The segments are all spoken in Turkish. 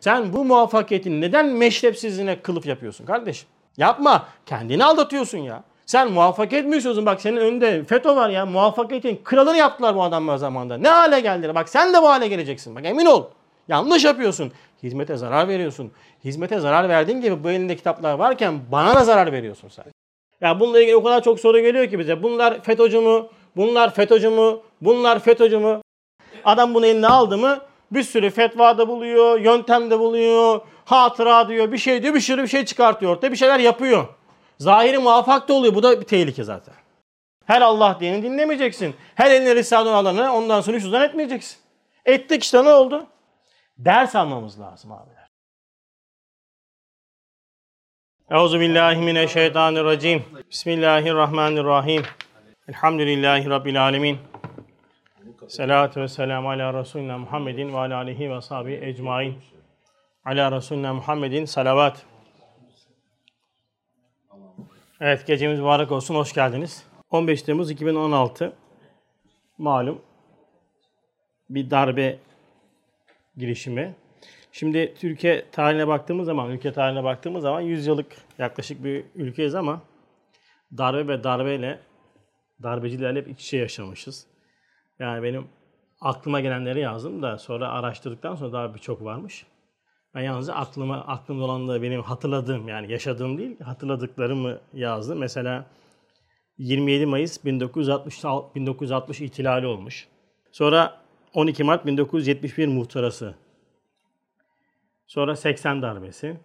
Sen bu muvaffakiyetin neden meşrepsizliğine kılıf yapıyorsun kardeşim? Yapma. Kendini aldatıyorsun ya. Sen muvaffakiyet mi istiyorsun? Bak senin önünde FETÖ var ya. Muvaffakiyetin kralını yaptılar bu adamlar zamanında. Ne hale geldiler? Bak sen de bu hale geleceksin. Bak emin ol. Yanlış yapıyorsun. Hizmete zarar veriyorsun. Hizmete zarar verdiğin gibi bu elinde kitaplar varken bana da zarar veriyorsun sen. Ya bununla ilgili o kadar çok soru geliyor ki bize. Bunlar FETÖ'cü mü? Bunlar FETÖ'cü mü? Bunlar FETÖ'cü mü? Adam bunu eline aldı mı bir sürü fetva da buluyor, yöntem de buluyor, hatıra diyor, bir şey diyor, bir sürü bir şey çıkartıyor ortaya, bir şeyler yapıyor. Zahiri muvaffak da oluyor. Bu da bir tehlike zaten. Her Allah diyeni dinlemeyeceksin. Her eline Risale alanı ondan sonra uzan etmeyeceksin. Ettik işte ne oldu? Ders almamız lazım abiler. Euzu billahi mineşşeytanirracim. Bismillahirrahmanirrahim. Elhamdülillahi rabbil alamin. Salatu ve selamu ala Resulina Muhammedin ve ala alihi ve sahibi ecmain. Ala Resulina Muhammedin salavat. Evet gecemiz mübarek olsun. Hoş geldiniz. 15 Temmuz 2016 malum bir darbe girişimi. Şimdi Türkiye tarihine baktığımız zaman, ülke tarihine baktığımız zaman 100 yıllık yaklaşık bir ülkeyiz ama darbe ve darbeyle, darbecilerle hep iç içe yaşamışız. Yani benim aklıma gelenleri yazdım da sonra araştırdıktan sonra daha birçok varmış. Ben yalnızca aklıma aklımda olanları benim hatırladığım yani yaşadığım değil hatırladıklarımı yazdım. Mesela 27 Mayıs 1960 1960 ihtilali olmuş. Sonra 12 Mart 1971 muhtarası. Sonra 80 darbesi.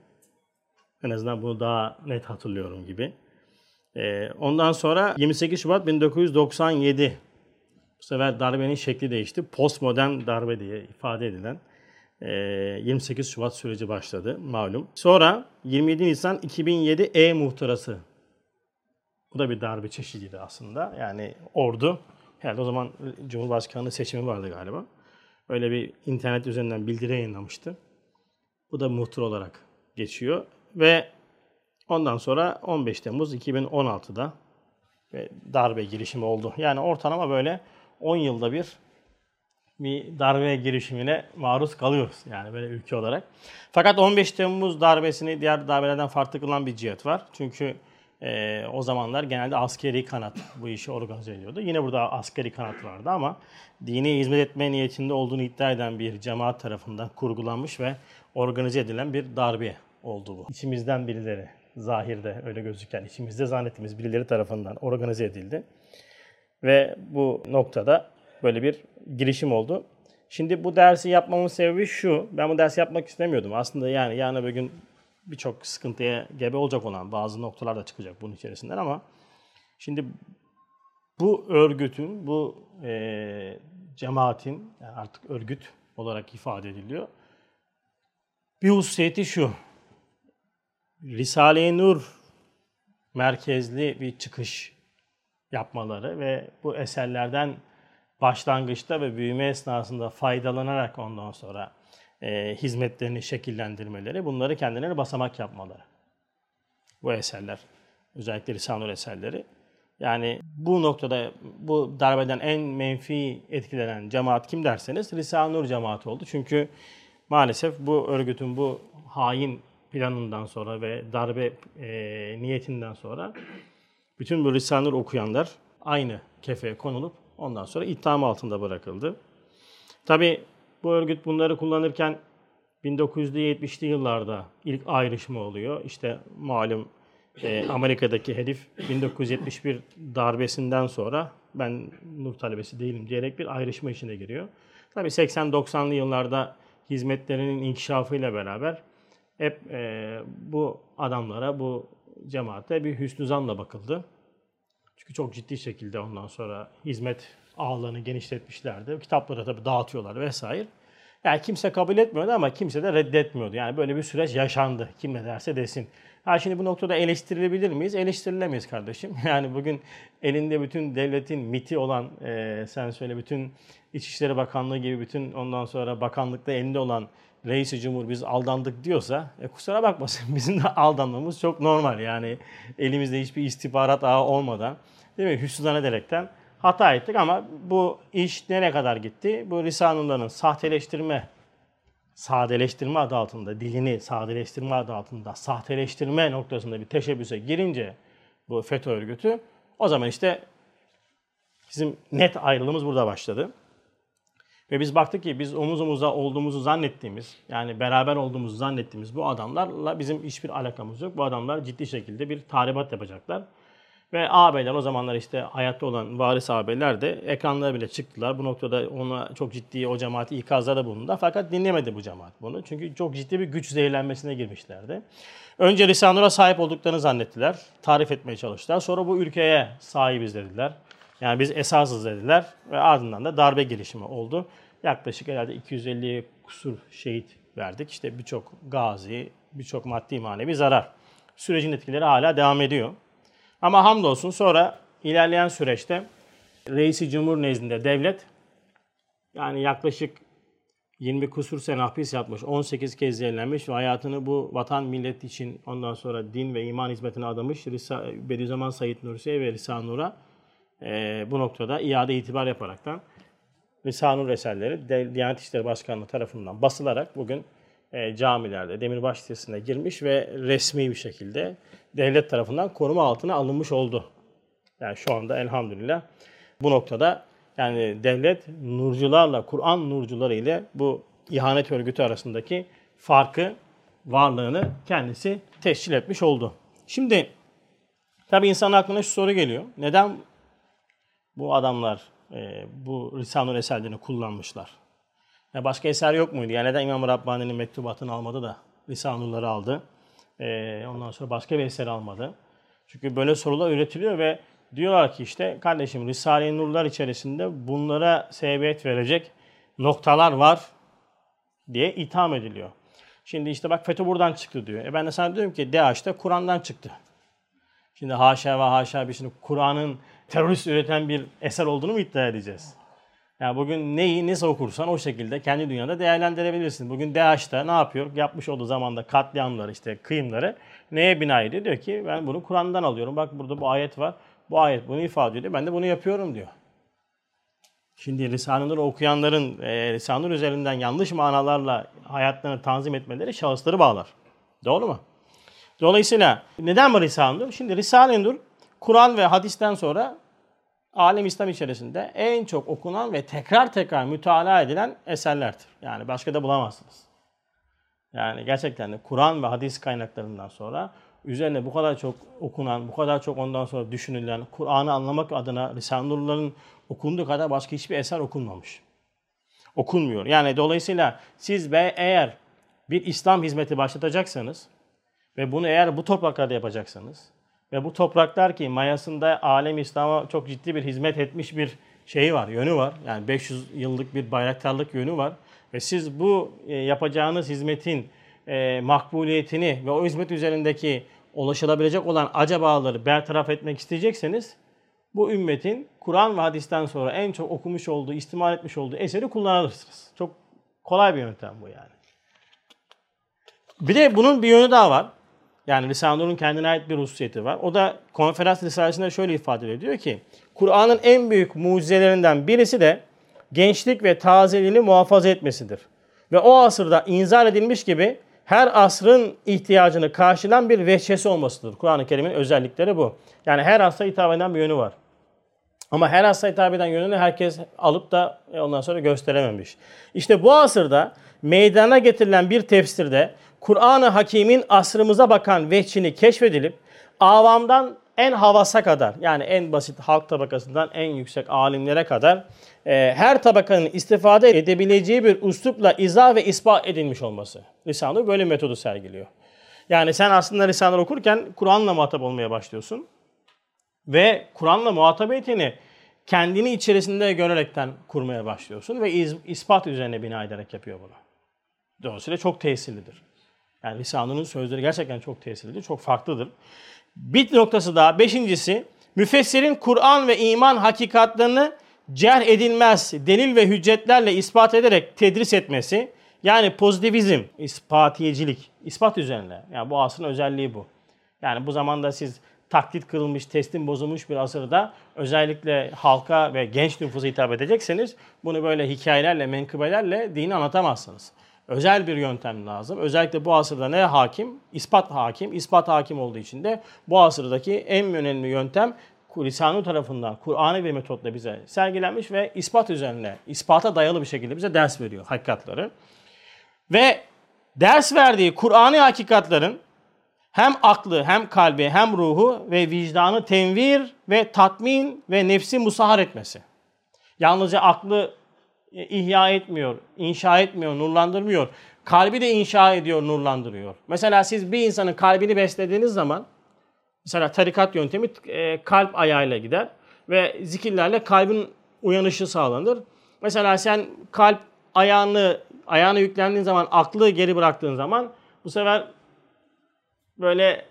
En azından bunu daha net hatırlıyorum gibi. Ee, ondan sonra 28 Şubat 1997 bu sefer darbenin şekli değişti. Postmodern darbe diye ifade edilen 28 ee, Şubat süreci başladı malum. Sonra 27 Nisan 2007 E muhtırası. Bu da bir darbe çeşidiydi aslında. Yani ordu. Herhalde o zaman Cumhurbaşkanlığı seçimi vardı galiba. Öyle bir internet üzerinden bildiri yayınlamıştı. Bu da muhtır olarak geçiyor. Ve ondan sonra 15 Temmuz 2016'da darbe girişimi oldu. Yani ortalama böyle 10 yılda bir bir darbe girişimine maruz kalıyoruz yani böyle ülke olarak. Fakat 15 Temmuz darbesini diğer darbelerden farklı kılan bir cihet var. Çünkü e, o zamanlar genelde askeri kanat bu işi organize ediyordu. Yine burada askeri kanat vardı ama dini hizmet etme niyetinde olduğunu iddia eden bir cemaat tarafından kurgulanmış ve organize edilen bir darbe oldu bu. İçimizden birileri, zahirde öyle gözüken, içimizde zannettiğimiz birileri tarafından organize edildi. Ve bu noktada böyle bir girişim oldu. Şimdi bu dersi yapmamın sebebi şu. Ben bu dersi yapmak istemiyordum. Aslında yani yarın bir gün birçok sıkıntıya gebe olacak olan bazı noktalar da çıkacak bunun içerisinden ama şimdi bu örgütün, bu e, cemaatin yani artık örgüt olarak ifade ediliyor. Bir hususiyeti şu. Risale-i Nur merkezli bir çıkış yapmaları ve bu eserlerden başlangıçta ve büyüme esnasında faydalanarak ondan sonra e, hizmetlerini şekillendirmeleri, bunları kendileri basamak yapmaları. Bu eserler, özellikle Risanur eserleri. Yani bu noktada bu darbeden en menfi etkilenen cemaat kim derseniz Risanur cemaati oldu. Çünkü maalesef bu örgütün bu hain planından sonra ve darbe e, niyetinden sonra bütün bu Risanur okuyanlar aynı kefeye konulup Ondan sonra itham altında bırakıldı. Tabi bu örgüt bunları kullanırken 1970'li yıllarda ilk ayrışma oluyor. İşte malum e, Amerika'daki hedef 1971 darbesinden sonra ben Nur talebesi değilim diyerek bir ayrışma içine giriyor. Tabi 80-90'lı yıllarda hizmetlerinin inkişafıyla beraber hep e, bu adamlara, bu cemaate bir hüsnü zanla bakıldı. Çünkü çok ciddi şekilde ondan sonra hizmet ağlarını genişletmişlerdi. Kitapları tabii dağıtıyorlar vesaire. Yani kimse kabul etmiyordu ama kimse de reddetmiyordu. Yani böyle bir süreç yaşandı. Kim ne derse desin. Ha şimdi bu noktada eleştirilebilir miyiz? Eleştirilemeyiz kardeşim. Yani bugün elinde bütün devletin miti olan, e, sen söyle bütün İçişleri Bakanlığı gibi bütün ondan sonra bakanlıkta elinde olan reisi cumhur biz aldandık diyorsa e, kusura bakmasın bizim de aldanmamız çok normal. Yani elimizde hiçbir istihbarat ağı olmadan değil mi? Hüsnü ederekten hata ettik ama bu iş nereye kadar gitti? Bu Risale'nin sahteleştirme sadeleştirme adı altında, dilini sadeleştirme adı altında, sahteleştirme noktasında bir teşebbüse girince bu FETÖ örgütü o zaman işte bizim net ayrılığımız burada başladı. Ve biz baktık ki biz omuz omuza olduğumuzu zannettiğimiz, yani beraber olduğumuzu zannettiğimiz bu adamlarla bizim hiçbir alakamız yok. Bu adamlar ciddi şekilde bir tahribat yapacaklar. Ve ağabeyler o zamanlar işte hayatta olan varis ağabeyler de ekranlara bile çıktılar. Bu noktada ona çok ciddi o cemaati ikazlarda bulundu. Fakat dinlemedi bu cemaat bunu. Çünkü çok ciddi bir güç zehirlenmesine girmişlerdi. Önce Risale-i sahip olduklarını zannettiler. Tarif etmeye çalıştılar. Sonra bu ülkeye sahibiz dediler. Yani biz esasız dediler. Ve ardından da darbe girişimi oldu. Yaklaşık herhalde 250 kusur şehit verdik. İşte birçok gazi, birçok maddi manevi zarar. Sürecin etkileri hala devam ediyor. Ama hamdolsun sonra ilerleyen süreçte reisi cumhur nezdinde devlet yani yaklaşık 20 kusur sene hapis yapmış, 18 kez zehirlenmiş ve hayatını bu vatan millet için ondan sonra din ve iman hizmetine adamış Risa, Bediüzzaman Said Nursi'ye ve Risale Nur'a e, bu noktada iade itibar yaparaktan Risale Nur eserleri Diyanet İşleri Başkanlığı tarafından basılarak bugün e, camilerde, Demirbaş sitesine girmiş ve resmi bir şekilde devlet tarafından koruma altına alınmış oldu. Yani şu anda elhamdülillah bu noktada yani devlet nurcularla, Kur'an nurcuları ile bu ihanet örgütü arasındaki farkı, varlığını kendisi tescil etmiş oldu. Şimdi tabi insan aklına şu soru geliyor. Neden bu adamlar e, bu Risale-i eserlerini kullanmışlar? Ya başka eser yok muydu? Yani neden İmam Rabbani'nin mektubatını almadı da Risale-i aldı? E, ondan sonra başka bir eser almadı. Çünkü böyle sorular üretiliyor ve diyorlar ki işte kardeşim Risale-i Nurlar içerisinde bunlara sebebiyet verecek noktalar var diye itham ediliyor. Şimdi işte bak FETÖ buradan çıktı diyor. E ben de sana diyorum ki DAEŞ'te Kur'an'dan çıktı. Şimdi haşa ve haşa bir şimdi Kur'an'ın terörist üreten bir eser olduğunu mu iddia edeceğiz? Yani bugün neyi nasıl okursan o şekilde kendi dünyada değerlendirebilirsin. Bugün DAEŞ'te ne yapıyor? Yapmış olduğu zamanda katliamları işte kıyımları neye bina ediyor? Diyor ki ben bunu Kur'an'dan alıyorum. Bak burada bu ayet var. Bu ayet bunu ifade ediyor. Ben de bunu yapıyorum diyor. Şimdi Risale-i okuyanların e, Risale-i üzerinden yanlış manalarla hayatlarını tanzim etmeleri şahısları bağlar. Doğru mu? Dolayısıyla neden bu Risale-i Şimdi Risale-i Kur'an ve hadisten sonra alem İslam içerisinde en çok okunan ve tekrar tekrar mütalaa edilen eserlerdir. Yani başka da bulamazsınız. Yani gerçekten de Kur'an ve hadis kaynaklarından sonra üzerine bu kadar çok okunan, bu kadar çok ondan sonra düşünülen, Kur'an'ı anlamak adına Risale-i Nur'ların okunduğu kadar başka hiçbir eser okunmamış. Okunmuyor. Yani dolayısıyla siz ve eğer bir İslam hizmeti başlatacaksanız ve bunu eğer bu topraklarda yapacaksanız ve bu topraklar ki mayasında alem İslam'a çok ciddi bir hizmet etmiş bir şeyi var, yönü var. Yani 500 yıllık bir bayraktarlık yönü var. Ve siz bu e, yapacağınız hizmetin e, makbuliyetini ve o hizmet üzerindeki ulaşılabilecek olan acabaları bertaraf etmek isteyecekseniz bu ümmetin Kur'an ve hadisten sonra en çok okumuş olduğu, istimal etmiş olduğu eseri kullanırsınız. Çok kolay bir yöntem bu yani. Bir de bunun bir yönü daha var. Yani Risale-i kendine ait bir hususiyeti var. O da konferans risalesinde şöyle ifade ediyor ki Kur'an'ın en büyük mucizelerinden birisi de gençlik ve tazeliğini muhafaza etmesidir. Ve o asırda inzal edilmiş gibi her asrın ihtiyacını karşılayan bir veçhesi olmasıdır. Kur'an-ı Kerim'in özellikleri bu. Yani her asra hitap eden bir yönü var. Ama her asra hitap eden yönünü herkes alıp da e, ondan sonra gösterememiş. İşte bu asırda meydana getirilen bir tefsirde Kur'an-ı Hakim'in asrımıza bakan veçhini keşfedilip avamdan en havasa kadar yani en basit halk tabakasından en yüksek alimlere kadar e, her tabakanın istifade edebileceği bir üslupla izah ve ispat edilmiş olması. Risale böyle metodu sergiliyor. Yani sen aslında Risale okurken Kur'an'la muhatap olmaya başlıyorsun. Ve Kur'an'la muhatabiyetini kendini içerisinde görerekten kurmaya başlıyorsun ve ispat üzerine bina ederek yapıyor bunu. Dolayısıyla çok tesirlidir. Yani Risale'nin sözleri gerçekten çok tesirlidir, çok farklıdır. Bir noktası daha, beşincisi, müfessirin Kur'an ve iman hakikatlerini cerh edilmez delil ve hüccetlerle ispat ederek tedris etmesi. Yani pozitivizm, ispatiyecilik, ispat üzerine. Yani bu asrın özelliği bu. Yani bu zamanda siz taklit kırılmış, teslim bozulmuş bir asırda özellikle halka ve genç nüfusa hitap edecekseniz bunu böyle hikayelerle, menkıbelerle dini anlatamazsınız. Özel bir yöntem lazım. Özellikle bu asırda ne hakim? İspat hakim. İspat hakim olduğu için de bu asırdaki en önemli yöntem Lisanı tarafından Kur'an'ı bir metotla bize sergilenmiş ve ispat üzerine, ispata dayalı bir şekilde bize ders veriyor hakikatları. Ve ders verdiği Kur'an'ı hakikatların hem aklı, hem kalbi, hem ruhu ve vicdanı tenvir ve tatmin ve nefsi musahar etmesi. Yalnızca aklı ihya etmiyor, inşa etmiyor, nurlandırmıyor. Kalbi de inşa ediyor, nurlandırıyor. Mesela siz bir insanın kalbini beslediğiniz zaman, mesela tarikat yöntemi e, kalp ayağıyla gider ve zikirlerle kalbin uyanışı sağlanır. Mesela sen kalp ayağını ayağına yüklendiğin zaman, aklı geri bıraktığın zaman bu sefer böyle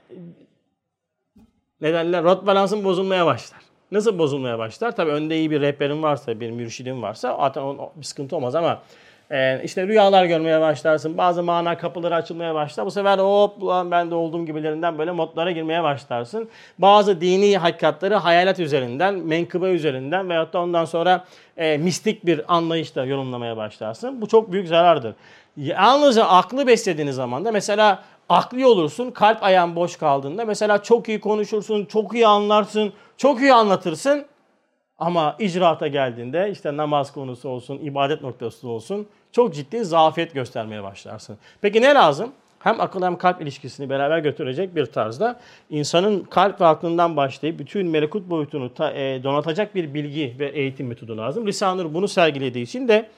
ne derler rot balansın bozulmaya başlar. Nasıl bozulmaya başlar? Tabii önde iyi bir rehberin varsa, bir mürşidin varsa zaten bir sıkıntı olmaz ama e, işte rüyalar görmeye başlarsın. Bazı mana kapıları açılmaya başlar. Bu sefer hop ulan ben de olduğum gibilerinden böyle modlara girmeye başlarsın. Bazı dini hakikatları hayalet üzerinden, menkıbe üzerinden veyahut da ondan sonra e, mistik bir anlayışla yorumlamaya başlarsın. Bu çok büyük zarardır. Yalnızca aklı beslediğiniz zaman da mesela akli olursun, kalp ayağın boş kaldığında mesela çok iyi konuşursun, çok iyi anlarsın, çok iyi anlatırsın. Ama icraata geldiğinde işte namaz konusu olsun, ibadet noktası olsun çok ciddi zafiyet göstermeye başlarsın. Peki ne lazım? Hem akıl hem kalp ilişkisini beraber götürecek bir tarzda insanın kalp ve aklından başlayıp bütün melekut boyutunu ta, e, donatacak bir bilgi ve eğitim metodu lazım. Lisanur bunu sergilediği için de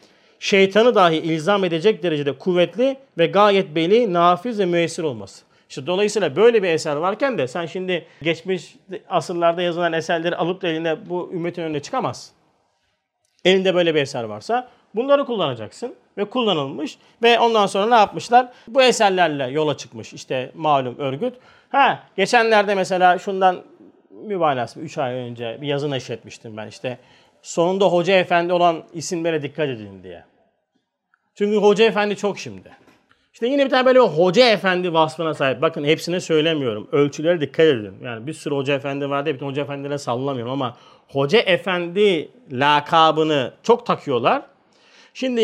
şeytanı dahi ilzam edecek derecede kuvvetli ve gayet belli, nafiz ve müessir olması. İşte dolayısıyla böyle bir eser varken de sen şimdi geçmiş asırlarda yazılan eserleri alıp da eline bu ümmetin önüne çıkamaz. Elinde böyle bir eser varsa bunları kullanacaksın ve kullanılmış ve ondan sonra ne yapmışlar? Bu eserlerle yola çıkmış işte malum örgüt. Ha geçenlerde mesela şundan mübalağası 3 ay önce bir yazı neşretmiştim ben işte sonunda hoca efendi olan isimlere dikkat edin diye. Çünkü hoca efendi çok şimdi. İşte yine bir tane böyle bir hoca efendi vasfına sahip. Bakın hepsine söylemiyorum. Ölçülere dikkat edin. Yani bir sürü hoca efendi var diye bütün hoca efendilere sallamıyorum ama hoca efendi lakabını çok takıyorlar. Şimdi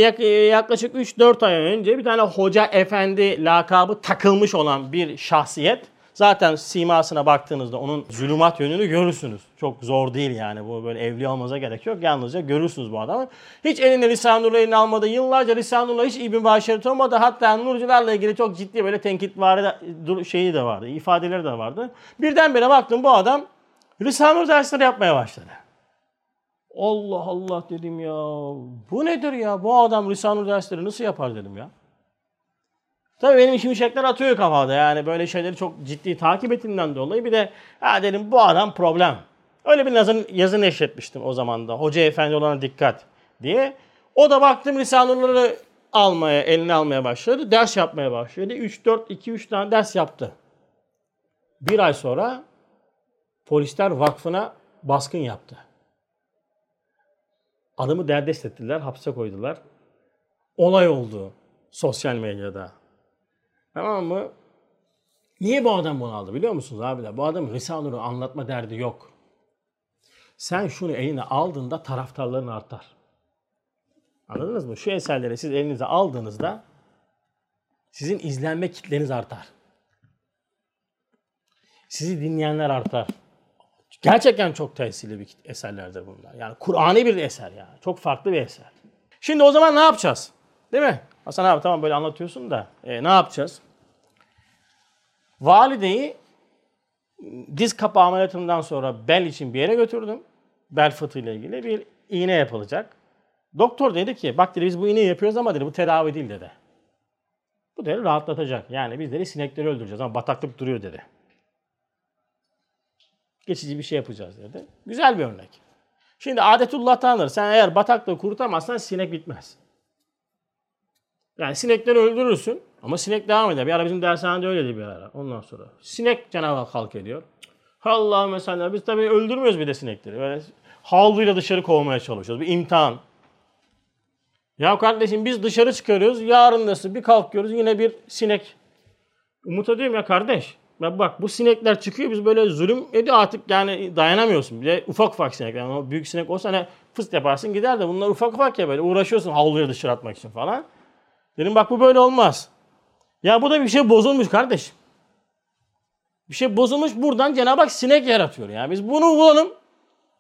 yaklaşık 3-4 ay önce bir tane hoca efendi lakabı takılmış olan bir şahsiyet Zaten simasına baktığınızda onun zulümat yönünü görürsünüz. Çok zor değil yani. Bu böyle evli olmanıza gerek yok. Yalnızca görürsünüz bu adamı. Hiç eline Lisanullah elini almadı. Yıllarca Lisanullah hiç İbn Başeret olmadı. Hatta Nurcularla ilgili çok ciddi böyle tenkit var şeyi de vardı. ifadeleri de vardı. Birdenbire baktım bu adam Lisanur dersleri yapmaya başladı. Allah Allah dedim ya. Bu nedir ya? Bu adam Lisanur dersleri nasıl yapar dedim ya. Tabii benim şimşekler atıyor kafada yani böyle şeyleri çok ciddi takip ettiğimden dolayı bir de ha dedim bu adam problem. Öyle bir yazın, yazı neşretmiştim o zaman da. Hoca efendi olana dikkat diye. O da baktım lisanurları almaya, eline almaya başladı. Ders yapmaya başladı. 3, 4, 2, 3 tane ders yaptı. Bir ay sonra polisler vakfına baskın yaptı. Adamı derdest ettiler, hapse koydular. Olay oldu sosyal medyada. Tamam mı? Niye bu adam bunu aldı biliyor musunuz abiler? Bu adamın Risale'yi anlatma derdi yok. Sen şunu eline aldığında taraftarların artar. Anladınız mı? Şu eserleri siz elinize aldığınızda sizin izlenme kitleniz artar. Sizi dinleyenler artar. Gerçekten çok tesirli bir eserlerdir bunlar. Yani Kur'an'ı bir eser yani. Çok farklı bir eser. Şimdi o zaman ne yapacağız? Değil mi? Hasan abi tamam böyle anlatıyorsun da e, ne yapacağız? Valideyi diz kapağı ameliyatından sonra bel için bir yere götürdüm. Bel fıtığı ile ilgili bir iğne yapılacak. Doktor dedi ki bak dedi biz bu iğneyi yapıyoruz ama dedi bu tedavi değil dedi. Bu dedi rahatlatacak. Yani biz dedi sinekleri öldüreceğiz ama bataklık duruyor dedi. Geçici bir şey yapacağız dedi. Güzel bir örnek. Şimdi adetullah'tandır. Sen eğer bataklığı kurutamazsan sinek bitmez. Yani sinekleri öldürürsün ama sinek devam eder. Bir ara bizim dershanede öyleydi bir ara. Ondan sonra. Sinek canavar kalk ediyor. Allah mesela biz tabii öldürmüyoruz bir de sinekleri. Böyle havluyla dışarı kovmaya çalışıyoruz. Bir imtihan. Ya kardeşim biz dışarı çıkarıyoruz. Yarın nasıl bir kalkıyoruz yine bir sinek. Umut ediyorum ya kardeş. Ya bak bu sinekler çıkıyor biz böyle zulüm ediyor artık yani dayanamıyorsun. Bir de ufak ufak sinek. Yani o büyük sinek olsa ne fıst yaparsın gider de bunlar ufak ufak ya böyle uğraşıyorsun havluya dışarı atmak için falan. Dedim bak bu böyle olmaz. Ya bu da bir şey bozulmuş kardeşim. Bir şey bozulmuş buradan Cenab-ı Hak sinek yaratıyor. Yani biz bunu bulalım.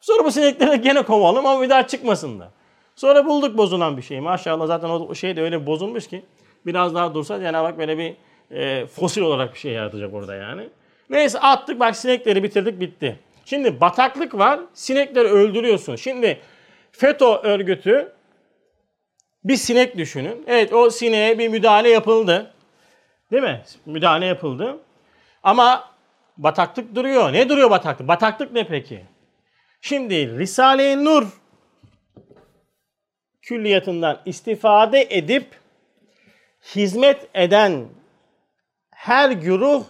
Sonra bu sinekleri gene kovalım ama bir daha çıkmasın da. Sonra bulduk bozulan bir şey. Maşallah zaten o şey de öyle bozulmuş ki biraz daha dursa Cenab-ı Hak böyle bir e, fosil olarak bir şey yaratacak orada yani. Neyse attık bak sinekleri bitirdik bitti. Şimdi bataklık var sinekleri öldürüyorsun. Şimdi FETÖ örgütü bir sinek düşünün. Evet o sineğe bir müdahale yapıldı. Değil mi? Müdahale yapıldı. Ama bataklık duruyor. Ne duruyor bataklık? Bataklık ne peki? Şimdi Risale-i Nur külliyatından istifade edip hizmet eden her güruh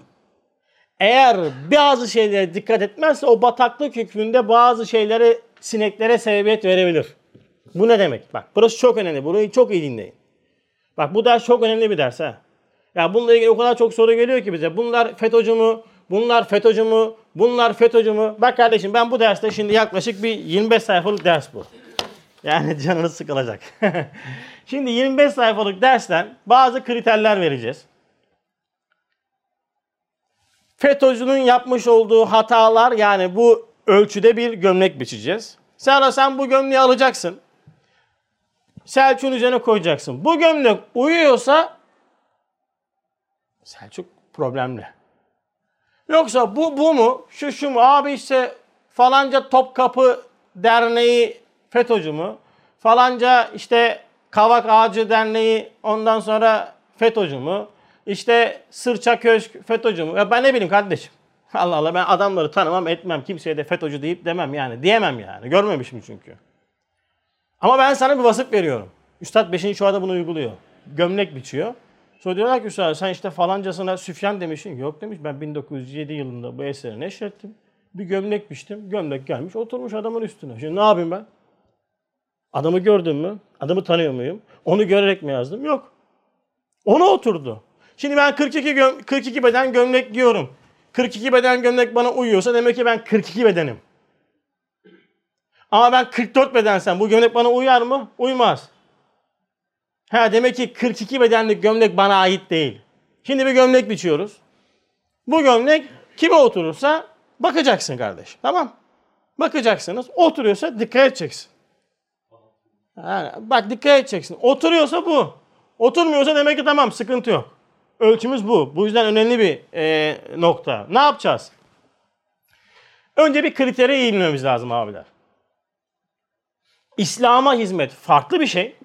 eğer bazı şeylere dikkat etmezse o bataklık hükmünde bazı şeyleri sineklere sebebiyet verebilir. Bu ne demek? Bak burası çok önemli. Burayı çok iyi dinleyin. Bak bu ders çok önemli bir ders ha. Ya bununla ilgili o kadar çok soru geliyor ki bize. Bunlar FETÖ'cü mü? Bunlar FETÖ'cü mü? Bunlar FETÖ'cü mü? Bak kardeşim ben bu derste şimdi yaklaşık bir 25 sayfalık ders bu. Yani canınız sıkılacak. şimdi 25 sayfalık dersten bazı kriterler vereceğiz. FETÖ'cünün yapmış olduğu hatalar yani bu ölçüde bir gömlek biçeceğiz. Sonra sen bu gömleği alacaksın. Selçuk'un üzerine koyacaksın. Bu gömlek uyuyorsa Selçuk problemli. Yoksa bu bu mu? Şu şu mu? Abi işte falanca Topkapı Derneği FETÖ'cü mü? Falanca işte Kavak Ağacı Derneği ondan sonra FETÖ'cü mü? İşte Sırça Köşk FETÖ'cü mü? Ya ben ne bileyim kardeşim. Allah Allah ben adamları tanımam etmem. Kimseye de FETÖ'cü deyip demem yani. Diyemem yani. Görmemişim çünkü. Ama ben sana bir vasıf veriyorum. Üstad 5. şuada bunu uyguluyor. Gömlek biçiyor. Sonra diyorlar ki Üstad sen işte falancasına Süfyan demişsin. Yok demiş ben 1907 yılında bu eseri neşrettim. Bir gömlek biçtim. Gömlek gelmiş oturmuş adamın üstüne. Şimdi ne yapayım ben? Adamı gördüm mü? Adamı tanıyor muyum? Onu görerek mi yazdım? Yok. Ona oturdu. Şimdi ben 42 göm 42 beden gömlek giyiyorum. 42 beden gömlek bana uyuyorsa demek ki ben 42 bedenim. Ama ben 44 bedensem bu gömlek bana uyar mı? Uymaz. Ha demek ki 42 bedenlik gömlek bana ait değil. Şimdi bir gömlek biçiyoruz. Bu gömlek kime oturursa bakacaksın kardeş. Tamam. Bakacaksınız. Oturuyorsa dikkat edeceksin. Yani bak dikkat edeceksin. Oturuyorsa bu. Oturmuyorsa demek ki tamam sıkıntı yok. Ölçümüz bu. Bu yüzden önemli bir e, nokta. Ne yapacağız? Önce bir kritere eğilmemiz lazım abiler. İslam'a hizmet farklı bir şey.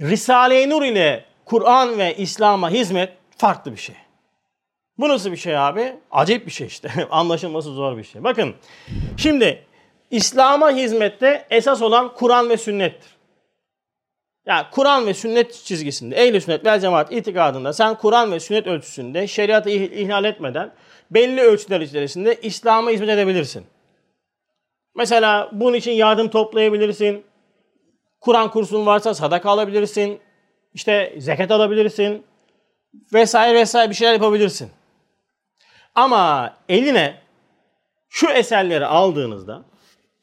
Risale-i Nur ile Kur'an ve İslam'a hizmet farklı bir şey. Bu nasıl bir şey abi? Acayip bir şey işte. Anlaşılması zor bir şey. Bakın şimdi İslam'a hizmette esas olan Kur'an ve sünnettir. Yani Kur'an ve sünnet çizgisinde, ehl sünnet vel cemaat itikadında sen Kur'an ve sünnet ölçüsünde şeriatı ihlal etmeden belli ölçüler içerisinde İslam'a hizmet edebilirsin. Mesela bunun için yardım toplayabilirsin. Kur'an kursun varsa sadaka alabilirsin. İşte zekat alabilirsin. Vesaire vesaire bir şeyler yapabilirsin. Ama eline şu eserleri aldığınızda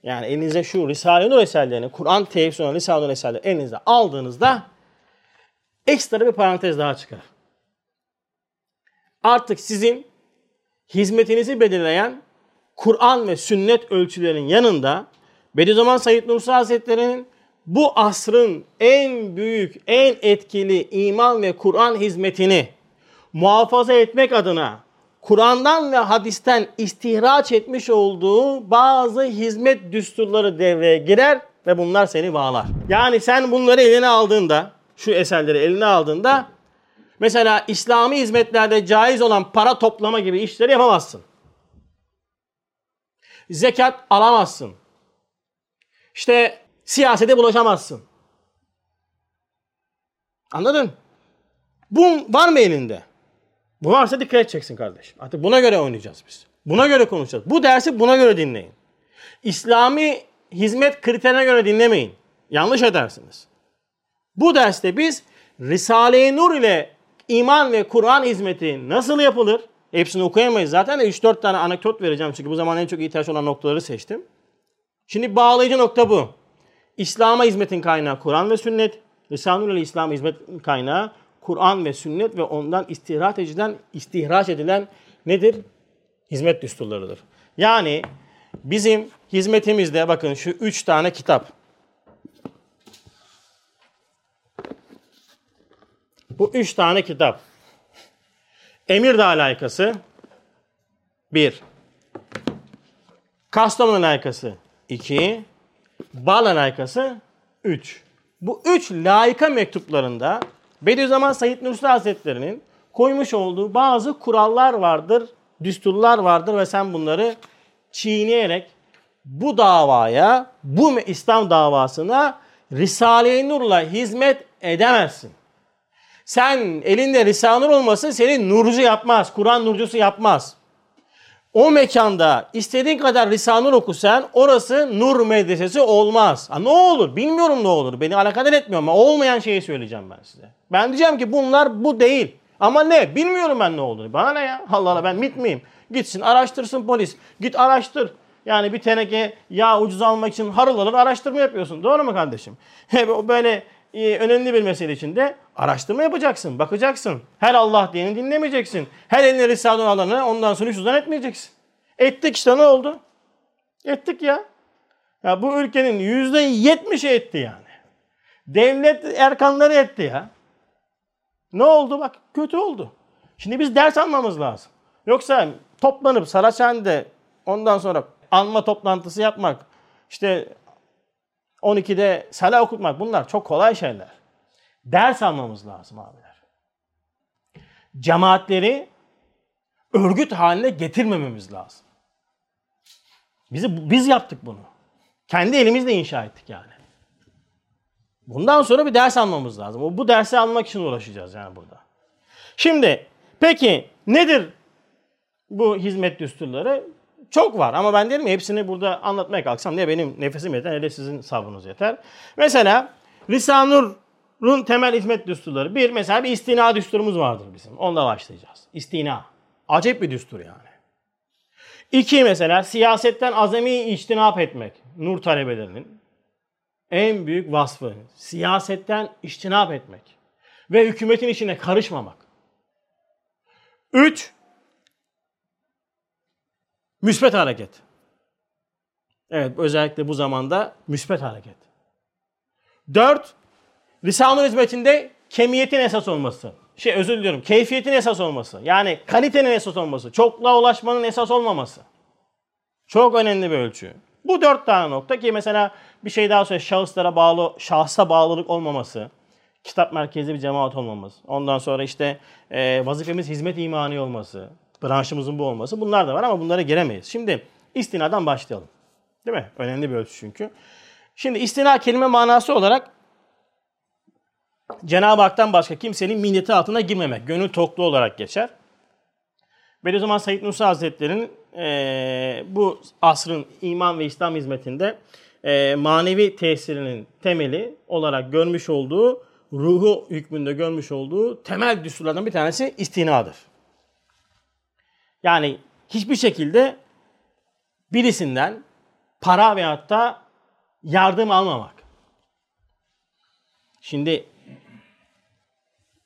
yani elinize şu Risale-i Nur eserlerini, Kur'an tefsir olan Risale-i Nur eserlerini elinize aldığınızda ekstra bir parantez daha çıkar. Artık sizin hizmetinizi belirleyen Kur'an ve sünnet ölçülerinin yanında Bediüzzaman Said Nursi Hazretleri'nin bu asrın en büyük, en etkili iman ve Kur'an hizmetini muhafaza etmek adına Kur'an'dan ve hadisten istihraç etmiş olduğu bazı hizmet düsturları devreye girer ve bunlar seni bağlar. Yani sen bunları eline aldığında, şu eserleri eline aldığında mesela İslami hizmetlerde caiz olan para toplama gibi işleri yapamazsın. Zekat alamazsın. İşte siyasete bulaşamazsın. Anladın? Bu var mı elinde? Bu varsa dikkat edeceksin kardeşim. Artık buna göre oynayacağız biz. Buna göre konuşacağız. Bu dersi buna göre dinleyin. İslami hizmet kriterine göre dinlemeyin. Yanlış edersiniz. Bu derste biz Risale-i Nur ile iman ve Kur'an hizmeti nasıl yapılır? Hepsini okuyamayız zaten de 3-4 tane anekdot vereceğim çünkü bu zaman en çok ihtiyaç olan noktaları seçtim. Şimdi bağlayıcı nokta bu. İslam'a hizmetin kaynağı Kur'an ve sünnet. Lisanul İslam hizmet kaynağı Kur'an ve sünnet ve ondan istihraç edilen, istihraç edilen nedir? Hizmet düsturlarıdır. Yani bizim hizmetimizde bakın şu üç tane kitap. Bu üç tane kitap. Emirdağ alakası bir. Kastamonu alakası iki. Bal alakası üç. Bu üç layıka mektuplarında Bediüzzaman Said Nursi Hazretleri'nin koymuş olduğu bazı kurallar vardır, düsturlar vardır ve sen bunları çiğneyerek bu davaya, bu İslam davasına Risale-i Nur'la hizmet edemezsin. Sen elinde Risale-i Nur olması seni nurcu yapmaz, Kur'an nurcusu yapmaz. O mekanda istediğin kadar Risale-i Nur okusan orası nur medresesi olmaz. Ha, ne olur bilmiyorum ne olur. Beni alakadar etmiyor ama olmayan şeyi söyleyeceğim ben size. Ben diyeceğim ki bunlar bu değil. Ama ne? Bilmiyorum ben ne olduğunu. Bana ne ya? Allah Allah ben mit miyim? Gitsin araştırsın polis. Git araştır. Yani bir teneke yağ ucuz almak için harıl alır araştırma yapıyorsun. Doğru mu kardeşim? Böyle e, önemli bir mesele içinde araştırma yapacaksın, bakacaksın. Her Allah diyeni dinlemeyeceksin. Her eline Risale alanı ondan sonra hiç etmeyeceksin. Ettik işte ne oldu? Ettik ya. Ya bu ülkenin yüzde yetmişi etti yani. Devlet erkanları etti ya. Ne oldu bak kötü oldu. Şimdi biz ders almamız lazım. Yoksa toplanıp Saraçhane'de ondan sonra anma toplantısı yapmak, işte 12'de sala okutmak bunlar çok kolay şeyler. Ders almamız lazım abiler. Cemaatleri örgüt haline getirmememiz lazım. Bizi, biz yaptık bunu. Kendi elimizle inşa ettik yani. Bundan sonra bir ders almamız lazım. Bu dersi almak için uğraşacağız yani burada. Şimdi peki nedir bu hizmet düsturları? Çok var ama ben derim hepsini burada anlatmaya kalksam ne benim nefesim yeter ne de sizin sabrınız yeter. Mesela Lisanur'un temel hizmet düsturları. Bir mesela bir istina düsturumuz vardır bizim. Onunla başlayacağız. İstina. Acayip bir düstur yani. İki mesela siyasetten azami içtinap etmek. Nur talebelerinin en büyük vasfı. Siyasetten içtinap etmek. Ve hükümetin içine karışmamak. Üç, müsbet hareket. Evet özellikle bu zamanda müsbet hareket. Dört, Risale-i hizmetinde kemiyetin esas olması şey özür diliyorum keyfiyetin esas olması. Yani kalitenin esas olması. Çokluğa ulaşmanın esas olmaması. Çok önemli bir ölçü. Bu dört tane nokta ki mesela bir şey daha söyle şahıslara bağlı, şahsa bağlılık olmaması. Kitap merkezli bir cemaat olmamız. Ondan sonra işte e, vazifemiz hizmet imani olması. Branşımızın bu olması. Bunlar da var ama bunlara giremeyiz. Şimdi istinadan başlayalım. Değil mi? Önemli bir ölçü çünkü. Şimdi istina kelime manası olarak Cenab-ı Hak'tan başka kimsenin minneti altına girmemek. Gönül toklu olarak geçer. Bediüzzaman Said Nursi Hazretleri'nin e, bu asrın iman ve İslam hizmetinde e, manevi tesirinin temeli olarak görmüş olduğu, ruhu hükmünde görmüş olduğu temel düsturlardan bir tanesi istinadır. Yani hiçbir şekilde birisinden para veyahut da yardım almamak. Şimdi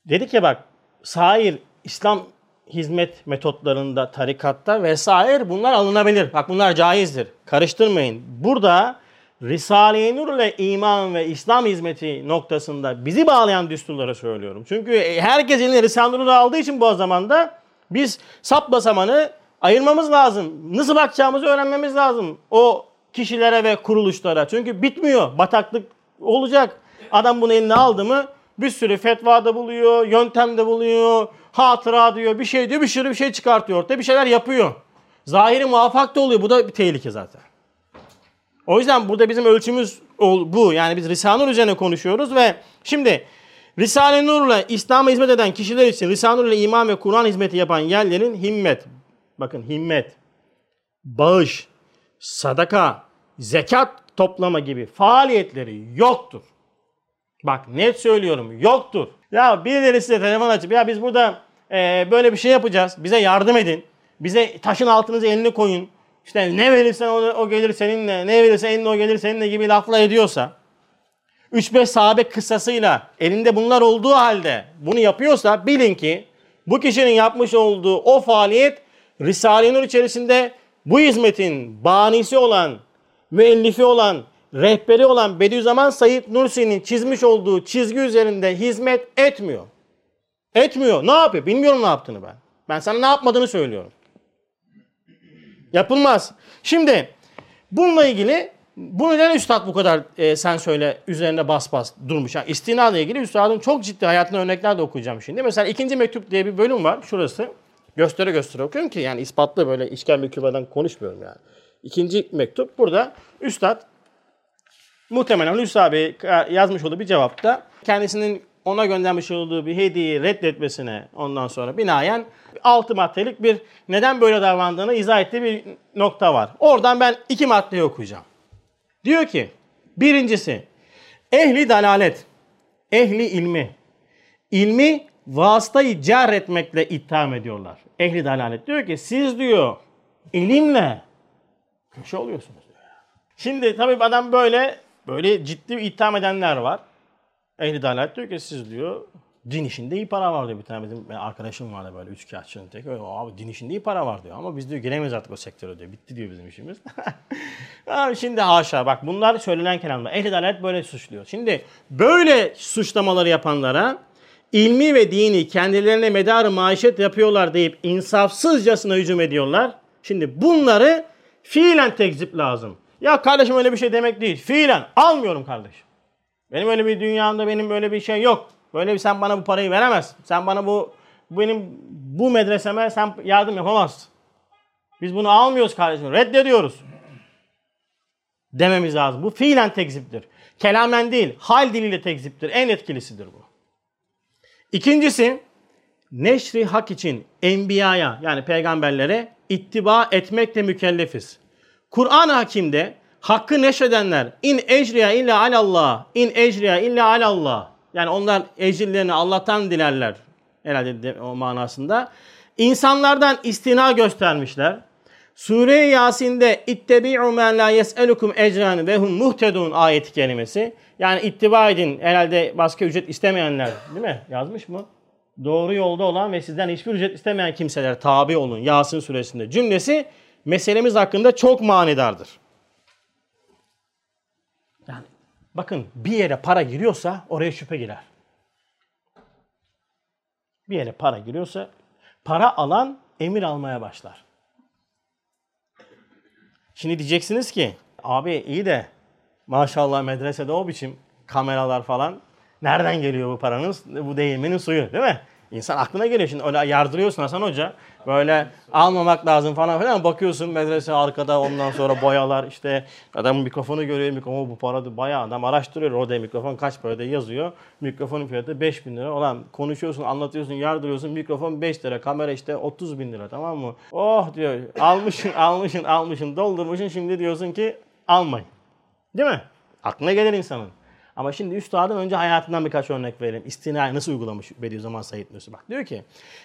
Dedik ya bak sair İslam hizmet metotlarında, tarikatta vesaire bunlar alınabilir. Bak bunlar caizdir. Karıştırmayın. Burada Risale-i Nur ile iman ve İslam hizmeti noktasında bizi bağlayan düsturları söylüyorum. Çünkü herkes eline Risale-i Nur'u aldığı için bu zamanda biz sap basamanı ayırmamız lazım. Nasıl bakacağımızı öğrenmemiz lazım. O kişilere ve kuruluşlara. Çünkü bitmiyor. Bataklık olacak. Adam bunu eline aldı mı bir sürü fetva da buluyor, yöntem de buluyor, hatıra diyor, bir şey diyor, bir sürü bir şey çıkartıyor ortaya, bir şeyler yapıyor. Zahiri muvaffak da oluyor. Bu da bir tehlike zaten. O yüzden burada bizim ölçümüz bu. Yani biz Risale-i Nur üzerine konuşuyoruz ve şimdi Risale-i Nur'la İslam'a hizmet eden kişiler için Risale-i Nur'la iman ve Kur'an hizmeti yapan yerlerin himmet, bakın himmet, bağış, sadaka, zekat toplama gibi faaliyetleri yoktur. Bak net söylüyorum yoktur. Ya birileri size telefon açıp ya biz burada e, böyle bir şey yapacağız. Bize yardım edin. Bize taşın altınızı elini koyun. İşte ne verirsen o, o gelir seninle, ne verirsen eline o gelir seninle gibi lafla ediyorsa, 3-5 sahabe kıssasıyla elinde bunlar olduğu halde bunu yapıyorsa bilin ki bu kişinin yapmış olduğu o faaliyet Risale-i Nur içerisinde bu hizmetin banisi olan, müellifi olan, rehberi olan Bediüzzaman Said Nursi'nin çizmiş olduğu çizgi üzerinde hizmet etmiyor. Etmiyor. Ne yapıyor? Bilmiyorum ne yaptığını ben. Ben sana ne yapmadığını söylüyorum. Yapılmaz. Şimdi bununla ilgili bu neden üstad bu kadar e, sen söyle üzerine bas bas durmuş. Yani istina ile ilgili üstadın çok ciddi hayatında örnekler de okuyacağım şimdi. Mesela ikinci mektup diye bir bölüm var. Şurası. Göstere göstere okuyorum ki yani ispatlı böyle işgal mektubadan konuşmuyorum yani. İkinci mektup burada üstad muhtemelen Hulusi abi yazmış olduğu bir cevapta kendisinin ona göndermiş olduğu bir hediyeyi reddetmesine ondan sonra binaen altı maddelik bir neden böyle davrandığını izah ettiği bir nokta var. Oradan ben iki maddeyi okuyacağım. Diyor ki birincisi ehli dalalet, ehli ilmi, ilmi vasıtayı car etmekle itham ediyorlar. Ehli dalalet diyor ki siz diyor ilimle köşe oluyorsunuz. Şimdi tabii adam böyle böyle ciddi itham edenler var. Ehli dalalet diyor ki siz diyor din işinde iyi para var diyor bir tane bizim arkadaşım vardı böyle üç kağıtçının tek. Öyle, abi din işinde iyi para var diyor ama biz diyor giremeyiz artık o sektöre diyor. Bitti diyor bizim işimiz. abi şimdi haşa bak bunlar söylenen kelamlar. Ehli dalalet böyle suçluyor. Şimdi böyle suçlamaları yapanlara ilmi ve dini kendilerine medarı maişet yapıyorlar deyip insafsızcasına hücum ediyorlar. Şimdi bunları fiilen tekzip lazım. Ya kardeşim öyle bir şey demek değil. Fiilen almıyorum kardeşim. Benim öyle bir dünyamda benim böyle bir şey yok. Böyle bir sen bana bu parayı veremez. Sen bana bu benim bu medreseme sen yardım yapamazsın. Biz bunu almıyoruz kardeşim. Reddediyoruz. Dememiz lazım. Bu fiilen tekziptir. Kelamen değil, hal diliyle tekziptir. En etkilisidir bu. İkincisi, neşri hak için enbiyaya yani peygamberlere ittiba etmekle mükellefiz. Kur'an-ı Hakim'de hakkı neşredenler in ecriya illa alallah, in ecriya illa alallah. Yani onlar ecrilerini Allah'tan dilerler herhalde o manasında. İnsanlardan istina göstermişler. Sure-i Yasin'de ittebi'u men la yes'elukum ecran ve hum muhtedun ayeti kelimesi. Yani ittiba edin herhalde başka ücret istemeyenler değil mi? Yazmış mı? Doğru yolda olan ve sizden hiçbir ücret istemeyen kimseler tabi olun Yasin suresinde cümlesi meselemiz hakkında çok manidardır. Yani bakın bir yere para giriyorsa oraya şüphe girer. Bir yere para giriyorsa para alan emir almaya başlar. Şimdi diyeceksiniz ki abi iyi de maşallah medresede o biçim kameralar falan nereden geliyor bu paranız? Bu değirmenin suyu değil mi? İnsan aklına geliyor şimdi öyle yardırıyorsun Hasan Hoca. Böyle almamak lazım falan filan. Bakıyorsun medrese arkada ondan sonra boyalar işte adam mikrofonu görüyor. Mikrofon bu para bayağı adam araştırıyor. Orada mikrofon kaç parada yazıyor. Mikrofonun fiyatı 5 bin lira. Olan konuşuyorsun anlatıyorsun yardırıyorsun. Mikrofon 5 lira. Kamera işte 30 bin lira tamam mı? Oh diyor almışsın almışsın almışsın doldurmuşsun. Şimdi diyorsun ki almayın. Değil mi? Aklına gelir insanın. Ama şimdi üstadın önce hayatından birkaç örnek verelim. İstinayı nasıl uygulamış Bediüzzaman Said Nursi? Bak diyor ki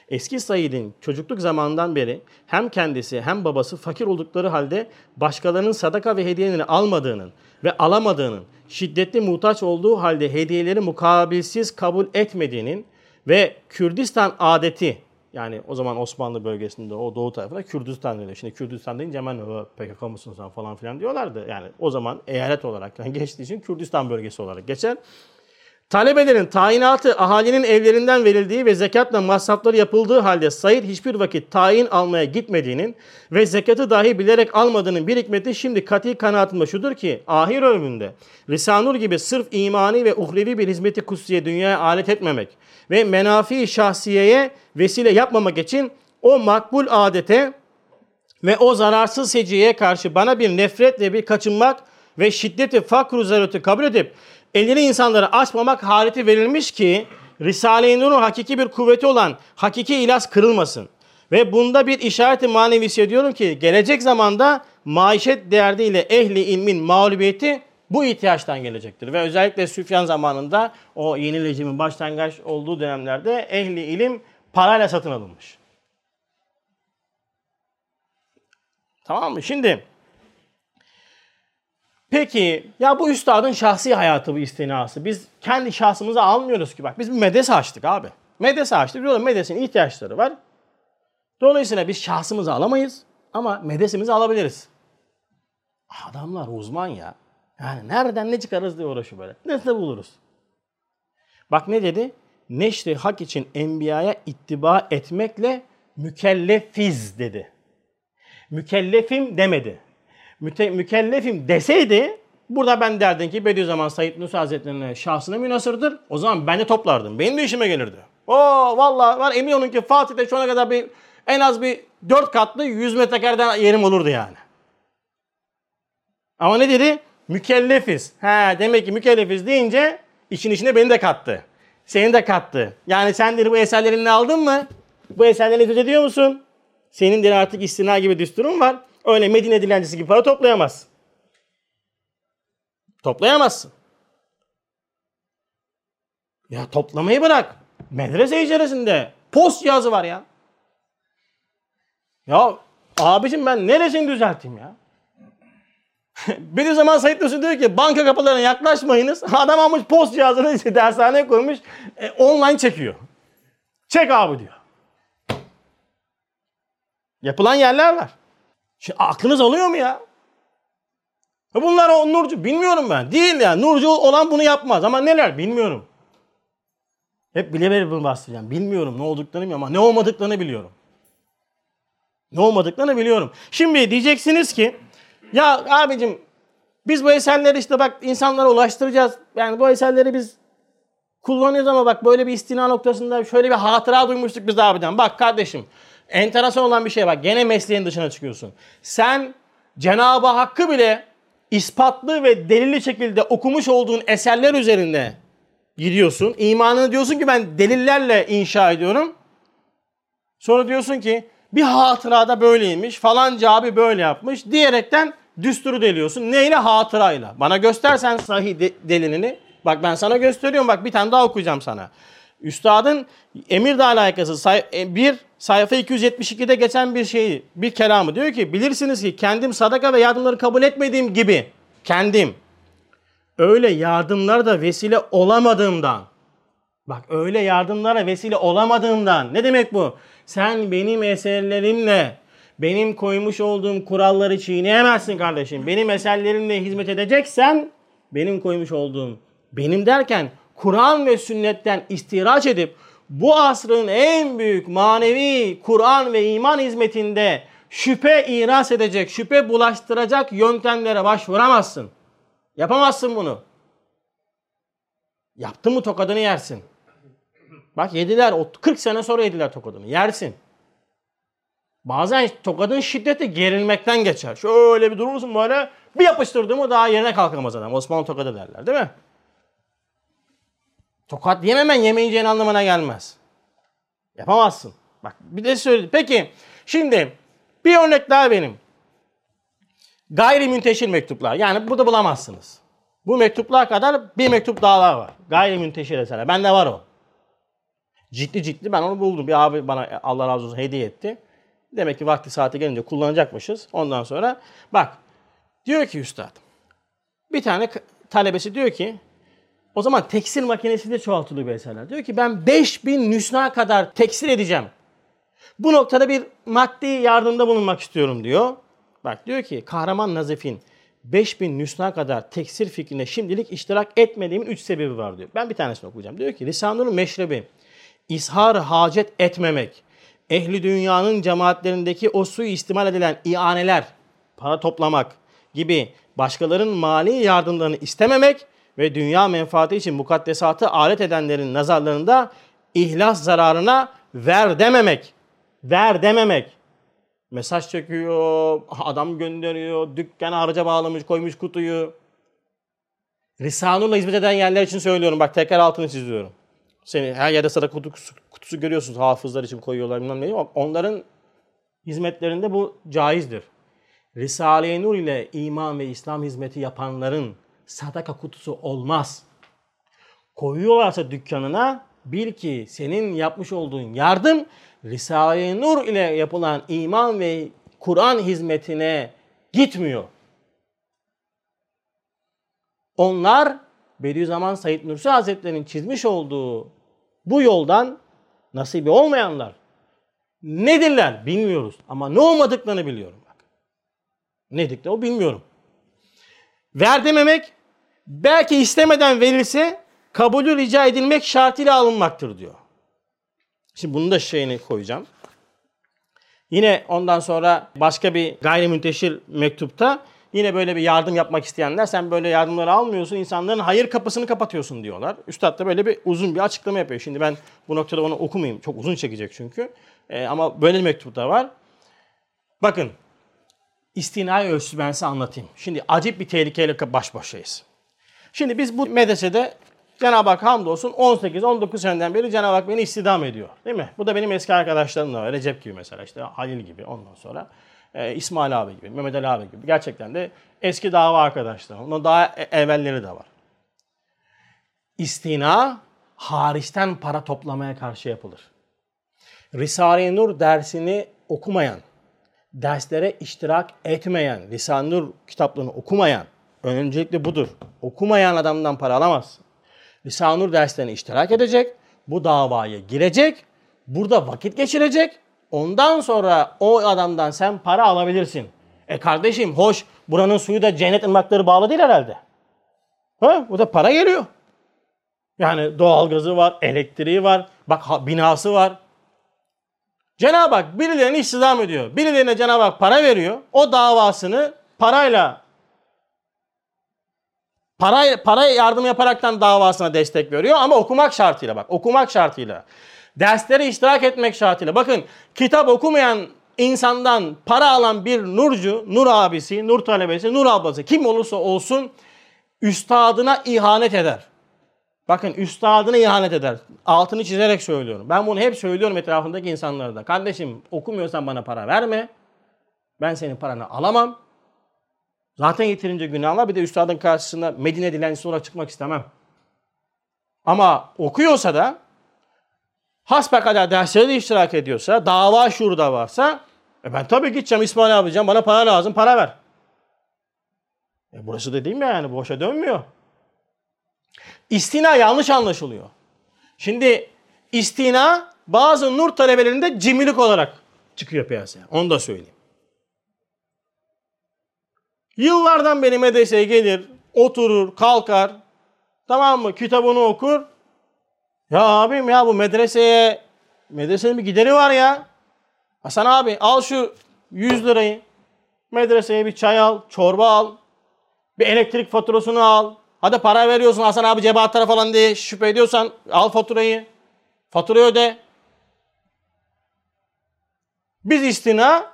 eski Said'in çocukluk zamanından beri hem kendisi hem babası fakir oldukları halde başkalarının sadaka ve hediyelerini almadığının ve alamadığının, şiddetli muhtaç olduğu halde hediyeleri mukabilsiz kabul etmediğinin ve Kürdistan adeti yani o zaman Osmanlı bölgesinde o doğu tarafında Kürdistan diyor. Şimdi Kürdistan deyince hemen PKK mısın sen falan filan diyorlardı. Yani o zaman eyalet olarak yani geçtiği için Kürdistan bölgesi olarak geçer. Talebelerin tayinatı ahalinin evlerinden verildiği ve zekatla masrafları yapıldığı halde Said hiçbir vakit tayin almaya gitmediğinin ve zekatı dahi bilerek almadığının bir hikmeti şimdi kati kanaatimde şudur ki ahir ömründe Risanur gibi sırf imani ve uhrevi bir hizmeti kutsiye dünyaya alet etmemek ve menafi şahsiyeye vesile yapmamak için o makbul adete ve o zararsız seciyeye karşı bana bir nefret ve bir kaçınmak ve şiddeti fakru zarareti kabul edip elini insanlara açmamak haleti verilmiş ki Risale-i Nur'un hakiki bir kuvveti olan hakiki ilas kırılmasın. Ve bunda bir işareti manevisi ediyorum ki gelecek zamanda maişet derdiyle ehli ilmin mağlubiyeti bu ihtiyaçtan gelecektir. Ve özellikle Süfyan zamanında o yeni rejimin başlangıç olduğu dönemlerde ehli ilim parayla satın alınmış. Tamam mı? Şimdi Peki ya bu üstadın şahsi hayatı bu istinası. Biz kendi şahsımıza almıyoruz ki bak. Biz bir medrese açtık abi. Medrese açtık. Diyorlar medresenin ihtiyaçları var. Dolayısıyla biz şahsımızı alamayız ama medresemizi alabiliriz. Adamlar uzman ya. Yani nereden ne çıkarız diye uğraşıyor böyle. Nasıl buluruz? Bak ne dedi? Neşri hak için enbiyaya ittiba etmekle mükellefiz dedi. Mükellefim demedi. Müte, mükellefim deseydi burada ben derdim ki Bediüzzaman Said Nursi Hazretleri'ne şahsına münasırdır. O zaman ben de toplardım. Benim de işime gelirdi. O vallahi var emin olun ki Fatih'te şu ana kadar bir en az bir dört katlı 100 metrekareden yerim olurdu yani. Ama ne dedi? Mükellefiz. Ha demek ki mükellefiz deyince işin içine beni de kattı. Seni de kattı. Yani sen dedi bu eserlerini aldın mı? Bu eserleri söz ediyor musun? Senin de artık istina gibi düsturun var. Öyle Medine dilencisi gibi para toplayamaz. Toplayamazsın. Ya toplamayı bırak. Medrese içerisinde post yazı var ya. Ya abicim ben neresini düzelteyim ya? bir zaman Said Nursi diyor ki banka kapılarına yaklaşmayınız. Adam almış post cihazını işte dershaneye koymuş. E, online çekiyor. Çek abi diyor. Yapılan yerler var. Şimdi aklınız alıyor mu ya? Bunlar o Nurcu. Bilmiyorum ben. Değil yani. Nurcu olan bunu yapmaz. Ama neler bilmiyorum. Hep bile bile bunu bahsedeceğim. Bilmiyorum ne olduklarını ama ne olmadıklarını biliyorum. Ne olmadıklarını biliyorum. Şimdi diyeceksiniz ki ya abicim biz bu eserleri işte bak insanlara ulaştıracağız. Yani bu eserleri biz kullanıyoruz ama bak böyle bir istina noktasında şöyle bir hatıra duymuştuk biz abiden. Bak kardeşim enteresan olan bir şey bak gene mesleğin dışına çıkıyorsun. Sen Cenab-ı Hakk'ı bile ispatlı ve delilli şekilde okumuş olduğun eserler üzerinde gidiyorsun. İmanını diyorsun ki ben delillerle inşa ediyorum. Sonra diyorsun ki bir hatırada böyleymiş falanca abi böyle yapmış diyerekten düsturu deliyorsun. Neyle? Hatırayla. Bana göstersen sahih de- delilini. Bak ben sana gösteriyorum bak bir tane daha okuyacağım sana. Üstadın Emirdağ alakası say- e, bir sayfa 272'de geçen bir şeyi, bir kelamı diyor ki bilirsiniz ki kendim sadaka ve yardımları kabul etmediğim gibi kendim öyle yardımlara da vesile olamadığımdan bak öyle yardımlara vesile olamadığımdan ne demek bu? Sen benim eserlerimle benim koymuş olduğum kuralları çiğneyemezsin kardeşim. Benim eserlerimle hizmet edeceksen benim koymuş olduğum benim derken Kur'an ve sünnetten istiraç edip bu asrın en büyük manevi Kur'an ve iman hizmetinde şüphe iras edecek, şüphe bulaştıracak yöntemlere başvuramazsın. Yapamazsın bunu. Yaptın mı tokadını yersin. Bak yediler, 40 sene sonra yediler tokadını. Yersin. Bazen tokadın şiddeti gerilmekten geçer. Şöyle bir durursun böyle bir yapıştırdı mı daha yerine kalkamaz adam. Osmanlı tokadı derler değil mi? Tokat yememen yemeyeceğin anlamına gelmez. Yapamazsın. Bak bir de söyledi. Peki şimdi bir örnek daha benim. Gayri münteşir mektuplar. Yani burada bulamazsınız. Bu mektuplar kadar bir mektup daha var. Gayri münteşir eserler. Bende var o. Ciddi ciddi ben onu buldum. Bir abi bana Allah razı olsun hediye etti. Demek ki vakti saati gelince kullanacakmışız. Ondan sonra bak diyor ki üstad bir tane talebesi diyor ki o zaman tekstil makinesi de çoğaltılıyor bu eserler. Diyor ki ben 5000 nüsna kadar tekstil edeceğim. Bu noktada bir maddi yardımda bulunmak istiyorum diyor. Bak diyor ki Kahraman Nazif'in 5000 nüsna kadar tekstil fikrine şimdilik iştirak etmediğimin 3 sebebi var diyor. Ben bir tanesini okuyacağım. Diyor ki Lisanur meşrebi ishar hacet etmemek, ehli dünyanın cemaatlerindeki o suyu istimal edilen ianeler, para toplamak gibi başkalarının mali yardımlarını istememek ve dünya menfaati için mukaddesatı alet edenlerin nazarlarında ihlas zararına ver dememek. Ver dememek. Mesaj çekiyor, adam gönderiyor, dükkan harca bağlamış, koymuş kutuyu. Risanur'la hizmet eden yerler için söylüyorum. Bak tekrar altını çiziyorum. Seni her yerde sadaka kutusu, kutusu görüyorsunuz. Hafızlar için koyuyorlar bilmem ne. Onların hizmetlerinde bu caizdir. Risale-i Nur ile iman ve İslam hizmeti yapanların sadaka kutusu olmaz. Koyuyorlarsa dükkanına bil ki senin yapmış olduğun yardım Risale-i Nur ile yapılan iman ve Kur'an hizmetine gitmiyor. Onlar Bediüzzaman Said Nursi Hazretleri'nin çizmiş olduğu bu yoldan nasibi olmayanlar. Nedirler bilmiyoruz ama ne olmadıklarını biliyorum bak. Nedik de o bilmiyorum. Ver dememek belki istemeden verilse kabulü rica edilmek şartıyla alınmaktır diyor. Şimdi bunu da şeyini koyacağım. Yine ondan sonra başka bir gayrimünteşir mektupta yine böyle bir yardım yapmak isteyenler sen böyle yardımları almıyorsun insanların hayır kapısını kapatıyorsun diyorlar. Üstad da böyle bir uzun bir açıklama yapıyor. Şimdi ben bu noktada onu okumayayım. Çok uzun çekecek çünkü. Ee, ama böyle bir mektup da var. Bakın istinai ölçüsü ben size anlatayım. Şimdi acip bir tehlikeyle baş başayız. Şimdi biz bu medresede Cenab-ı Hak hamdolsun 18-19 seneden beri Cenab-ı Hak beni istidam ediyor. Değil mi? Bu da benim eski arkadaşlarım da var. Recep gibi mesela işte Halil gibi ondan sonra. E, İsmail abi gibi, Mehmet Ali abi gibi. Gerçekten de eski dava arkadaşlarım. Onun daha e- evvelleri de var. İstina hariçten para toplamaya karşı yapılır. Risale-i Nur dersini okumayan, derslere iştirak etmeyen, Risale-i Nur kitaplarını okumayan, öncelikle budur. Okumayan adamdan para alamazsın. Risale-i Nur derslerine iştirak edecek, bu davaya girecek, burada vakit geçirecek, ondan sonra o adamdan sen para alabilirsin. E kardeşim hoş buranın suyu da cennet ırmakları bağlı değil herhalde. Ha? Bu da para geliyor. Yani doğalgazı var, elektriği var, bak binası var. Cenab-ı Hak birilerini istihdam ediyor. Birilerine Cenab-ı Hak para veriyor. O davasını parayla para, para yardım yaparaktan davasına destek veriyor ama okumak şartıyla bak. Okumak şartıyla. Derslere iştirak etmek şartıyla. Bakın kitap okumayan insandan para alan bir nurcu, nur abisi, nur talebesi, nur ablası kim olursa olsun üstadına ihanet eder. Bakın üstadına ihanet eder. Altını çizerek söylüyorum. Ben bunu hep söylüyorum etrafındaki insanlara da. Kardeşim okumuyorsan bana para verme. Ben senin paranı alamam. Zaten yeterince günahlar. Bir de üstadın karşısında Medine dilencisi olarak çıkmak istemem. Ama okuyorsa da hasbelkader derslere de iştirak ediyorsa, dava şuuru varsa e ben tabii gideceğim İsmail abi diyeceğim bana para lazım para ver. E burası değil mi yani boşa dönmüyor. İstina yanlış anlaşılıyor. Şimdi istina bazı nur talebelerinde cimrilik olarak çıkıyor piyasaya. Onu da söyleyeyim. Yıllardan beri medreseye gelir, oturur, kalkar. Tamam mı? Kitabını okur. Ya abim ya bu medreseye medresenin bir gideri var ya. Hasan abi al şu 100 lirayı. Medreseye bir çay al, çorba al. Bir elektrik faturasını al. Hadi para veriyorsun Hasan abi cebe atar falan diye şüphe ediyorsan al faturayı. Faturayı öde. Biz istina,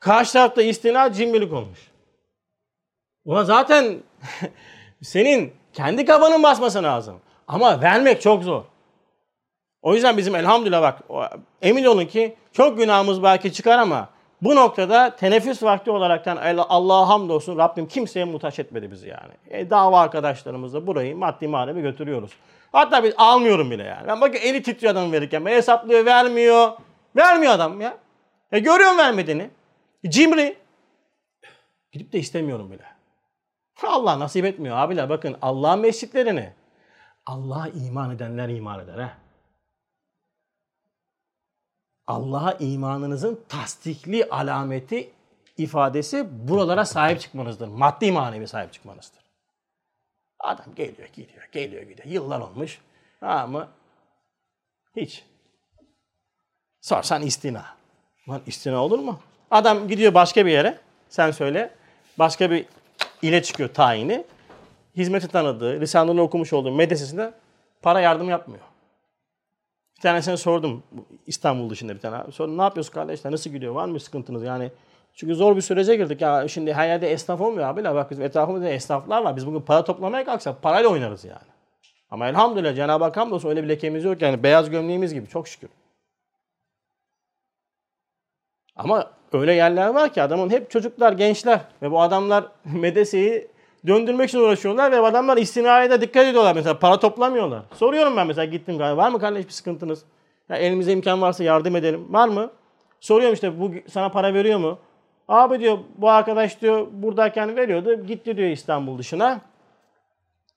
karşı tarafta istina cimrilik olmuş. Ulan zaten senin kendi kafanın basması lazım. Ama vermek çok zor. O yüzden bizim elhamdülillah bak emin olun ki çok günahımız belki çıkar ama bu noktada teneffüs vakti olaraktan Allah'a hamdolsun Rabbim kimseye muhtaç etmedi bizi yani. E, dava arkadaşlarımızla burayı maddi manevi götürüyoruz. Hatta biz almıyorum bile yani. Ben bakın eli titriyor adam verirken. Ben hesaplıyor vermiyor. Vermiyor adam ya. E görüyorum vermediğini. Cimri. Gidip de istemiyorum bile. Allah nasip etmiyor abiler bakın Allah'ın mescitlerini Allah'a iman edenler iman eder ha. Allah'a imanınızın tasdikli alameti ifadesi buralara sahip çıkmanızdır. Maddi manevi sahip çıkmanızdır. Adam geliyor gidiyor, geliyor gidiyor. Yıllar olmuş. Ama hiç. Sorsan istina. Lan istina olur mu? Adam gidiyor başka bir yere. Sen söyle. Başka bir ile çıkıyor tayini. Hizmeti tanıdığı, lisanını okumuş olduğu medresesinde para yardım yapmıyor. Bir tanesine sordum İstanbul dışında bir tane. Sordum ne yapıyorsun kardeşler nasıl gidiyor var mı sıkıntınız yani. Çünkü zor bir sürece girdik ya şimdi her yerde esnaf olmuyor abiler bak bizim etrafımızda esnaflar var. Biz bugün para toplamaya kalksak parayla oynarız yani. Ama elhamdülillah Cenab-ı Hak hamdolsun öyle bir lekemiz yok yani beyaz gömleğimiz gibi çok şükür. Ama öyle yerler var ki adamın hep çocuklar, gençler ve bu adamlar medeseyi döndürmek için uğraşıyorlar ve adamlar istinaya da dikkat ediyorlar mesela para toplamıyorlar. Soruyorum ben mesela gittim galiba var mı kardeş bir sıkıntınız? Ya elimizde imkan varsa yardım edelim. Var mı? Soruyorum işte bu sana para veriyor mu? Abi diyor bu arkadaş diyor buradayken veriyordu. Gitti diyor İstanbul dışına.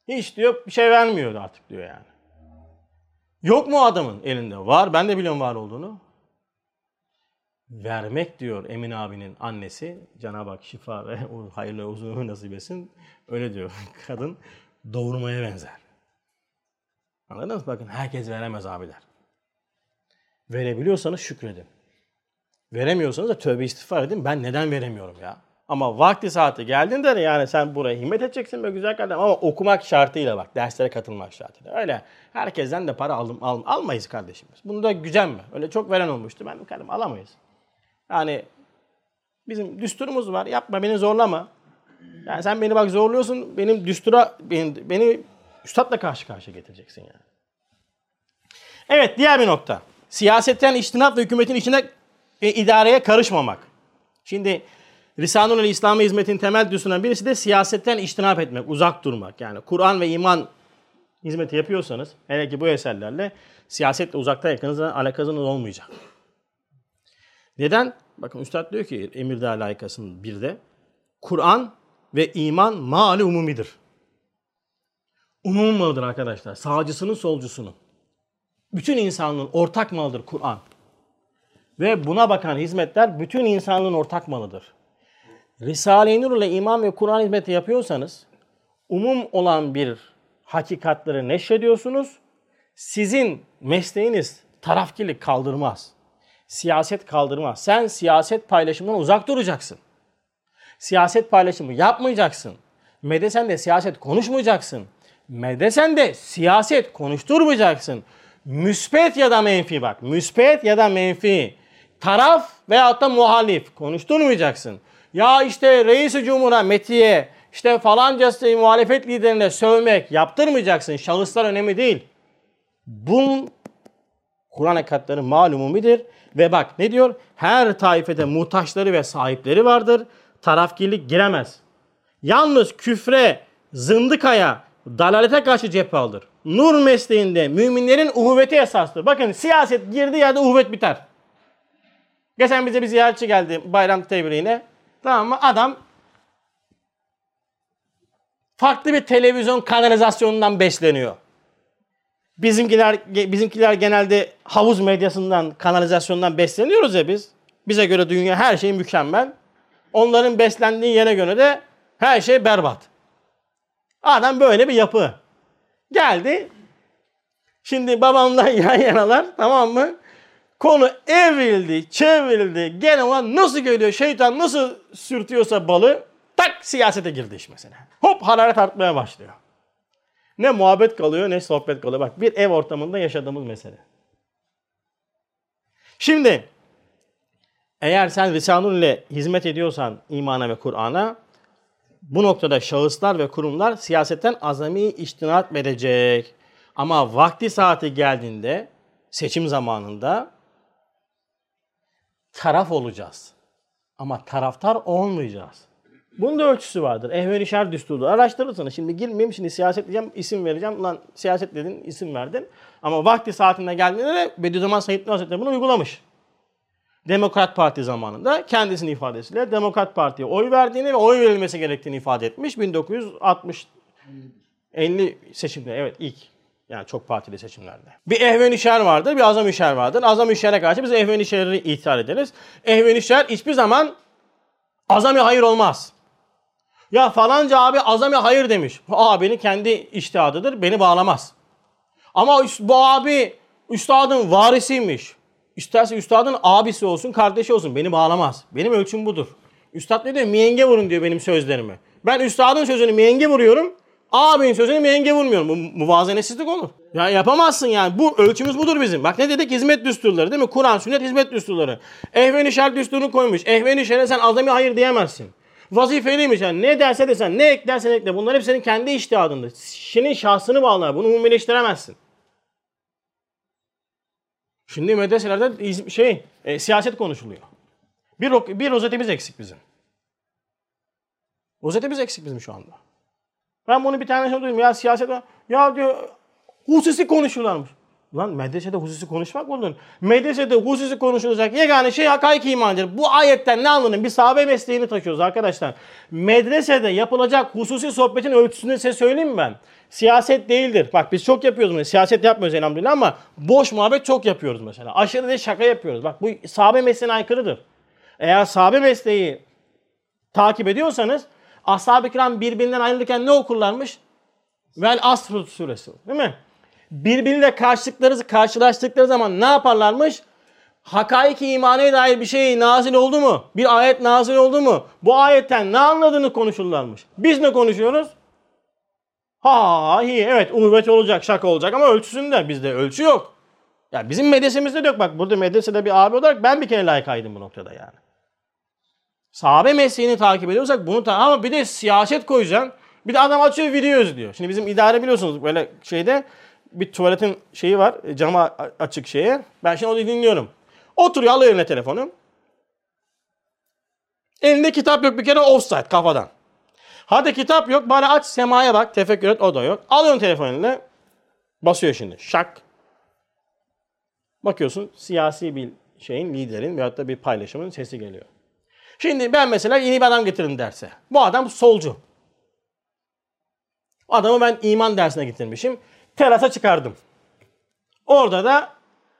Hiç diyor bir şey vermiyor artık diyor yani. Yok mu adamın elinde? Var. Ben de biliyorum var olduğunu. Vermek diyor Emin abinin annesi. Cenab-ı Hak şifa ve hayırlı uzun ömür nasip etsin. Öyle diyor. Kadın doğurmaya benzer. Anladınız mı? Bakın herkes veremez abiler. Verebiliyorsanız şükredin. Veremiyorsanız da tövbe istiğfar edin. Ben neden veremiyorum ya? Ama vakti saati geldiğinde de yani sen buraya himmet edeceksin be güzel kardeşim ama okumak şartıyla bak derslere katılmak şartıyla. Öyle herkesten de para alım, al, almayız kardeşimiz. Bunu da güzel mi? Öyle çok veren olmuştu. Ben kardeşim alamayız. Yani bizim düsturumuz var. Yapma beni zorlama. Yani sen beni bak zorluyorsun. Benim düstura beni, beni üstadla karşı karşıya getireceksin yani. Evet diğer bir nokta. Siyasetten iştinat ve hükümetin içine e, idareye karışmamak. Şimdi Risanul İslam'a hizmetin temel düsturundan birisi de siyasetten iştinap etmek, uzak durmak. Yani Kur'an ve iman hizmeti yapıyorsanız, hele ki bu eserlerle siyasetle uzakta yakınızda alakanız olmayacak. Neden? Bakın Üstad diyor ki Emirdağ layıkasının bir de Kur'an ve iman mali umumidir. Umum malıdır arkadaşlar. Sağcısının solcusunun. Bütün insanlığın ortak malıdır Kur'an. Ve buna bakan hizmetler bütün insanlığın ortak malıdır. Risale-i Nur ile iman ve Kur'an hizmeti yapıyorsanız umum olan bir hakikatleri neşrediyorsunuz. Sizin mesleğiniz tarafkilik kaldırmaz. Siyaset kaldırmaz. Sen siyaset paylaşımından uzak duracaksın. Siyaset paylaşımı yapmayacaksın. Medesen de siyaset konuşmayacaksın. Medesen de siyaset konuşturmayacaksın. Müspet ya da menfi bak. Müspet ya da menfi. Taraf veyahut da muhalif konuşturmayacaksın. Ya işte reis-i cumhura, metiye, işte falancası muhalefet liderine sövmek yaptırmayacaksın. Şahıslar önemli değil. Bunun Kur'an hakikatleri malumumidir. Ve bak ne diyor? Her taifede muhtaçları ve sahipleri vardır. Tarafkirlik giremez. Yalnız küfre, zındıkaya, dalalete karşı cephe alır. Nur mesleğinde müminlerin uhuvveti esastır. Bakın siyaset girdiği yerde uhuvvet biter. Geçen bize bir ziyaretçi geldi bayram tebriğine. Tamam mı? Adam farklı bir televizyon kanalizasyonundan besleniyor. Bizimkiler bizimkiler genelde havuz medyasından, kanalizasyondan besleniyoruz ya biz. Bize göre dünya her şey mükemmel. Onların beslendiği yere göre de her şey berbat. Adam böyle bir yapı. Geldi. Şimdi babamla yan yanalar tamam mı? Konu evrildi, çevrildi. Gene olan nasıl geliyor şeytan nasıl sürtüyorsa balı tak siyasete girdi iş mesela. Hop hararet artmaya başlıyor. Ne muhabbet kalıyor ne sohbet kalıyor. Bak bir ev ortamında yaşadığımız mesele. Şimdi eğer sen Risanul ile hizmet ediyorsan imana ve Kur'an'a bu noktada şahıslar ve kurumlar siyasetten azami iştinat verecek. Ama vakti saati geldiğinde seçim zamanında taraf olacağız. Ama taraftar olmayacağız. Bunun da ölçüsü vardır. Ehven-i şer düsturu. Araştırırsınız. Şimdi girmeyeyim. Şimdi siyaset diyeceğim. isim vereceğim. Ulan siyaset dedin, isim verdin. Ama vakti saatinde geldiğinde de Bediüzzaman Said Hazretleri bunu uygulamış. Demokrat Parti zamanında kendisinin ifadesiyle Demokrat Parti'ye oy verdiğini ve oy verilmesi gerektiğini ifade etmiş. 1960 50 seçimde evet ilk yani çok partili seçimlerde. Bir ehven şer vardır, bir azam şer vardır. Azam şere karşı biz ehven şerri ithal ederiz. Ehven şer hiçbir zaman azami hayır olmaz. Ya falanca abi azami hayır demiş. O abinin kendi iştihadıdır, beni bağlamaz. Ama bu abi üstadın varisiymiş. İsterse üstadın abisi olsun, kardeşi olsun. Beni bağlamaz. Benim ölçüm budur. Üstad ne diyor? Miyenge vurun diyor benim sözlerimi. Ben üstadın sözünü miyenge vuruyorum. Abinin sözünü miyenge vurmuyorum. Bu muvazenesizlik olur. Ya yapamazsın yani. Bu ölçümüz budur bizim. Bak ne dedik? Hizmet düsturları değil mi? Kur'an, sünnet, hizmet düsturları. Ehven-i şer düsturunu koymuş. Ehven-i şere sen azami hayır diyemezsin. Vazifeliymiş yani. Ne derse desen, ne eklersen ekle. Bunlar hep senin kendi iştihadında. Senin şahsını bağlar. Bunu umumileştiremezsin. Şimdi medreselerde şey, e, siyaset konuşuluyor. Bir, bir rozetimiz eksik bizim. Rozetimiz eksik bizim şu anda. Ben bunu bir tane şey duydum. Ya siyaset Ya diyor hususi konuşuyorlarmış. Lan medresede hususi konuşmak mı olur? Medresede hususi konuşulacak yegane şey hakaik imandır. Bu ayetten ne anladın? Bir sahabe mesleğini taşıyoruz arkadaşlar. Medresede yapılacak hususi sohbetin ölçüsünü size söyleyeyim mi ben? Siyaset değildir. Bak biz çok yapıyoruz bunu. Siyaset yapmıyoruz elhamdülillah ama boş muhabbet çok yapıyoruz mesela. Aşırı da şaka yapıyoruz. Bak bu sahabe mesleğine aykırıdır. Eğer sahabe mesleği takip ediyorsanız ashab-ı kiram birbirinden ayrılırken ne okurlarmış? Vel Asr suresi değil mi? Birbiriyle karşılıkları, karşılaştıkları zaman ne yaparlarmış? Hakaik imane dair bir şey nazil oldu mu? Bir ayet nazil oldu mu? Bu ayetten ne anladığını konuşurlarmış. Biz ne konuşuyoruz? Ha iyi evet uhvet olacak şaka olacak ama ölçüsünde bizde ölçü yok. Ya bizim medresemizde de yok bak burada medresede bir abi olarak ben bir kere layıkaydım bu noktada yani. Sahabe mesleğini takip ediyorsak bunu ta ama bir de siyaset koyacaksın. Bir de adam açıyor video izliyor. Şimdi bizim idare biliyorsunuz böyle şeyde bir tuvaletin şeyi var cama açık şeye. Ben şimdi onu dinliyorum. Oturuyor alıyor eline telefonu. Elinde kitap yok bir kere offside kafadan. Hadi kitap yok bari aç semaya bak tefekkür et o da yok. Alıyorsun telefonunu basıyor şimdi şak. Bakıyorsun siyasi bir şeyin liderin veyahut da bir paylaşımın sesi geliyor. Şimdi ben mesela yeni bir adam getirdim derse. Bu adam solcu. Adamı ben iman dersine getirmişim. Terasa çıkardım. Orada da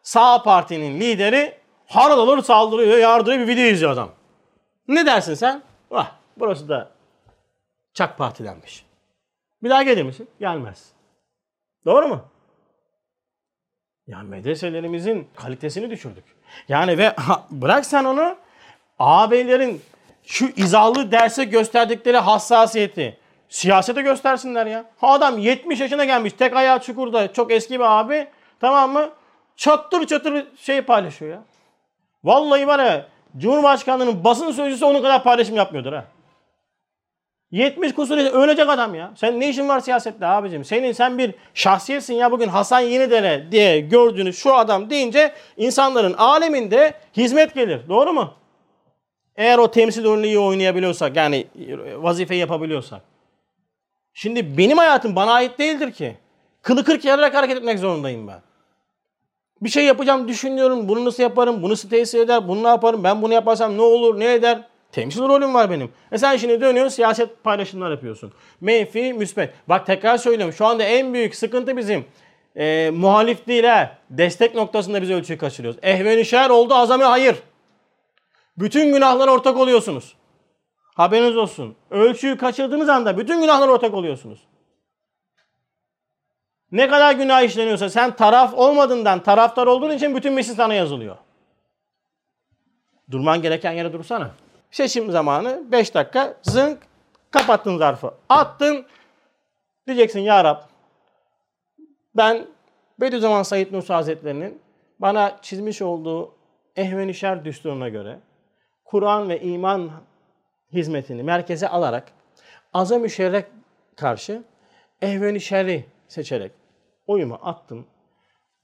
sağ partinin lideri harıl olur saldırıyor, yardırıyor bir video izliyor adam. Ne dersin sen? Vah, burası da Çak Parti'denmiş. Bir daha gelir misin? Gelmez. Doğru mu? Ya medreselerimizin kalitesini düşürdük. Yani ve ha, bırak sen onu ağabeylerin şu izahlı derse gösterdikleri hassasiyeti siyasete göstersinler ya. Adam 70 yaşına gelmiş tek ayağı çukurda çok eski bir abi tamam mı? Çatır çatır şey paylaşıyor ya. Vallahi var ya Cumhurbaşkanlığının basın sözcüsü onun kadar paylaşım yapmıyordur ha. 70 kusur ölecek adam ya. Sen ne işin var siyasette abicim? Senin sen bir şahsiyetsin ya bugün Hasan Yenidere diye gördüğünüz şu adam deyince insanların aleminde hizmet gelir. Doğru mu? Eğer o temsil rolünü iyi oynayabiliyorsak yani vazifeyi yapabiliyorsak. Şimdi benim hayatım bana ait değildir ki. Kılı kırk yararak hareket etmek zorundayım ben. Bir şey yapacağım düşünüyorum. Bunu nasıl yaparım? Bunu nasıl tesir eder? Bunu ne yaparım? Ben bunu yaparsam ne olur? Ne eder? Temsil rolüm var benim. E sen şimdi dönüyorsun siyaset paylaşımlar yapıyorsun. Menfi, müsbet. Bak tekrar söylüyorum şu anda en büyük sıkıntı bizim e, muhalif değil ha. Destek noktasında biz ölçüyü kaçırıyoruz. Ehven-i şer oldu azami hayır. Bütün günahlara ortak oluyorsunuz. Haberiniz olsun. Ölçüyü kaçırdığınız anda bütün günahlara ortak oluyorsunuz. Ne kadar günah işleniyorsa sen taraf olmadığından taraftar olduğun için bütün misli sana yazılıyor. Durman gereken yere dursana. Seçim zamanı 5 dakika zınk kapattın zarfı. Attın. Diyeceksin ya Rab ben Bediüzzaman Said Nursi Hazretleri'nin bana çizmiş olduğu ehven şer düsturuna göre Kur'an ve iman hizmetini merkeze alarak azam-ı şerre karşı ehven-i şerri seçerek oyumu attım.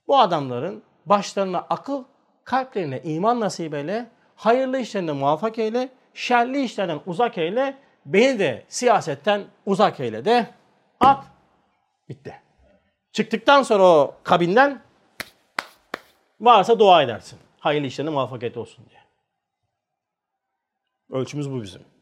Bu adamların başlarına akıl, kalplerine iman nasip eyle, hayırlı işlerine muvaffak eyle, şerli işlerden uzak eyle, beni de siyasetten uzak eyle de at. Bitti. Çıktıktan sonra o kabinden varsa dua edersin. Hayırlı işlerine muvaffakiyet olsun diye. Ölçümüz bu bizim.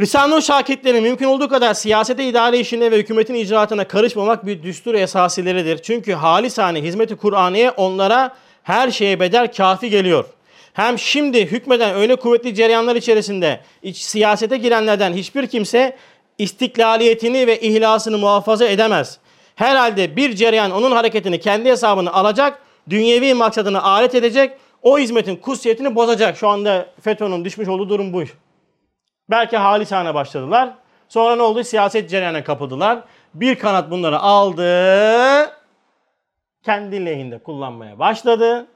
Risale-i şakitlerin mümkün olduğu kadar siyasete idare işine ve hükümetin icraatına karışmamak bir düstur esasileridir. Çünkü halisane hizmeti Kur'aniye onlara her şeye bedel kafi geliyor. Hem şimdi hükmeden öyle kuvvetli cereyanlar içerisinde iç, siyasete girenlerden hiçbir kimse istiklaliyetini ve ihlasını muhafaza edemez. Herhalde bir cereyan onun hareketini kendi hesabını alacak, dünyevi maksadını alet edecek, o hizmetin kutsiyetini bozacak. Şu anda FETÖ'nün düşmüş olduğu durum bu. Belki halisane başladılar. Sonra ne oldu? Siyaset cereyana kapıldılar. Bir kanat bunları aldı. Kendi lehinde kullanmaya başladı.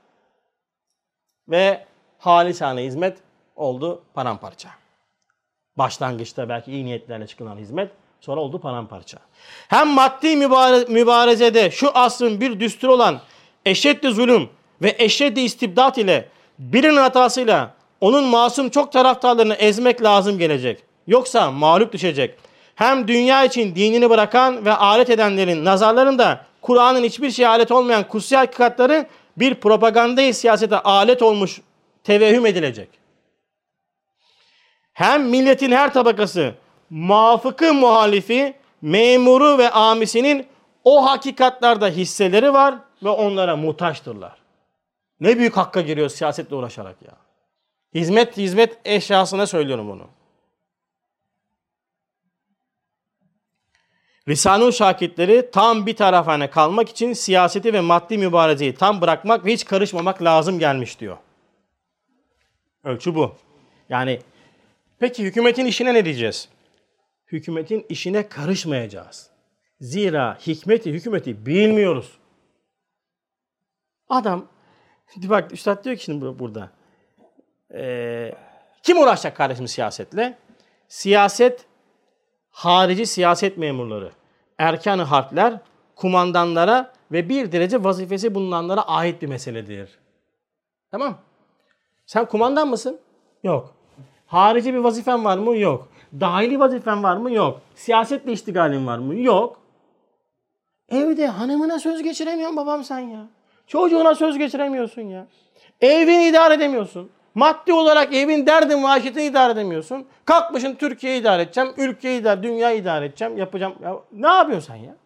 Ve halisane hizmet oldu paramparça. Başlangıçta belki iyi niyetlerle çıkılan hizmet sonra oldu paramparça. Hem maddi mübarezede şu asrın bir düsturu olan eşeddi zulüm ve eşeddi istibdat ile birinin hatasıyla onun masum çok taraftarlarını ezmek lazım gelecek. Yoksa mağlup düşecek. Hem dünya için dinini bırakan ve alet edenlerin nazarlarında Kur'an'ın hiçbir şeye alet olmayan kutsi hakikatları bir propagandayı siyasete alet olmuş tevehüm edilecek. Hem milletin her tabakası muvafıkı muhalifi, memuru ve amisinin o hakikatlarda hisseleri var ve onlara muhtaçtırlar. Ne büyük hakka giriyor siyasetle uğraşarak ya. Hizmet hizmet eşyasına söylüyorum bunu. Risale-ül Şakitleri tam bir tarafane kalmak için siyaseti ve maddi mübarezeyi tam bırakmak ve hiç karışmamak lazım gelmiş diyor. Ölçü bu. Yani peki hükümetin işine ne diyeceğiz? Hükümetin işine karışmayacağız. Zira hikmeti hükümeti bilmiyoruz. Adam, bak Üstad diyor ki şimdi burada. Ee, kim uğraşacak kardeşim siyasetle? Siyaset, harici siyaset memurları, erkan-ı harpler, kumandanlara ve bir derece vazifesi bulunanlara ait bir meseledir. Tamam. Sen kumandan mısın? Yok. Harici bir vazifen var mı? Yok. Dahili vazifen var mı? Yok. Siyasetle iştigalin var mı? Yok. Evde hanımına söz geçiremiyorsun babam sen ya. Çocuğuna söz geçiremiyorsun ya. Evini idare edemiyorsun. Maddi olarak evin derdin maaşetini idare edemiyorsun. Kalkmışın Türkiye'yi idare edeceğim, ülkeyi idare, dünyayı idare edeceğim, yapacağım. Ya, ne yapıyorsun sen ya?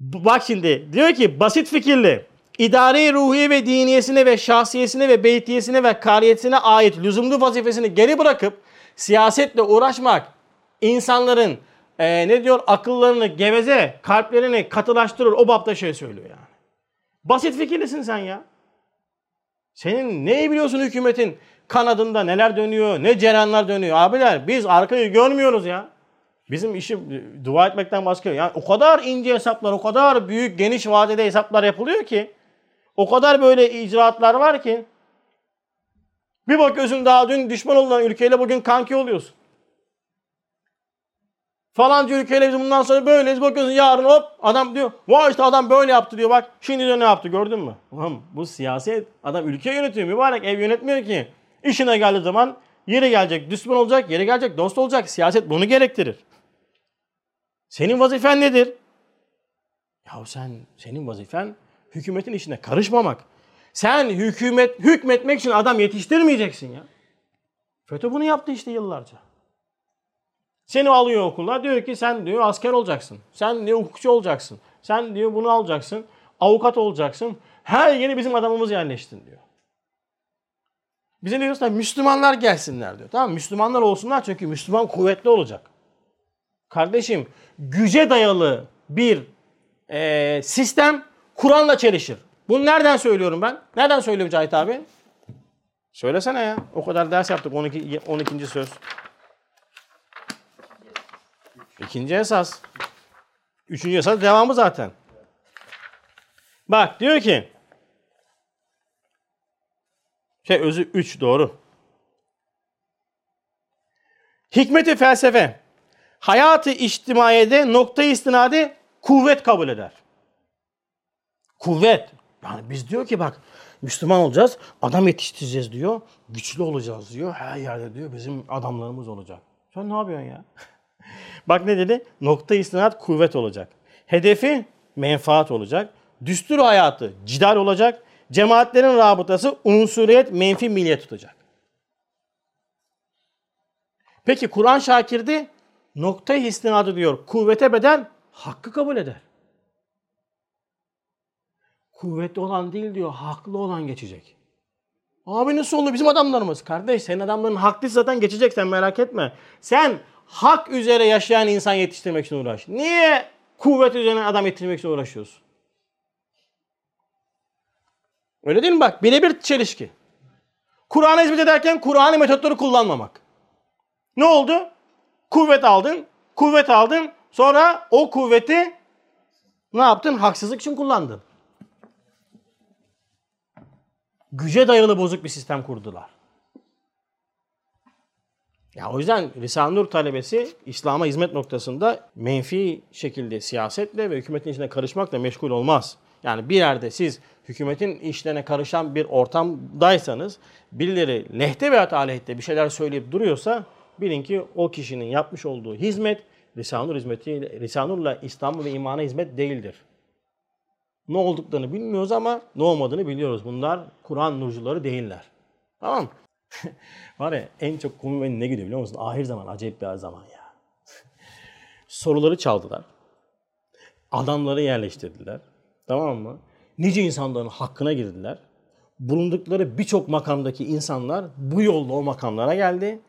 Bak şimdi diyor ki basit fikirli, idare ruhiye ve diniyesine ve şahsiyesine ve beytiyesine ve kariyetine ait lüzumlu vazifesini geri bırakıp siyasetle uğraşmak insanların e, ne diyor akıllarını geveze, kalplerini katılaştırır. O bapta şey söylüyor yani. Basit fikirlisin sen ya. Senin neyi biliyorsun hükümetin kanadında neler dönüyor, ne cerenler dönüyor. Abiler biz arkayı görmüyoruz ya. Bizim işi dua etmekten başka. Yani o kadar ince hesaplar, o kadar büyük, geniş vadede hesaplar yapılıyor ki. O kadar böyle icraatlar var ki. Bir bakıyorsun daha dün düşman olan ülkeyle bugün kanki oluyorsun. Falanca ülkeyle biz bundan sonra böyleyiz. Bakıyorsun yarın hop adam diyor. Vay işte adam böyle yaptı diyor bak. Şimdi de ne yaptı gördün mü? Ulan bu siyaset. Adam ülke yönetiyor mübarek ev yönetmiyor ki. İşine geldiği zaman yeri gelecek düşman olacak, yeri gelecek dost olacak. Siyaset bunu gerektirir. Senin vazifen nedir? Ya sen senin vazifen hükümetin işine karışmamak. Sen hükümet hükmetmek için adam yetiştirmeyeceksin ya. FETÖ bunu yaptı işte yıllarca. Seni alıyor okula diyor ki sen diyor asker olacaksın. Sen diyor hukukçu olacaksın. Sen diyor bunu alacaksın. Avukat olacaksın. Her yeni bizim adamımız yerleştin diyor. Bize ne diyorsa Müslümanlar gelsinler diyor. Tamam Müslümanlar olsunlar çünkü Müslüman kuvvetli olacak. Kardeşim güce dayalı bir e, sistem Kur'an'la çelişir. Bunu nereden söylüyorum ben? Nereden söylüyorum Cahit abi? Söylesene ya. O kadar ders yaptık 12. 12. söz. İkinci esas. Üçüncü esas devamı zaten. Bak diyor ki şey özü 3 doğru. Hikmeti felsefe hayatı içtimaiyede nokta istinadi kuvvet kabul eder. Kuvvet. Yani biz diyor ki bak Müslüman olacağız, adam yetiştireceğiz diyor, güçlü olacağız diyor, her yerde diyor bizim adamlarımız olacak. Sen ne yapıyorsun ya? Bak ne dedi? Nokta istinat kuvvet olacak. Hedefi menfaat olacak. Düstur hayatı cidal olacak. Cemaatlerin rabıtası unsuriyet menfi milliyet tutacak. Peki Kur'an şakirdi nokta istinadı diyor. Kuvvete bedel hakkı kabul eder. Kuvvetli olan değil diyor, haklı olan geçecek. Abi nasıl olur bizim adamlarımız? Kardeş senin adamların haklı zaten geçecek sen merak etme. Sen hak üzere yaşayan insan yetiştirmek için uğraş. Niye kuvvet üzerine adam yetiştirmek için uğraşıyorsun? Öyle değil mi bak? Birebir çelişki. Kur'an'a hizmet ederken Kur'an'ı metotları kullanmamak. Ne oldu? Kuvvet aldın, kuvvet aldın. Sonra o kuvveti ne yaptın? Haksızlık için kullandın. Güce dayalı bozuk bir sistem kurdular. Ya o yüzden Risale-i Nur talebesi İslam'a hizmet noktasında menfi şekilde siyasetle ve hükümetin içine karışmakla meşgul olmaz. Yani bir yerde siz hükümetin işlerine karışan bir ortamdaysanız birileri lehte veya aleyhte bir şeyler söyleyip duruyorsa bilin ki o kişinin yapmış olduğu hizmet Lisanur hizmeti, Lisanur'la İslam ve imana hizmet değildir. Ne olduklarını bilmiyoruz ama ne olmadığını biliyoruz. Bunlar Kur'an nurcuları değiller. Tamam? Var ya en çok komik ne gidiyor biliyor musun? Ahir zaman, acayip bir zaman ya. Soruları çaldılar. Adamları yerleştirdiler. Tamam mı? Nice insanların hakkına girdiler. Bulundukları birçok makamdaki insanlar bu yolla o makamlara geldi.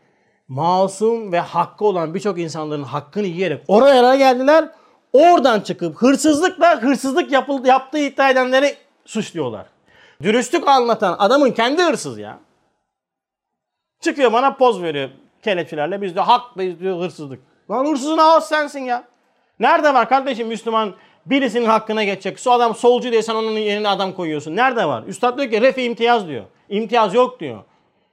Masum ve hakkı olan birçok insanların hakkını yiyerek oraya geldiler. Oradan çıkıp hırsızlıkla hırsızlık yapıldı, yaptığı iddia edenleri suçluyorlar. Dürüstlük anlatan adamın kendi hırsız ya. Çıkıyor bana poz veriyor kelepçelerle. Biz de haklıyız diyor hırsızlık. Lan hırsızın ağız sensin ya. Nerede var kardeşim Müslüman birisinin hakkına geçecek. Su adam solcu diye sen onun yerine adam koyuyorsun. Nerede var? Üstad diyor ki refi imtiyaz diyor. İmtiyaz yok diyor.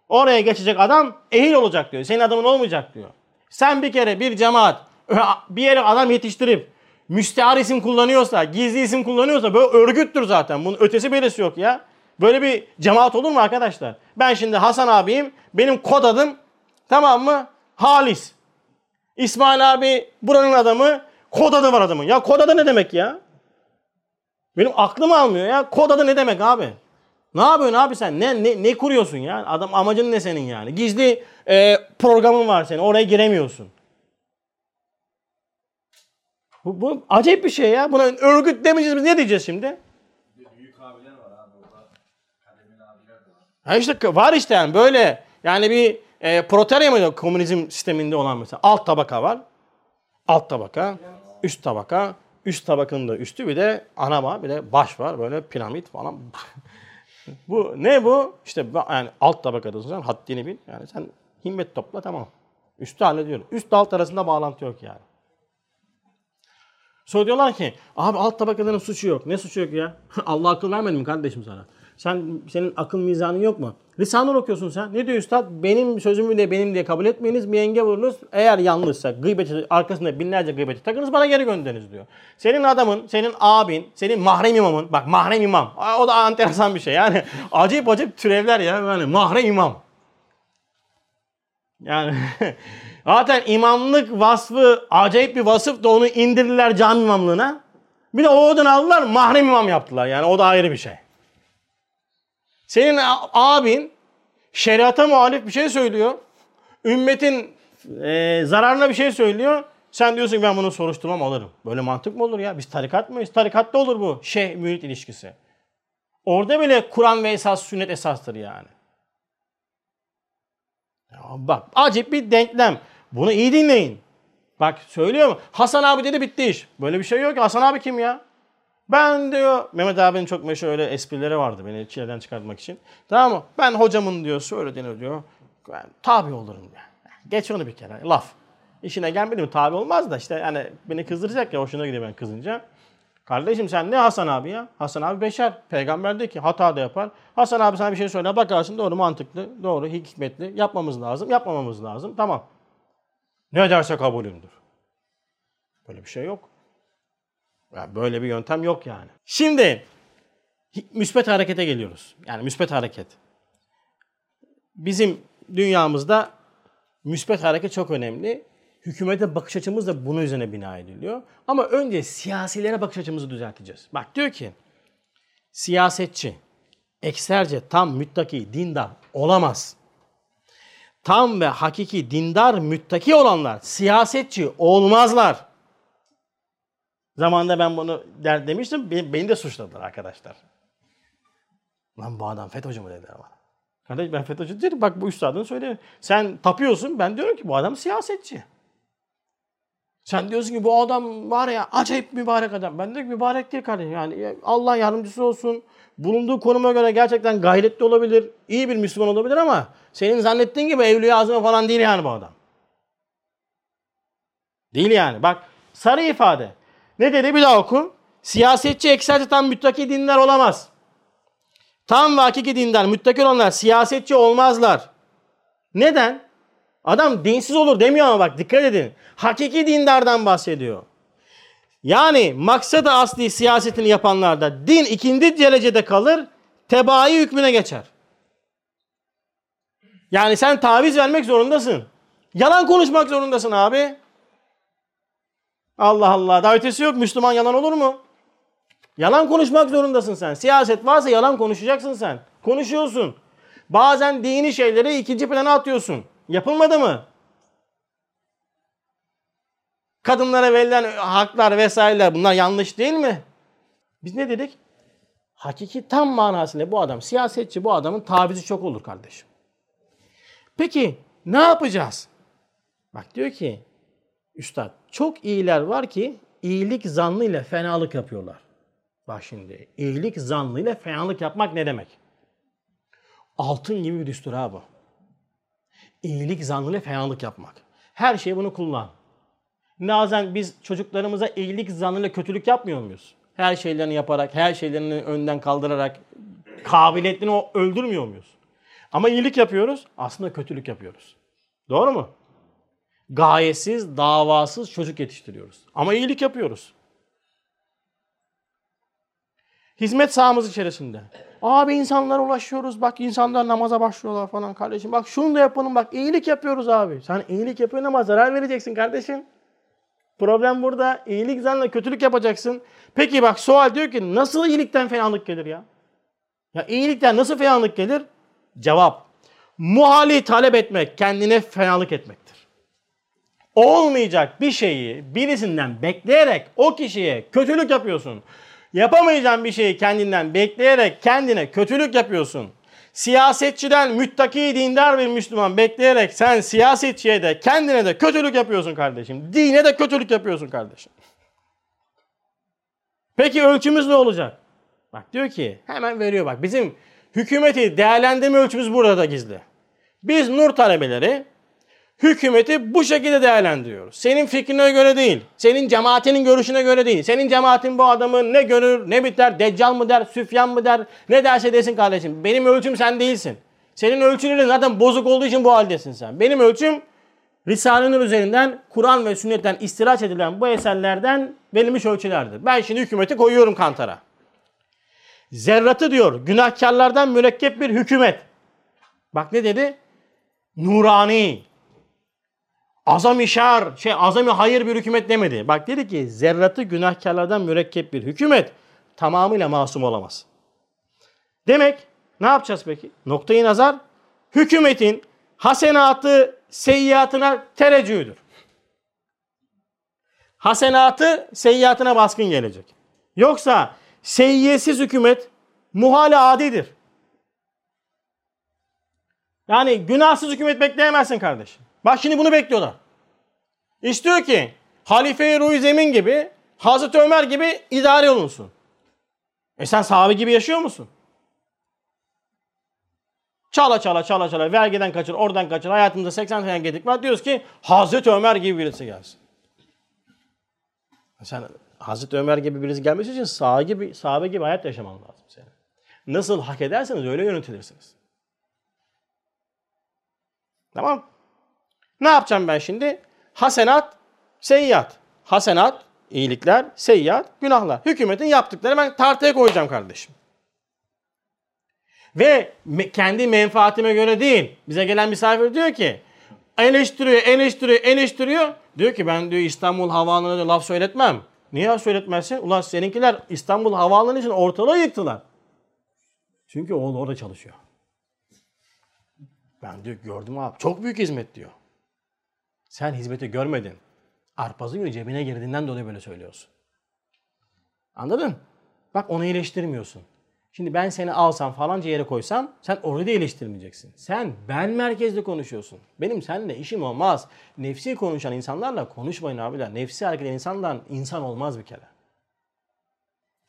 Oraya geçecek adam ehil olacak diyor. Senin adamın olmayacak diyor. Sen bir kere bir cemaat bir yere adam yetiştirip müstehar isim kullanıyorsa, gizli isim kullanıyorsa böyle örgüttür zaten. Bunun ötesi belirsi yok ya. Böyle bir cemaat olur mu arkadaşlar? Ben şimdi Hasan abiyim. Benim kod adım tamam mı? Halis. İsmail abi buranın adamı. Kod adı var adamın. Ya kod adı ne demek ya? Benim aklım almıyor ya. Kod adı ne demek abi? Ne yapıyorsun abi sen? Ne ne, ne kuruyorsun ya? Adam amacın ne senin yani? Gizli e, programın var senin. Oraya giremiyorsun. Bu, bu acayip bir şey ya. Buna örgüt demeyeceğiz biz. Ne diyeceğiz şimdi? Büyük abiler var abi orada. Kademin abiler de var. Ha işte var işte yani böyle yani bir e, proterya mı komünizm sisteminde olan mesela alt tabaka var. Alt tabaka, üst tabaka, üst tabakanın da üstü bir de anama bir de baş var böyle piramit falan. bu ne bu? İşte yani alt tabakadasın sen haddini bil. Yani sen himmet topla tamam. Üstü hallediyorum. Üst alt arasında bağlantı yok yani. Sonra diyorlar ki abi alt tabakaların suçu yok. Ne suçu yok ya? Allah akıl vermedi mi kardeşim sana? Sen senin akıl mizanın yok mu? Risanur okuyorsun sen. Ne diyor üstad? Benim sözümü de benim diye kabul etmeyiniz. Bir enge vurunuz. Eğer yanlışsa gıybeti arkasında binlerce gıybeti takınız bana geri gönderiniz diyor. Senin adamın, senin abin, senin mahrem imamın. Bak mahrem imam. O da enteresan bir şey. Yani acayip acayip türevler ya. Yani mahrem imam. Yani zaten imamlık vasfı acayip bir vasıf da onu indirdiler cami imamlığına. Bir de o odan aldılar mahrem imam yaptılar. Yani o da ayrı bir şey. Senin abin şeriata muhalif bir şey söylüyor. Ümmetin e, zararına bir şey söylüyor. Sen diyorsun ki ben bunu soruşturmam alırım. Böyle mantık mı olur ya? Biz tarikat mıyız? Tarikatta olur bu şeyh mürit ilişkisi. Orada bile Kur'an ve esas sünnet esastır yani. Ya bak acip bir denklem. Bunu iyi dinleyin. Bak söylüyor mu? Hasan abi dedi bitti iş. Böyle bir şey yok ki. Hasan abi kim ya? Ben diyor Mehmet abinin çok meşhur öyle esprileri vardı beni çileden çıkartmak için. Tamam mı? Ben hocamın diyor söylediğini diyor. Ben tabi olurum diyor. Geç onu bir kere. Laf. İşine gelmedi mi tabi olmaz da işte yani beni kızdıracak ya hoşuna gidiyor ben kızınca. Kardeşim sen ne Hasan abi ya? Hasan abi beşer. Peygamber de ki hata da yapar. Hasan abi sana bir şey söyle bakarsın doğru mantıklı, doğru hikmetli. Yapmamız lazım, yapmamamız lazım. Tamam. Ne derse kabulümdür. Böyle bir şey yok. Yani böyle bir yöntem yok yani. Şimdi müspet harekete geliyoruz. Yani müspet hareket. Bizim dünyamızda müspet hareket çok önemli. Hükümete bakış açımız da bunun üzerine bina ediliyor. Ama önce siyasilere bakış açımızı düzelteceğiz. Bak diyor ki siyasetçi ekserce tam müttaki dindar olamaz. Tam ve hakiki dindar müttaki olanlar siyasetçi olmazlar. Zamanında ben bunu der demiştim. Beni, de suçladılar arkadaşlar. Lan bu adam FETÖ'cü mü dediler bana. Kardeş ben FETÖ'cü değilim. Bak bu üstadın söyle. Sen tapıyorsun. Ben diyorum ki bu adam siyasetçi. Sen diyorsun ki bu adam var ya acayip mübarek adam. Ben de mübarek değil kardeşim. Yani Allah yardımcısı olsun. Bulunduğu konuma göre gerçekten gayretli olabilir. iyi bir Müslüman olabilir ama senin zannettiğin gibi Evliya Azam falan değil yani bu adam. Değil yani. Bak sarı ifade. Ne dedi bir daha oku. Siyasetçi ekserce tam müttaki dinler olamaz. Tam ve hakiki dindar, müttaki olanlar siyasetçi olmazlar. Neden? Adam dinsiz olur demiyor ama bak dikkat edin. Hakiki dindardan bahsediyor. Yani maksadı asli siyasetini yapanlarda din ikinci derecede kalır, tebai hükmüne geçer. Yani sen taviz vermek zorundasın. Yalan konuşmak zorundasın abi. Allah Allah. Daha ötesi yok. Müslüman yalan olur mu? Yalan konuşmak zorundasın sen. Siyaset varsa yalan konuşacaksın sen. Konuşuyorsun. Bazen dini şeyleri ikinci plana atıyorsun. Yapılmadı mı? Kadınlara verilen haklar vesaireler bunlar yanlış değil mi? Biz ne dedik? Hakiki tam manasıyla bu adam siyasetçi bu adamın tavizi çok olur kardeşim. Peki ne yapacağız? Bak diyor ki üstad çok iyiler var ki iyilik zannıyla fenalık yapıyorlar. Bak şimdi iyilik zannıyla fenalık yapmak ne demek? Altın gibi bir düstur ha bu. İyilik zannıyla fenalık yapmak. Her şey bunu kullan. Bazen biz çocuklarımıza iyilik zannıyla kötülük yapmıyor muyuz? Her şeylerini yaparak, her şeylerini önden kaldırarak kabiliyetini o öldürmüyor muyuz? Ama iyilik yapıyoruz, aslında kötülük yapıyoruz. Doğru mu? Gayesiz, davasız çocuk yetiştiriyoruz. Ama iyilik yapıyoruz. Hizmet sahamız içerisinde. Abi insanlara ulaşıyoruz. Bak insanlar namaza başlıyorlar falan kardeşim. Bak şunu da yapalım. Bak iyilik yapıyoruz abi. Sen iyilik yapıyorsun ama zarar vereceksin kardeşim. Problem burada. İyilik zanla kötülük yapacaksın. Peki bak sual diyor ki nasıl iyilikten fenalık gelir ya? Ya iyilikten nasıl fenalık gelir? Cevap. Muhali talep etmek kendine fenalık etmektir. Olmayacak bir şeyi birisinden bekleyerek o kişiye kötülük yapıyorsun. Yapamayacağın bir şeyi kendinden bekleyerek kendine kötülük yapıyorsun. Siyasetçiden müttaki dindar bir Müslüman bekleyerek sen siyasetçiye de kendine de kötülük yapıyorsun kardeşim. Dine de kötülük yapıyorsun kardeşim. Peki ölçümüz ne olacak? Bak diyor ki hemen veriyor bak bizim hükümeti değerlendirme ölçümüz burada gizli. Biz nur talebeleri hükümeti bu şekilde değerlendiriyoruz. Senin fikrine göre değil, senin cemaatinin görüşüne göre değil. Senin cemaatin bu adamı ne görür, ne biter, deccal mı der, süfyan mı der, ne derse desin kardeşim. Benim ölçüm sen değilsin. Senin ölçülerin zaten bozuk olduğu için bu haldesin sen. Benim ölçüm Risale-i üzerinden Kur'an ve sünnetten istiraç edilen bu eserlerden verilmiş ölçülerdir. Ben şimdi hükümeti koyuyorum kantara. Zerratı diyor günahkarlardan mürekkep bir hükümet. Bak ne dedi? Nurani. Azam şer, şey azami hayır bir hükümet demedi. Bak dedi ki zerratı günahkarlardan mürekkep bir hükümet tamamıyla masum olamaz. Demek ne yapacağız peki? Noktayı nazar hükümetin hasenatı seyyiatına tereccüdür. Hasenatı seyyiatına baskın gelecek. Yoksa seyyiyesiz hükümet muhale adidir. Yani günahsız hükümet bekleyemezsin kardeşim. Bak şimdi bunu bekliyorlar. İstiyor ki Halife-i Ruhi Zemin gibi, Hazreti Ömer gibi idare olunsun. E sen sahabe gibi yaşıyor musun? Çala çala çala çala vergiden kaçır, oradan kaçır. Hayatımızda 80 sene gedik var. Diyoruz ki Hazreti Ömer gibi birisi gelsin. Sen Hazreti Ömer gibi birisi gelmesi için sahabe gibi, sahabe gibi hayat yaşaman lazım senin. Nasıl hak ederseniz öyle yönetilirsiniz. Tamam. Ne yapacağım ben şimdi? Hasenat, seyyiat. Hasenat, iyilikler, seyyiat, günahlar. Hükümetin yaptıkları ben tartıya koyacağım kardeşim. Ve kendi menfaatime göre değil. Bize gelen misafir diyor ki eleştiriyor, eleştiriyor, eleştiriyor. Diyor ki ben diyor İstanbul Havaalanı'na laf söyletmem. Niye söyletmezsin? Ulan seninkiler İstanbul Havaalanı için ortalığı yıktılar. Çünkü oğlu orada çalışıyor. Ben diyor gördüm abi. Çok büyük hizmet diyor. Sen hizmeti görmedin. Arpazı günü cebine girdiğinden dolayı böyle söylüyorsun. Anladın? Bak onu eleştirmiyorsun. Şimdi ben seni alsam falanca yere koysam sen orayı da eleştirmeyeceksin. Sen ben merkezli konuşuyorsun. Benim seninle işim olmaz. Nefsi konuşan insanlarla konuşmayın abiler. Nefsi hareket eden insan olmaz bir kere.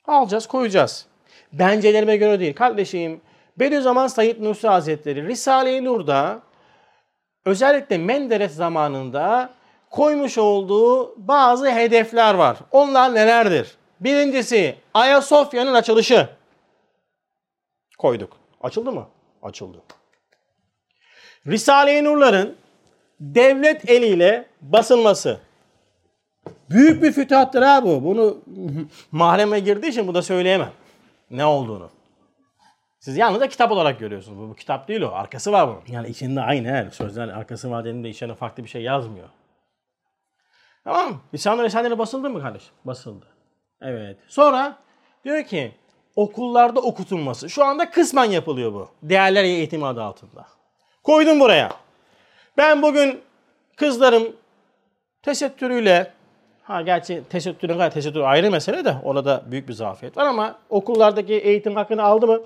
Alacağız koyacağız. Bencelerime göre değil. Kardeşim Bediüzzaman Said Nursi Hazretleri Risale-i Nur'da özellikle Menderes zamanında koymuş olduğu bazı hedefler var. Onlar nelerdir? Birincisi Ayasofya'nın açılışı. Koyduk. Açıldı mı? Açıldı. Risale-i Nur'ların devlet eliyle basılması. Büyük bir fütuhattır ha bu. Bunu mahreme girdiği için bu da söyleyemem. Ne olduğunu. Siz yalnızca kitap olarak görüyorsunuz. Bu, bu kitap değil o. Arkası var bunun. Yani içinde aynı her sözler arkası var dediğinde içine farklı bir şey yazmıyor. Tamam mı? Lisan-ı basıldı mı kardeşim? Basıldı. Evet. Sonra diyor ki okullarda okutulması. Şu anda kısmen yapılıyor bu. Değerler eğitimi adı altında. Koydum buraya. Ben bugün kızlarım tesettürüyle ha gerçi tesettürün gayet tesettür ayrı mesele de orada büyük bir zafiyet var ama okullardaki eğitim hakkını aldı mı?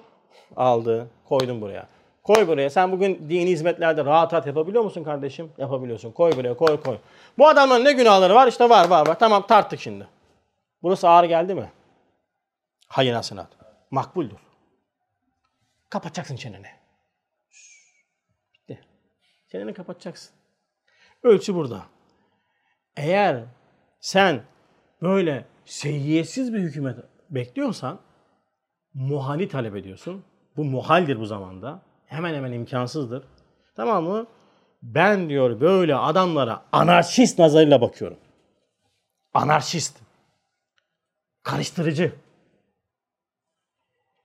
Aldı. Koydum buraya. Koy buraya. Sen bugün dini hizmetlerde rahat rahat yapabiliyor musun kardeşim? Yapabiliyorsun. Koy buraya koy koy. Bu adamların ne günahları var? İşte var var var. Tamam tarttık şimdi. Burası ağır geldi mi? Hayır hasenat. Makbuldür. Kapatacaksın çeneni. Bitti. Çeneni kapatacaksın. Ölçü burada. Eğer sen böyle seyyiyetsiz bir hükümet bekliyorsan muhali talep ediyorsun. Bu muhaldir bu zamanda. Hemen hemen imkansızdır. Tamam mı? Ben diyor böyle adamlara anarşist nazarıyla bakıyorum. Anarşist. Karıştırıcı.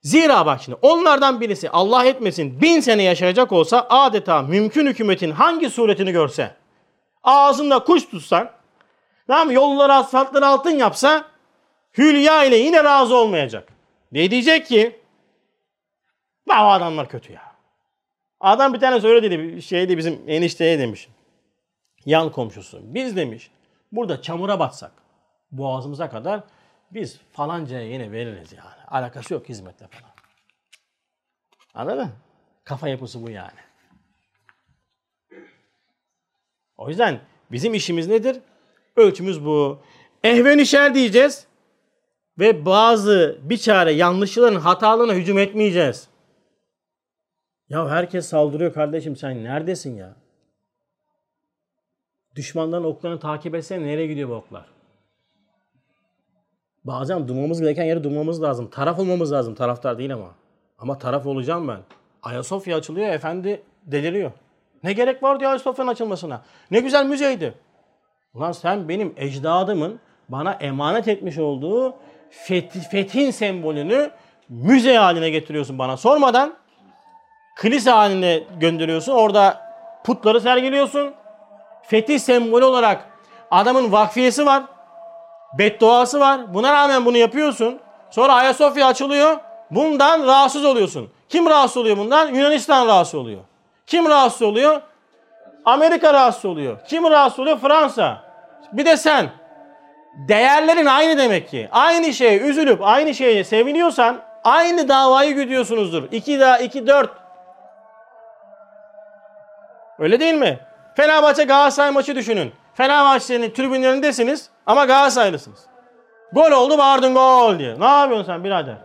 Zira bak şimdi onlardan birisi Allah etmesin bin sene yaşayacak olsa adeta mümkün hükümetin hangi suretini görse ağzında kuş tutsan tamam yolları asfaltları altın yapsa hülya ile yine razı olmayacak. Ne diyecek ki? Bu adamlar kötü ya. Adam bir tane söyle dedi şeydi bizim enişteye demiş. Yan komşusu. Biz demiş burada çamura batsak boğazımıza kadar biz falancaya yine veririz yani. Alakası yok hizmetle falan. Anladın? Kafa yapısı bu yani. O yüzden bizim işimiz nedir? Ölçümüz bu. Ehven işer diyeceğiz. Ve bazı bir çare yanlışların hatalarına hücum etmeyeceğiz. Ya herkes saldırıyor kardeşim sen neredesin ya? Düşmanların oklarını takip etsene nereye gidiyor bu oklar? Bazen durmamız gereken yere durmamız lazım. Taraf olmamız lazım. Taraftar değil ama. Ama taraf olacağım ben. Ayasofya açılıyor. Efendi deliriyor. Ne gerek var diyor Ayasofya'nın açılmasına. Ne güzel müzeydi. Ulan sen benim ecdadımın bana emanet etmiş olduğu feth, fethin sembolünü müze haline getiriyorsun bana sormadan. Kilise haline gönderiyorsun. Orada putları sergiliyorsun. Fetih sembolü olarak adamın vakfiyesi var bedduası var. Buna rağmen bunu yapıyorsun. Sonra Ayasofya açılıyor. Bundan rahatsız oluyorsun. Kim rahatsız oluyor bundan? Yunanistan rahatsız oluyor. Kim rahatsız oluyor? Amerika rahatsız oluyor. Kim rahatsız oluyor? Fransa. Bir de sen. Değerlerin aynı demek ki. Aynı şeye üzülüp aynı şeye seviniyorsan aynı davayı güdüyorsunuzdur. 2 daha 2 4. Öyle değil mi? Fenerbahçe Galatasaray maçı düşünün. Fenerbahçe'nin tribünlerindesiniz ama Galatasaraylısınız. Gol oldu bağırdın gol diye. Ne yapıyorsun sen birader?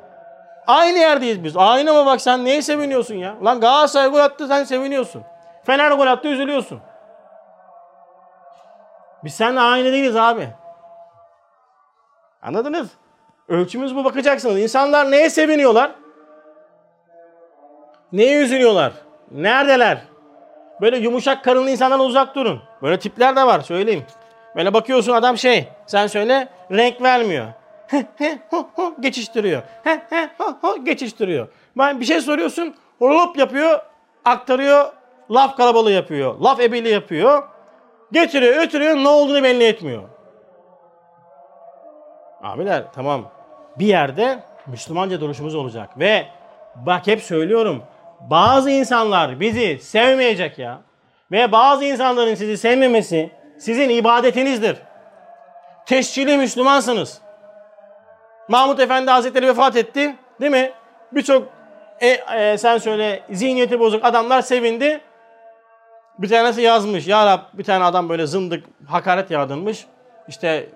Aynı yerdeyiz biz. Aynı mı bak sen neye seviniyorsun ya? Lan Galatasaray gol attı sen seviniyorsun. Fener gol attı üzülüyorsun. Biz seninle aynı değiliz abi. Anladınız? Ölçümüz bu bakacaksınız. İnsanlar neye seviniyorlar? Neye üzülüyorlar? Neredeler? Böyle yumuşak karınlı insanlardan uzak durun. Böyle tipler de var söyleyeyim. Böyle bakıyorsun adam şey, sen söyle renk vermiyor. geçiştiriyor. geçiştiriyor. Ben bir şey soruyorsun, hop yapıyor, aktarıyor, laf kalabalığı yapıyor, laf ebeli yapıyor. Getiriyor, ötürüyor, ne olduğunu belli etmiyor. Abiler tamam. Bir yerde Müslümanca duruşumuz olacak ve bak hep söylüyorum. Bazı insanlar bizi sevmeyecek ya. Ve bazı insanların sizi sevmemesi sizin ibadetinizdir. Teşkili Müslümansınız. Mahmut Efendi Hazretleri vefat etti. Değil mi? Birçok e, e, sen söyle zihniyeti bozuk adamlar sevindi. Bir tanesi yazmış. Ya Rab bir tane adam böyle zındık hakaret yağdırmış. İşte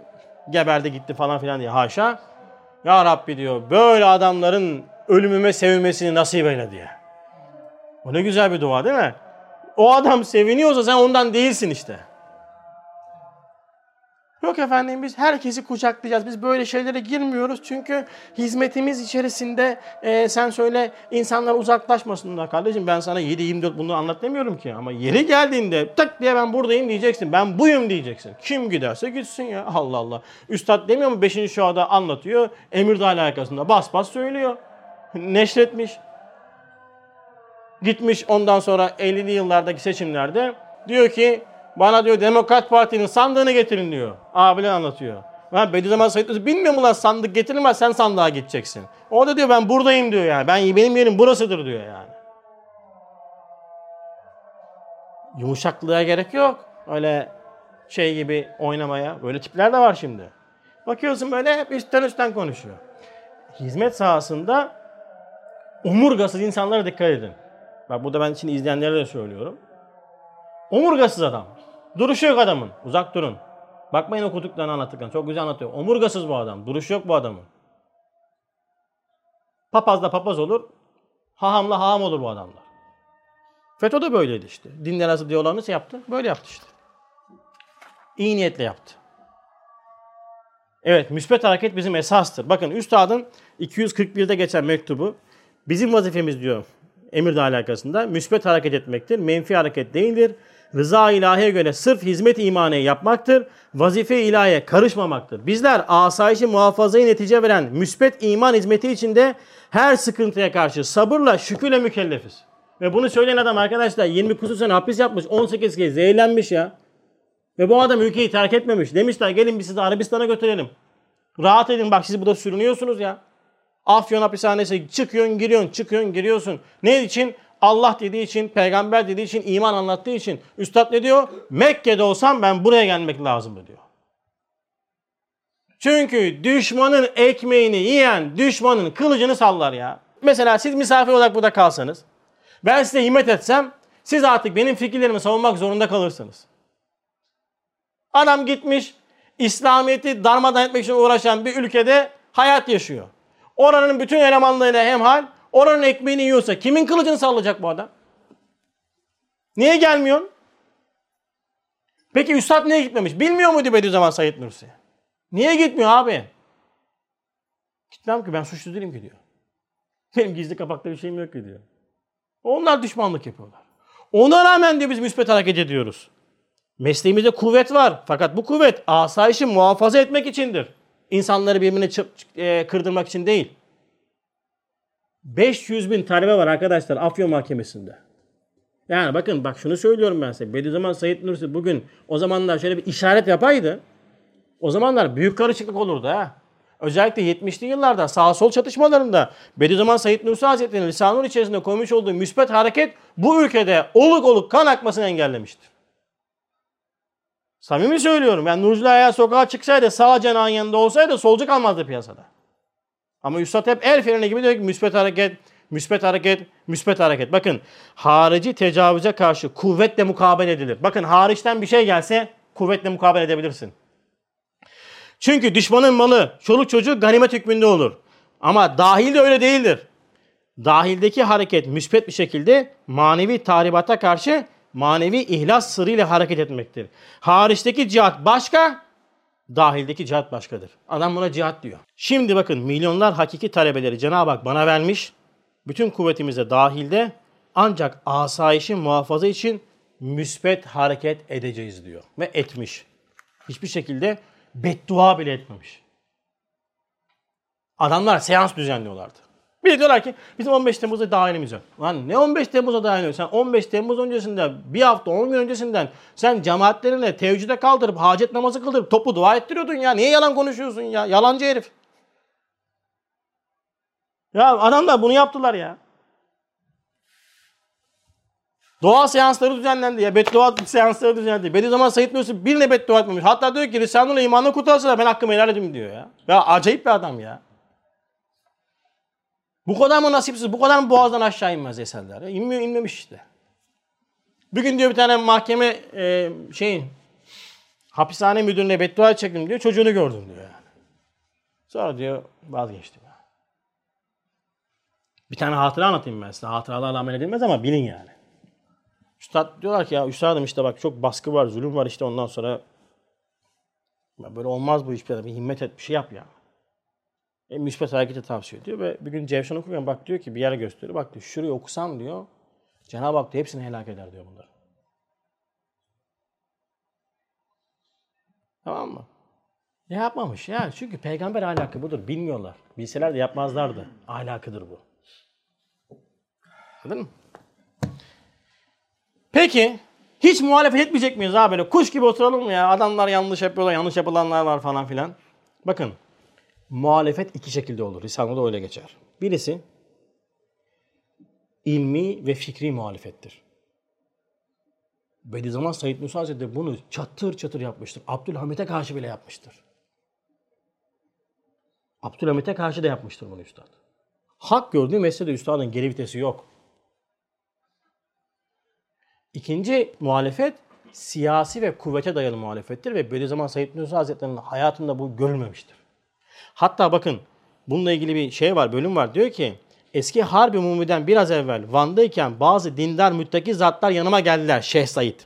geberdi gitti falan filan diye haşa. Ya Rabbi diyor böyle adamların ölümüme sevinmesini nasip eyle diye. O ne güzel bir dua değil mi? O adam seviniyorsa sen ondan değilsin işte. Yok efendim biz herkesi kucaklayacağız. Biz böyle şeylere girmiyoruz. Çünkü hizmetimiz içerisinde e, sen söyle insanlar uzaklaşmasınlar kardeşim. Ben sana 7-24 bunu anlat ki. Ama yeri geldiğinde tak diye ben buradayım diyeceksin. Ben buyum diyeceksin. Kim giderse gitsin ya. Allah Allah. Üstad demiyor mu 5. şuada anlatıyor. Emirdağ alakasında bas bas söylüyor. Neşretmiş. Gitmiş ondan sonra 50'li yıllardaki seçimlerde diyor ki Bana diyor Demokrat Parti'nin sandığını getirin diyor. Abiler anlatıyor. Ha Bediüzzaman Said Nursi bilmiyor mu lan sandık getirilmez sen sandığa gideceksin. O da diyor ben buradayım diyor yani. Ben benim yerim burasıdır diyor yani. Yumuşaklığa gerek yok. Öyle şey gibi oynamaya. Böyle tipler de var şimdi. Bakıyorsun böyle hep üstten üstten konuşuyor. Hizmet sahasında omurgasız insanlara dikkat edin. Bak burada ben şimdi izleyenlere de söylüyorum. Omurgasız adam. Duruşu yok adamın. Uzak durun. Bakmayın okuduklarını anlattıklarını. Çok güzel anlatıyor. Omurgasız bu adam. Duruşu yok bu adamın. Papazla papaz olur. Hahamla haham olur bu adamlar. FETÖ de böyleydi işte. Dinler arası diyalogunu nasıl yaptı? Böyle yaptı işte. İyi niyetle yaptı. Evet, müspet hareket bizim esastır. Bakın Üstad'ın 241'de geçen mektubu bizim vazifemiz diyor emirle alakasında müspet hareket etmektir. Menfi hareket değildir. Rıza ilahiye göre sırf hizmet imanı yapmaktır. Vazife ilahiye karışmamaktır. Bizler asayişi muhafazayı netice veren müspet iman hizmeti içinde her sıkıntıya karşı sabırla şükürle mükellefiz. Ve bunu söyleyen adam arkadaşlar 20 kusur sene hapis yapmış 18 kez zehirlenmiş ya. Ve bu adam ülkeyi terk etmemiş. Demişler gelin biz sizi Arabistan'a götürelim. Rahat edin bak siz burada sürünüyorsunuz ya. Afyon hapishanesi çıkıyorsun giriyorsun çıkıyorsun giriyorsun. Ne için? Allah dediği için, peygamber dediği için, iman anlattığı için. Üstad ne diyor? Mekke'de olsam ben buraya gelmek lazım diyor. Çünkü düşmanın ekmeğini yiyen düşmanın kılıcını sallar ya. Mesela siz misafir olarak burada kalsanız, ben size himmet etsem, siz artık benim fikirlerimi savunmak zorunda kalırsınız. Adam gitmiş, İslamiyet'i darmadan etmek için uğraşan bir ülkede hayat yaşıyor. Oranın bütün elemanlarıyla hemhal, oranın ekmeğini yiyorsa kimin kılıcını sallayacak bu adam? Niye gelmiyorsun? Peki Üstad niye gitmemiş? Bilmiyor muydu Bediüzzaman Said Nursi? Niye gitmiyor abi? Gitmem ki ben suçlu değilim ki diyor. Benim gizli kapakta bir şeyim yok ki diyor. Onlar düşmanlık yapıyorlar. Ona rağmen diyor biz müspet hareket ediyoruz. Mesleğimizde kuvvet var. Fakat bu kuvvet asayişi muhafaza etmek içindir. İnsanları birbirine e, kırdırmak için değil. 500 bin talebe var arkadaşlar Afyon Mahkemesi'nde. Yani bakın bak şunu söylüyorum ben size. Bediüzzaman Said Nursi bugün o zamanlar şöyle bir işaret yapaydı. O zamanlar büyük karışıklık olurdu ha. Özellikle 70'li yıllarda sağ sol çatışmalarında Bediüzzaman Said Nursi Hazretleri'nin lisanur içerisinde koymuş olduğu müspet hareket bu ülkede oluk oluk kan akmasını engellemiştir. Samimi söylüyorum. Yani Nurcular eğer sokağa çıksaydı sağ cenahın yanında olsaydı solcu kalmazdı piyasada. Ama Üstad hep el freni gibi diyor ki müspet hareket, müspet hareket, müspet hareket. Bakın harici tecavüze karşı kuvvetle mukabele edilir. Bakın hariçten bir şey gelse kuvvetle mukabele edebilirsin. Çünkü düşmanın malı, çoluk çocuğu ganimet hükmünde olur. Ama dahil de öyle değildir. Dahildeki hareket müspet bir şekilde manevi tahribata karşı manevi ihlas sırrıyla hareket etmektir. Hariçteki cihat başka, dahildeki cihat başkadır. Adam buna cihat diyor. Şimdi bakın milyonlar hakiki talebeleri Cenab-ı Hak bana vermiş. Bütün kuvvetimize dahilde ancak asayişin muhafaza için müspet hareket edeceğiz diyor. Ve etmiş. Hiçbir şekilde beddua bile etmemiş. Adamlar seans düzenliyorlardı. Bir de diyorlar ki bizim 15 Temmuz'da dahilimiz yok. Lan ne 15 Temmuz'da dahil? Sen 15 Temmuz öncesinde bir hafta 10 gün öncesinden sen cemaatlerine tevcide kaldırıp hacet namazı kıldırıp toplu dua ettiriyordun ya. Niye yalan konuşuyorsun ya? Yalancı herif. Ya adamlar bunu yaptılar ya. Dua seansları düzenlendi ya. Beddua seansları düzenlendi. Bediüzzaman Said Nursi birine beddua etmemiş. Hatta diyor ki Risale-i imanını kurtarsalar ben hakkımı helal edeyim diyor ya. Ya acayip bir adam ya. Bu kadar mı nasipsiz, bu kadar mı boğazdan aşağı inmez eserler? Ya? İnmiyor, inmemiş işte. Bir gün diyor bir tane mahkeme e, şeyin hapishane müdürüne beddua çektim diyor. Çocuğunu gördüm diyor yani. Sonra diyor vazgeçtim. Bir tane hatıra anlatayım ben size. Hatıralarla amel edilmez ama bilin yani. Üstad diyorlar ki ya üstadım işte bak çok baskı var, zulüm var işte ondan sonra ya böyle olmaz bu iş bir himmet et bir şey yap ya. E, müspet hareketi tavsiye ediyor ve bir gün Cevşen okurken bak diyor ki bir yere gösteriyor. Bak diyor şurayı okusam diyor Cenab-ı Hak diyor hepsini helak eder diyor bunları. Tamam mı? Ne yapmamış ya? Çünkü peygamber ahlakı budur. Bilmiyorlar. Bilseler de yapmazlardı. Ahlakıdır bu. Anladın mı? Peki Hiç muhalefet etmeyecek miyiz abi böyle? Kuş gibi oturalım mı ya? Adamlar yanlış yapıyorlar, yanlış yapılanlar var falan filan. Bakın muhalefet iki şekilde olur. Risale'de öyle geçer. Birisi ilmi ve fikri muhalefettir. Bediüzzaman Said Nursi Hazretleri bunu çatır çatır yapmıştır. Abdülhamit'e karşı bile yapmıştır. Abdülhamit'e karşı da yapmıştır bunu üstad. Hak gördüğü meselede üstadın geri vitesi yok. İkinci muhalefet siyasi ve kuvvete dayalı muhalefettir ve Bediüzzaman Said Nursi Hazretleri'nin hayatında bu görülmemiştir. Hatta bakın bununla ilgili bir şey var, bölüm var. Diyor ki eski Harbi Umumi'den biraz evvel Van'dayken bazı dindar müttaki zatlar yanıma geldiler Şeyh Said.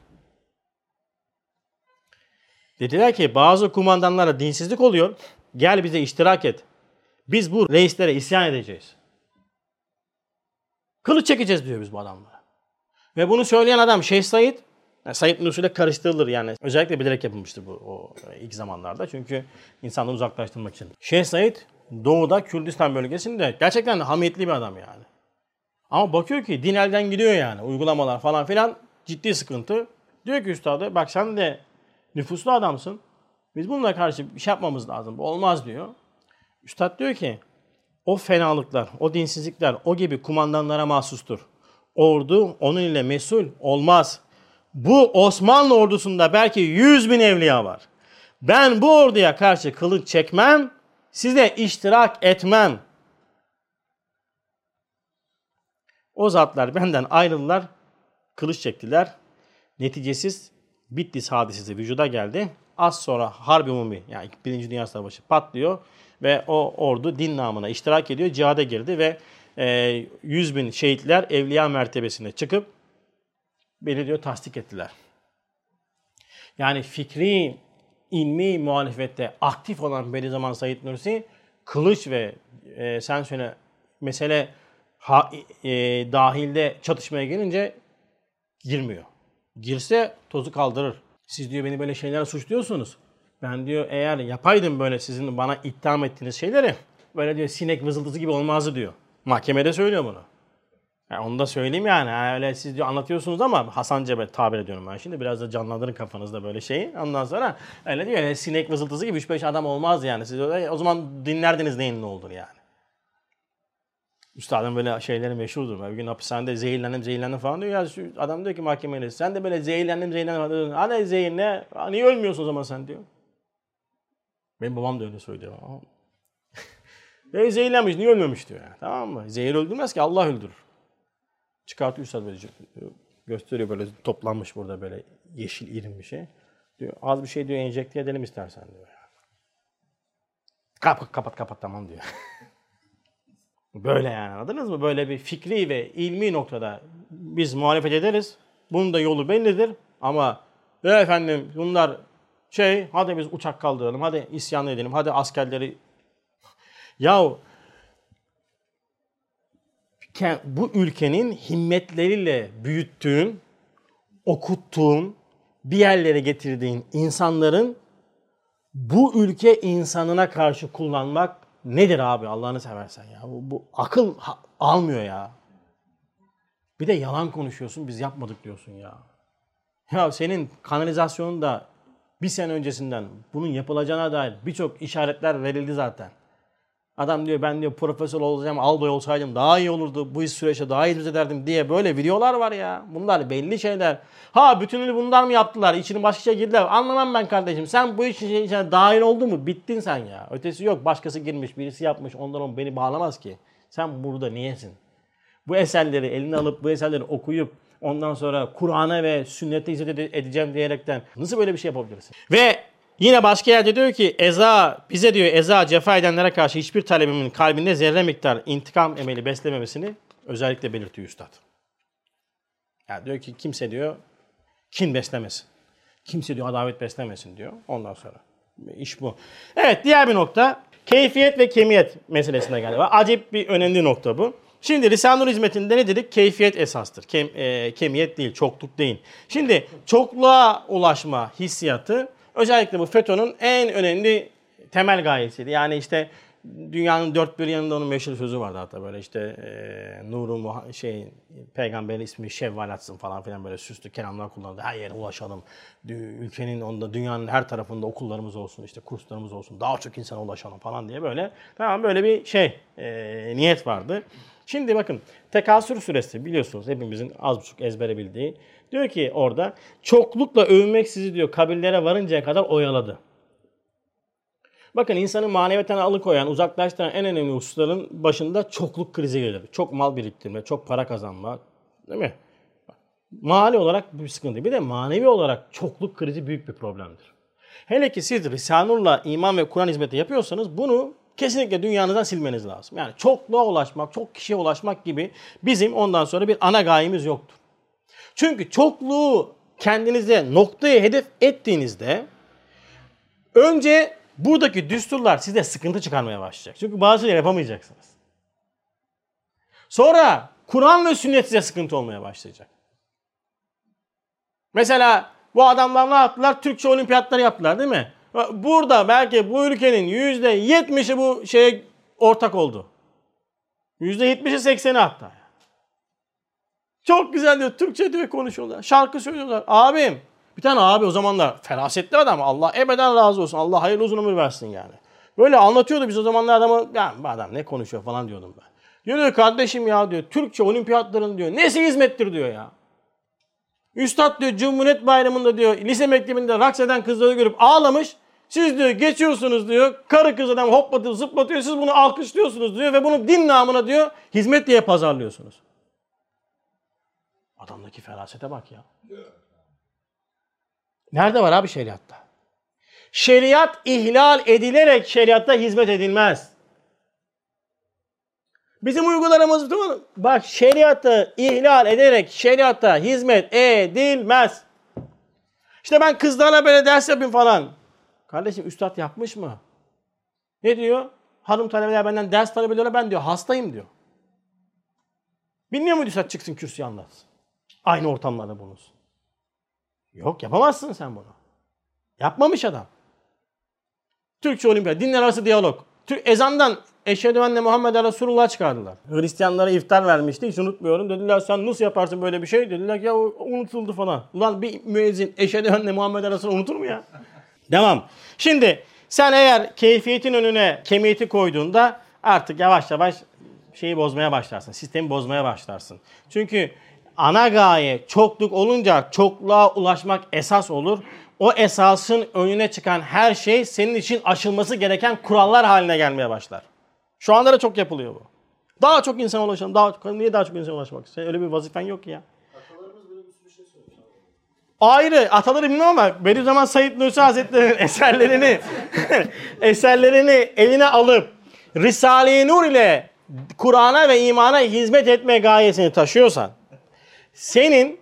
Dediler ki bazı kumandanlara dinsizlik oluyor. Gel bize iştirak et. Biz bu reislere isyan edeceğiz. Kılıç çekeceğiz diyor biz bu adamlara. Ve bunu söyleyen adam Şeyh Said, yani Said Nursi ile karıştırılır yani. Özellikle bilerek yapılmıştır bu o ilk zamanlarda. Çünkü insanları uzaklaştırmak için. Şeyh Said doğuda Kürdistan bölgesinde gerçekten hamiyetli bir adam yani. Ama bakıyor ki din elden gidiyor yani. Uygulamalar falan filan ciddi sıkıntı. Diyor ki üstadı bak sen de nüfuslu adamsın. Biz bununla karşı bir şey yapmamız lazım. Bu olmaz diyor. Üstad diyor ki o fenalıklar, o dinsizlikler o gibi kumandanlara mahsustur. Ordu onun ile mesul olmaz. Bu Osmanlı ordusunda belki 100 bin evliya var. Ben bu orduya karşı kılıç çekmem, size iştirak etmem. O zatlar benden ayrıldılar, kılıç çektiler. Neticesiz Bitlis hadisesi vücuda geldi. Az sonra Harbi Umumi yani Birinci Dünya Savaşı patlıyor ve o ordu din namına iştirak ediyor. Cihada girdi ve e, 100 bin şehitler evliya mertebesine çıkıp beni diyor tasdik ettiler. Yani fikri, ilmi muhalefette aktif olan Bediüzzaman Said Nursi kılıç ve e, sen söyle mesele ha, e, dahilde çatışmaya gelince girmiyor. Girse tozu kaldırır. Siz diyor beni böyle şeyler suçluyorsunuz. Ben diyor eğer yapaydım böyle sizin bana itham ettiğiniz şeyleri böyle diyor sinek vızıltısı gibi olmazdı diyor. Mahkemede söylüyor bunu. Yani onu da söyleyeyim yani. yani. Öyle siz diyor anlatıyorsunuz ama Hasan Cebe tabir ediyorum ben şimdi. Biraz da canlandırın kafanızda böyle şeyi. Ondan sonra öyle diyor yani sinek vızıltısı gibi 3-5 adam olmaz yani. Siz öyle, o zaman dinlerdiniz neyin ne olur yani. Üstadın böyle şeyleri meşhurdur. Bir gün hapishanede zehirlendim zehirlendim falan diyor. Ya şu adam diyor ki mahkemede sen de böyle zehirlendim zehirlendim falan Hani zehir ne? Niye ölmüyorsun o zaman sen diyor. Benim babam da öyle söylüyor. Ve zehirlenmiş niye ölmemiş diyor yani. Tamam mı? Zehir öldürmez ki Allah öldürür. Çıkartıyor üstad böyle gösteriyor böyle toplanmış burada böyle yeşil irin bir şey. Diyor az bir şey diyor enjekte edelim istersen diyor. Kapat kapat kapat tamam diyor. Böyle yani anladınız mı? Böyle bir fikri ve ilmi noktada biz muhalefet ederiz. Bunun da yolu bellidir. Ama e efendim bunlar şey hadi biz uçak kaldıralım, hadi isyan edelim, hadi askerleri... Yahu bu ülkenin himmetleriyle büyüttüğün, okuttuğun, bir yerlere getirdiğin insanların bu ülke insanına karşı kullanmak nedir abi Allah'ını seversen ya. Bu, bu akıl almıyor ya. Bir de yalan konuşuyorsun biz yapmadık diyorsun ya. Ya senin kanalizasyonun da bir sene öncesinden bunun yapılacağına dair birçok işaretler verildi zaten. Adam diyor ben diyor profesör olacağım, albay olsaydım daha iyi olurdu, bu iş süreçte daha iyi ederdim diye böyle videolar var ya. Bunlar belli şeyler. Ha bütününü bunlar mı yaptılar, içini başka şey girdiler. Anlamam ben kardeşim. Sen bu işin içine dahil oldun mu bittin sen ya. Ötesi yok. Başkası girmiş, birisi yapmış. Ondan on beni bağlamaz ki. Sen burada niyesin? Bu eserleri eline alıp bu eserleri okuyup ondan sonra Kur'an'a ve sünnete hizmet edeceğim diyerekten nasıl böyle bir şey yapabilirsin? Ve Yine başka yerde diyor ki Eza bize diyor Eza cefa edenlere karşı hiçbir talebimin kalbinde zerre miktar intikam emeli beslememesini özellikle belirtiyor üstad. Yani diyor ki kimse diyor kin beslemesin. Kimse diyor adavet beslemesin diyor. Ondan sonra iş bu. Evet diğer bir nokta keyfiyet ve kemiyet meselesine geldi. Acayip bir önemli nokta bu. Şimdi Risale-i hizmetinde ne dedik? Keyfiyet esastır. Kem, e, kemiyet değil, çokluk değil. Şimdi çokluğa ulaşma hissiyatı Özellikle bu FETÖ'nün en önemli temel gayesiydi. Yani işte dünyanın dört bir yanında onun meşhur sözü vardı hatta böyle işte e, Nur'u Muha- şey peygamberin ismi Şevval atsın falan filan böyle süslü kelamlar kullandı. Her yere ulaşalım. Dü- Ülkenin onda dünyanın her tarafında okullarımız olsun işte kurslarımız olsun. Daha çok insana ulaşalım falan diye böyle tamam böyle bir şey e, niyet vardı. Şimdi bakın Tekasür suresi biliyorsunuz hepimizin az buçuk ezbere bildiği. Diyor ki orada çoklukla övünmek sizi diyor kabirlere varıncaya kadar oyaladı. Bakın insanı maneviyetten alıkoyan, uzaklaştıran en önemli hususların başında çokluk krizi gelir. Çok mal biriktirme, çok para kazanma. Değil mi? Mali olarak bir sıkıntı. Bir de manevi olarak çokluk krizi büyük bir problemdir. Hele ki siz Risanur'la iman ve Kur'an hizmeti yapıyorsanız bunu kesinlikle dünyanızdan silmeniz lazım. Yani çokluğa ulaşmak, çok kişiye ulaşmak gibi bizim ondan sonra bir ana gayemiz yoktur. Çünkü çokluğu kendinize noktaya hedef ettiğinizde önce buradaki düsturlar size sıkıntı çıkarmaya başlayacak. Çünkü bazı şeyler yapamayacaksınız. Sonra Kur'an ve sünnet size sıkıntı olmaya başlayacak. Mesela bu adamlar ne yaptılar? Türkçe olimpiyatları yaptılar değil mi? Burada belki bu ülkenin yüzde yetmişi bu şeye ortak oldu. Yüzde yetmişi sekseni hatta. Çok güzel diyor. Türkçe diyor konuşuyorlar. Şarkı söylüyorlar. Abim. Bir tane abi o zamanlar ferasetli adam. Allah ebeden razı olsun. Allah hayırlı uzun ömür versin yani. Böyle anlatıyordu biz o zamanlar adamı. Ya bu adam ne konuşuyor falan diyordum ben. Diyor, diyor kardeşim ya diyor. Türkçe olimpiyatların diyor. Nesi hizmettir diyor ya. Üstad diyor Cumhuriyet Bayramı'nda diyor lise mektebinde raks eden kızları görüp ağlamış. Siz diyor geçiyorsunuz diyor. Karı kız adam hoplatıyor zıplatıyor. Siz bunu alkışlıyorsunuz diyor. Ve bunu din namına diyor hizmet diye pazarlıyorsunuz. Adamdaki ferasete bak ya. Nerede var abi şeriatta? Şeriat ihlal edilerek şeriatta hizmet edilmez. Bizim uygularımız değil? Bak şeriatı ihlal ederek şeriatta hizmet edilmez. İşte ben kızlarla böyle ders yapayım falan. Kardeşim üstad yapmış mı? Ne diyor? Hanım talebeler benden ders talep ediyorlar. Ben diyor hastayım diyor. Bilmiyor mu üstad çıksın kürsüye anlatsın. Aynı ortamlarda bulunsun. Yok yapamazsın sen bunu. Yapmamış adam. Türkçe olimpiyat, dinler arası diyalog. Türk ezandan Eşhedü enne Muhammed Resulullah çıkardılar. Hristiyanlara iftar vermişti hiç unutmuyorum. Dediler sen nasıl yaparsın böyle bir şey? Dediler ki ya unutuldu falan. Ulan bir müezzin Eşhedü enne Muhammed Resulullah unutur mu ya? Devam. Şimdi sen eğer keyfiyetin önüne kemiyeti koyduğunda artık yavaş yavaş şeyi bozmaya başlarsın. Sistemi bozmaya başlarsın. Çünkü ana gaye çokluk olunca çokluğa ulaşmak esas olur. O esasın önüne çıkan her şey senin için aşılması gereken kurallar haline gelmeye başlar. Şu anda da çok yapılıyor bu. Daha çok insana ulaşalım. Daha çok, niye daha çok insana ulaşmak? Senin öyle bir vazifen yok ki ya. Ayrı. Ataları bilmem ama Bediüzzaman Said Nursi Hazretleri'nin eserlerini eserlerini eline alıp Risale-i Nur ile Kur'an'a ve imana hizmet etme gayesini taşıyorsan senin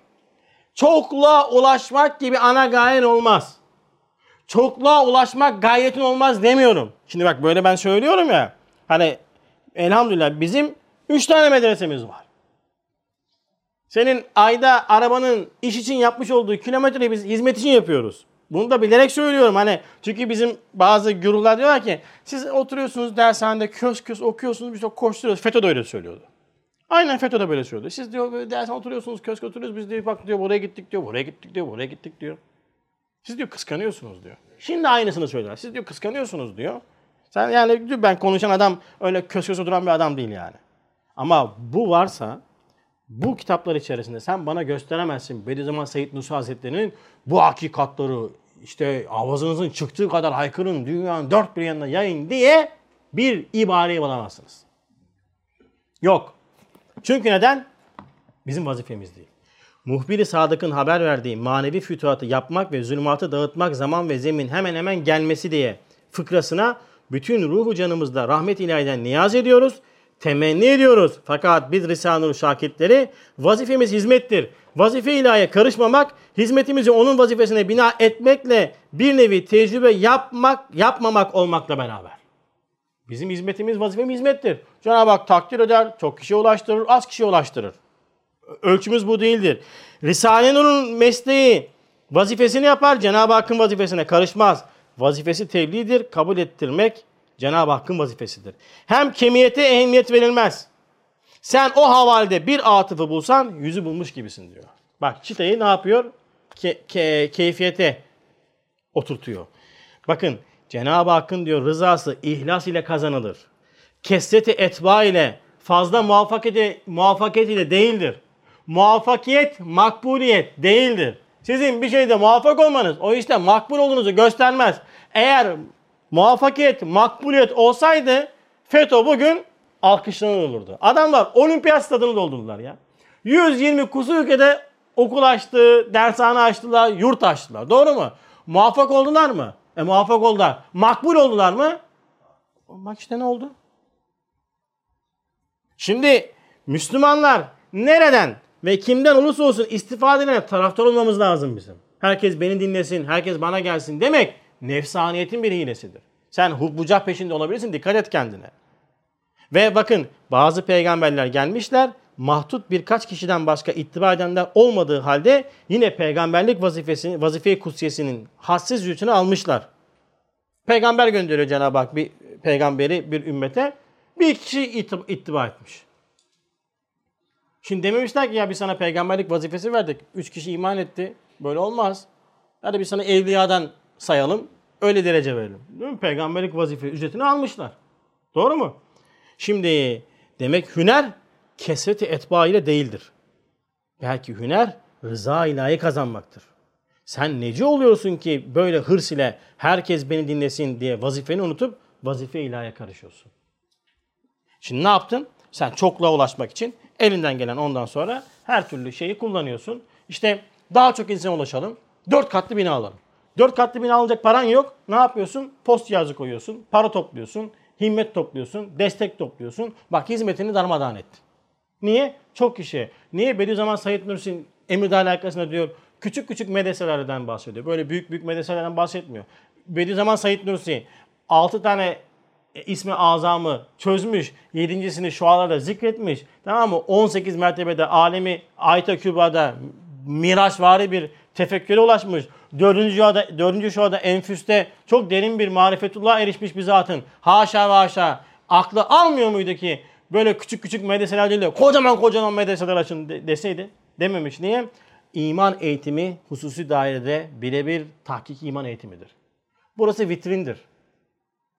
çokluğa ulaşmak gibi ana gayen olmaz. Çokluğa ulaşmak gayetin olmaz demiyorum. Şimdi bak böyle ben söylüyorum ya. Hani elhamdülillah bizim 3 tane medresemiz var. Senin ayda arabanın iş için yapmış olduğu kilometreyi biz hizmet için yapıyoruz. Bunu da bilerek söylüyorum hani çünkü bizim bazı gururlar diyorlar ki siz oturuyorsunuz dershanede kös kös okuyorsunuz biz de koşturuyoruz. FETÖ de öyle söylüyordu. Aynen FETÖ de böyle söylüyordu. Siz diyor böyle dershanede oturuyorsunuz kös kös oturuyoruz biz diyor bak diyor buraya gittik diyor buraya gittik diyor buraya gittik diyor. Siz diyor kıskanıyorsunuz diyor. Şimdi aynısını söylüyorlar. Siz diyor kıskanıyorsunuz diyor. Sen yani ben konuşan adam öyle kös kös oturan bir adam değil yani. Ama bu varsa bu kitaplar içerisinde sen bana gösteremezsin Bediüzzaman Said Nursi Hazretleri'nin bu hakikatları işte avazınızın çıktığı kadar haykırın dünyanın dört bir yanına yayın diye bir ibareyi bulamazsınız. Yok. Çünkü neden? Bizim vazifemiz değil. Muhbiri Sadık'ın haber verdiği manevi fütuhatı yapmak ve zulmatı dağıtmak zaman ve zemin hemen hemen gelmesi diye fıkrasına bütün ruhu canımızda rahmet ilahiden niyaz ediyoruz temenni ediyoruz. Fakat biz Risale-i şakirtleri vazifemiz hizmettir. Vazife ilahiye karışmamak, hizmetimizi onun vazifesine bina etmekle bir nevi tecrübe yapmak, yapmamak olmakla beraber. Bizim hizmetimiz, vazifemiz hizmettir. Cenab-ı Hak takdir eder, çok kişiye ulaştırır, az kişiye ulaştırır. Ölçümüz bu değildir. Risale-i Nur'un mesleği vazifesini yapar, Cenab-ı Hakk'ın vazifesine karışmaz. Vazifesi tebliğdir, kabul ettirmek Cenab-ı Hakk'ın vazifesidir. Hem kemiyete ehemmiyet verilmez. Sen o havalde bir atıfı bulsan yüzü bulmuş gibisin diyor. Bak çıtayı ne yapıyor? Ke- ke- keyfiyete oturtuyor. Bakın Cenab-ı Hakk'ın diyor rızası ihlas ile kazanılır. Kesreti etba ile fazla muvaffakiyet, muvaffakiyet ile değildir. Muvaffakiyet makbuliyet değildir. Sizin bir şeyde muvaffak olmanız o işte makbul olduğunuzu göstermez. Eğer muvaffakiyet, makbuliyet olsaydı FETÖ bugün alkışlanır olurdu. Adamlar olimpiyat stadını doldurdular ya. 120 kusur ülkede okul açtı, dershane açtılar, yurt açtılar. Doğru mu? Muvaffak oldular mı? E muvaffak oldular. Makbul oldular mı? Bak işte ne oldu? Şimdi Müslümanlar nereden ve kimden olursa olsun istifadene taraftar olmamız lazım bizim. Herkes beni dinlesin, herkes bana gelsin demek nefsaniyetin bir hilesidir. Sen hubbucak peşinde olabilirsin, dikkat et kendine. Ve bakın bazı peygamberler gelmişler, mahdut birkaç kişiden başka ittiba edenler olmadığı halde yine peygamberlik vazifesini, vazife-i kutsiyesinin hassiz yüzünü almışlar. Peygamber gönderiyor Cenab-ı Hak bir peygamberi bir ümmete. Bir kişi ittiba etmiş. Şimdi dememişler ki ya biz sana peygamberlik vazifesi verdik. Üç kişi iman etti. Böyle olmaz. Hadi biz sana evliyadan sayalım. Öyle derece verelim. Değil mi? Peygamberlik vazife ücretini almışlar. Doğru mu? Şimdi demek hüner kesreti etba ile değildir. Belki hüner rıza ilahi kazanmaktır. Sen neci oluyorsun ki böyle hırs ile herkes beni dinlesin diye vazifeni unutup vazife ilahiye karışıyorsun. Şimdi ne yaptın? Sen çokluğa ulaşmak için elinden gelen ondan sonra her türlü şeyi kullanıyorsun. İşte daha çok insana ulaşalım. Dört katlı bina alalım. Dört katlı bina alacak paran yok. Ne yapıyorsun? Post yazı koyuyorsun. Para topluyorsun. Himmet topluyorsun. Destek topluyorsun. Bak hizmetini darmadağın ettin. Niye? Çok kişi. Niye? Bediüzzaman Said Nursi'nin Emirdağ alakasında diyor küçük küçük medreselerden bahsediyor. Böyle büyük büyük medreselerden bahsetmiyor. Bediüzzaman Said Nursi 6 tane e, ismi azamı çözmüş. Yedincisini şualarda zikretmiş. Tamam mı? 18 mertebede alemi Ayta Küba'da miraçvari bir tefekküre ulaşmış. Dördüncü şuada, dördüncü şuada enfüste çok derin bir marifetullah erişmiş bir zatın. Haşa ve haşa. Aklı almıyor muydu ki böyle küçük küçük medreseler değil de kocaman kocaman medreseler açın de- deseydi? Dememiş. Niye? İman eğitimi hususi dairede birebir tahkik iman eğitimidir. Burası vitrindir.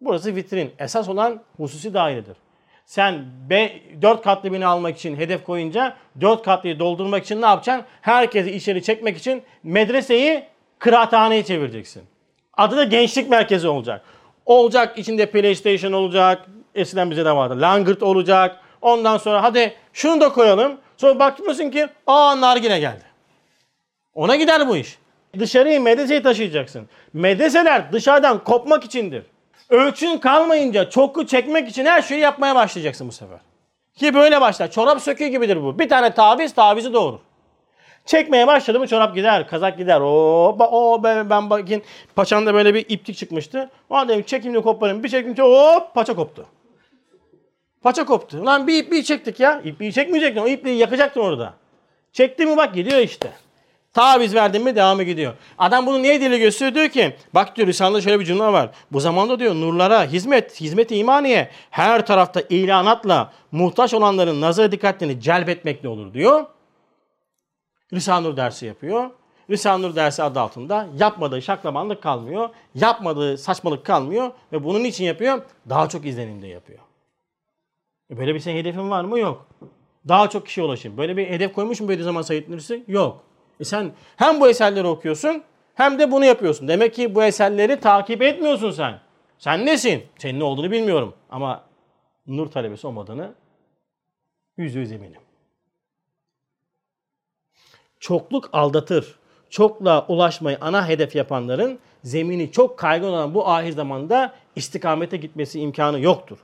Burası vitrin. Esas olan hususi dairedir. Sen 4 katlı bina almak için hedef koyunca 4 katlıyı doldurmak için ne yapacaksın? Herkesi içeri çekmek için medreseyi kıraathaneye çevireceksin. Adı da gençlik merkezi olacak. Olacak içinde PlayStation olacak. Eskiden bize de vardı. Langırt olacak. Ondan sonra hadi şunu da koyalım. Sonra bakıyorsun ki aa nargile geldi. Ona gider bu iş. Dışarıyı medreseyi taşıyacaksın. Medreseler dışarıdan kopmak içindir. Ölçün kalmayınca çoklu çekmek için her şeyi yapmaya başlayacaksın bu sefer. Ki böyle başlar. Çorap söküğü gibidir bu. Bir tane taviz tavizi doğurur. Çekmeye başladı mı çorap gider, kazak gider. O, o ben, ben bakayım paçanda böyle bir iplik çıkmıştı. O dedim çekeyim de koparayım. Bir çektim hop paça koptu. Paça koptu. Lan bir ipliği çektik ya. İpliği çekmeyecektin. O ipliği yakacaktın orada. Çekti mi bak gidiyor işte. Taviz verdin mi devamı gidiyor. Adam bunu niye dili gösteriyor? Diyor ki bak diyor Risale'de şöyle bir cümle var. Bu zamanda diyor nurlara hizmet, hizmet-i imaniye her tarafta ilanatla muhtaç olanların nazar dikkatlerini celbetmekle olur diyor. Risale Nur dersi yapıyor. Risale Nur dersi adı altında yapmadığı şaklabanlık kalmıyor. Yapmadığı saçmalık kalmıyor. Ve bunun için yapıyor? Daha çok izlenimde yapıyor. E böyle bir senin hedefin var mı? Yok. Daha çok kişiye ulaşayım. Böyle bir hedef koymuş mu Bediüzzaman Said Nursi? Yok. E sen hem bu eserleri okuyorsun hem de bunu yapıyorsun. Demek ki bu eserleri takip etmiyorsun sen. Sen nesin? Senin ne olduğunu bilmiyorum. Ama nur talebesi olmadığını yüzde yüz eminim. Çokluk aldatır. Çokla ulaşmayı ana hedef yapanların zemini çok kaygın olan bu ahir zamanda istikamete gitmesi imkanı yoktur.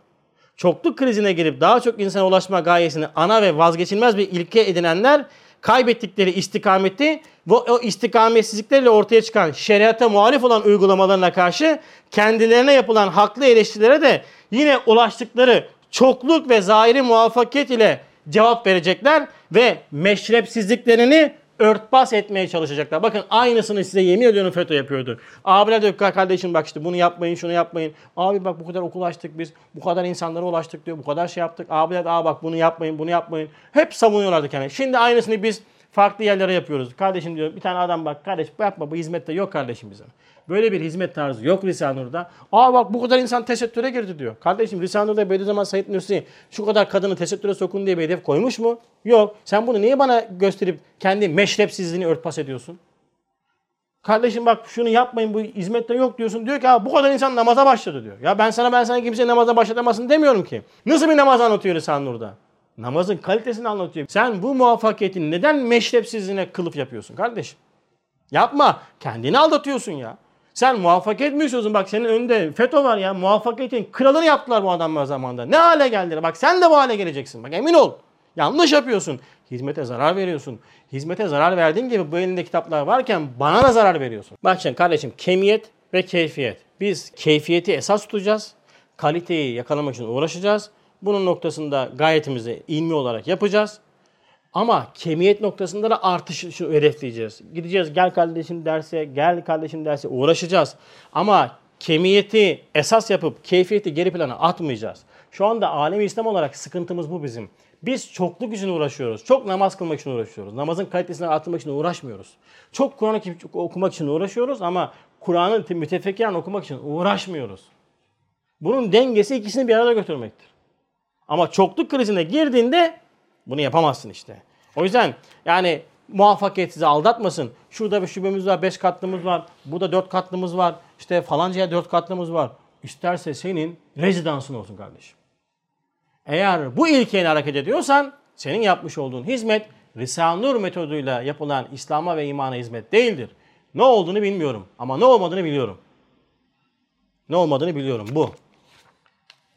Çokluk krizine girip daha çok insana ulaşma gayesini ana ve vazgeçilmez bir ilke edinenler kaybettikleri istikameti ve o istikametsizlikleriyle ortaya çıkan şeriata muhalif olan uygulamalarına karşı kendilerine yapılan haklı eleştirilere de yine ulaştıkları çokluk ve zahiri muvaffakiyet ile cevap verecekler ve meşrepsizliklerini örtbas etmeye çalışacaklar. Bakın aynısını size yemin ediyorum FETÖ yapıyordu. Abiler diyor kardeşim bak işte bunu yapmayın şunu yapmayın. Abi bak bu kadar okul açtık biz. Bu kadar insanlara ulaştık diyor. Bu kadar şey yaptık. Abiler aa bak bunu yapmayın bunu yapmayın. Hep savunuyorlardı kendini. Şimdi aynısını biz farklı yerlere yapıyoruz. Kardeşim diyor bir tane adam bak kardeş yapma bu hizmette yok kardeşim bizim. Böyle bir hizmet tarzı yok Risale-i Nur'da. Aa bak bu kadar insan tesettüre girdi diyor. Kardeşim Risale-i Nur'da Bediüzzaman Said Nursi şu kadar kadını tesettüre sokun diye bir hedef koymuş mu? Yok. Sen bunu niye bana gösterip kendi meşrepsizliğini örtbas ediyorsun? Kardeşim bak şunu yapmayın bu hizmette yok diyorsun. Diyor ki bu kadar insan namaza başladı diyor. Ya ben sana ben sana kimse namaza başlatamazsın demiyorum ki. Nasıl bir namaz anlatıyor Risale-i? Namazın kalitesini anlatıyor. Sen bu muvaffakiyetin neden meşrepsizliğine kılıf yapıyorsun kardeşim? Yapma. Kendini aldatıyorsun ya. Sen muvaffakiyet mi istiyorsun? Bak senin önünde FETÖ var ya. Muvaffakiyetin kralını yaptılar bu adamlar zamanında. Ne hale geldiler? Bak sen de bu hale geleceksin. Bak emin ol. Yanlış yapıyorsun. Hizmete zarar veriyorsun. Hizmete zarar verdiğin gibi bu elinde kitaplar varken bana da zarar veriyorsun. Bak şimdi kardeşim kemiyet ve keyfiyet. Biz keyfiyeti esas tutacağız. Kaliteyi yakalamak için uğraşacağız. Bunun noktasında gayetimizi ilmi olarak yapacağız. Ama kemiyet noktasında da artış hedefleyeceğiz. Gideceğiz gel kardeşim derse, gel kardeşim derse uğraşacağız. Ama kemiyeti esas yapıp keyfiyeti geri plana atmayacağız. Şu anda alemi İslam olarak sıkıntımız bu bizim. Biz çokluk için uğraşıyoruz. Çok namaz kılmak için uğraşıyoruz. Namazın kalitesini arttırmak için uğraşmıyoruz. Çok Kur'an okumak için uğraşıyoruz ama Kur'an'ı mütefekkiren okumak için uğraşmıyoruz. Bunun dengesi ikisini bir arada götürmektir. Ama çokluk krizine girdiğinde bunu yapamazsın işte. O yüzden yani muvaffakiyet sizi aldatmasın. Şurada bir şubemiz var, beş katlımız var. Burada dört katlımız var. İşte falancaya dört katlımız var. İsterse senin rezidansın olsun kardeşim. Eğer bu ilkeyle hareket ediyorsan senin yapmış olduğun hizmet Risale-i Nur metoduyla yapılan İslam'a ve imana hizmet değildir. Ne olduğunu bilmiyorum ama ne olmadığını biliyorum. Ne olmadığını biliyorum bu.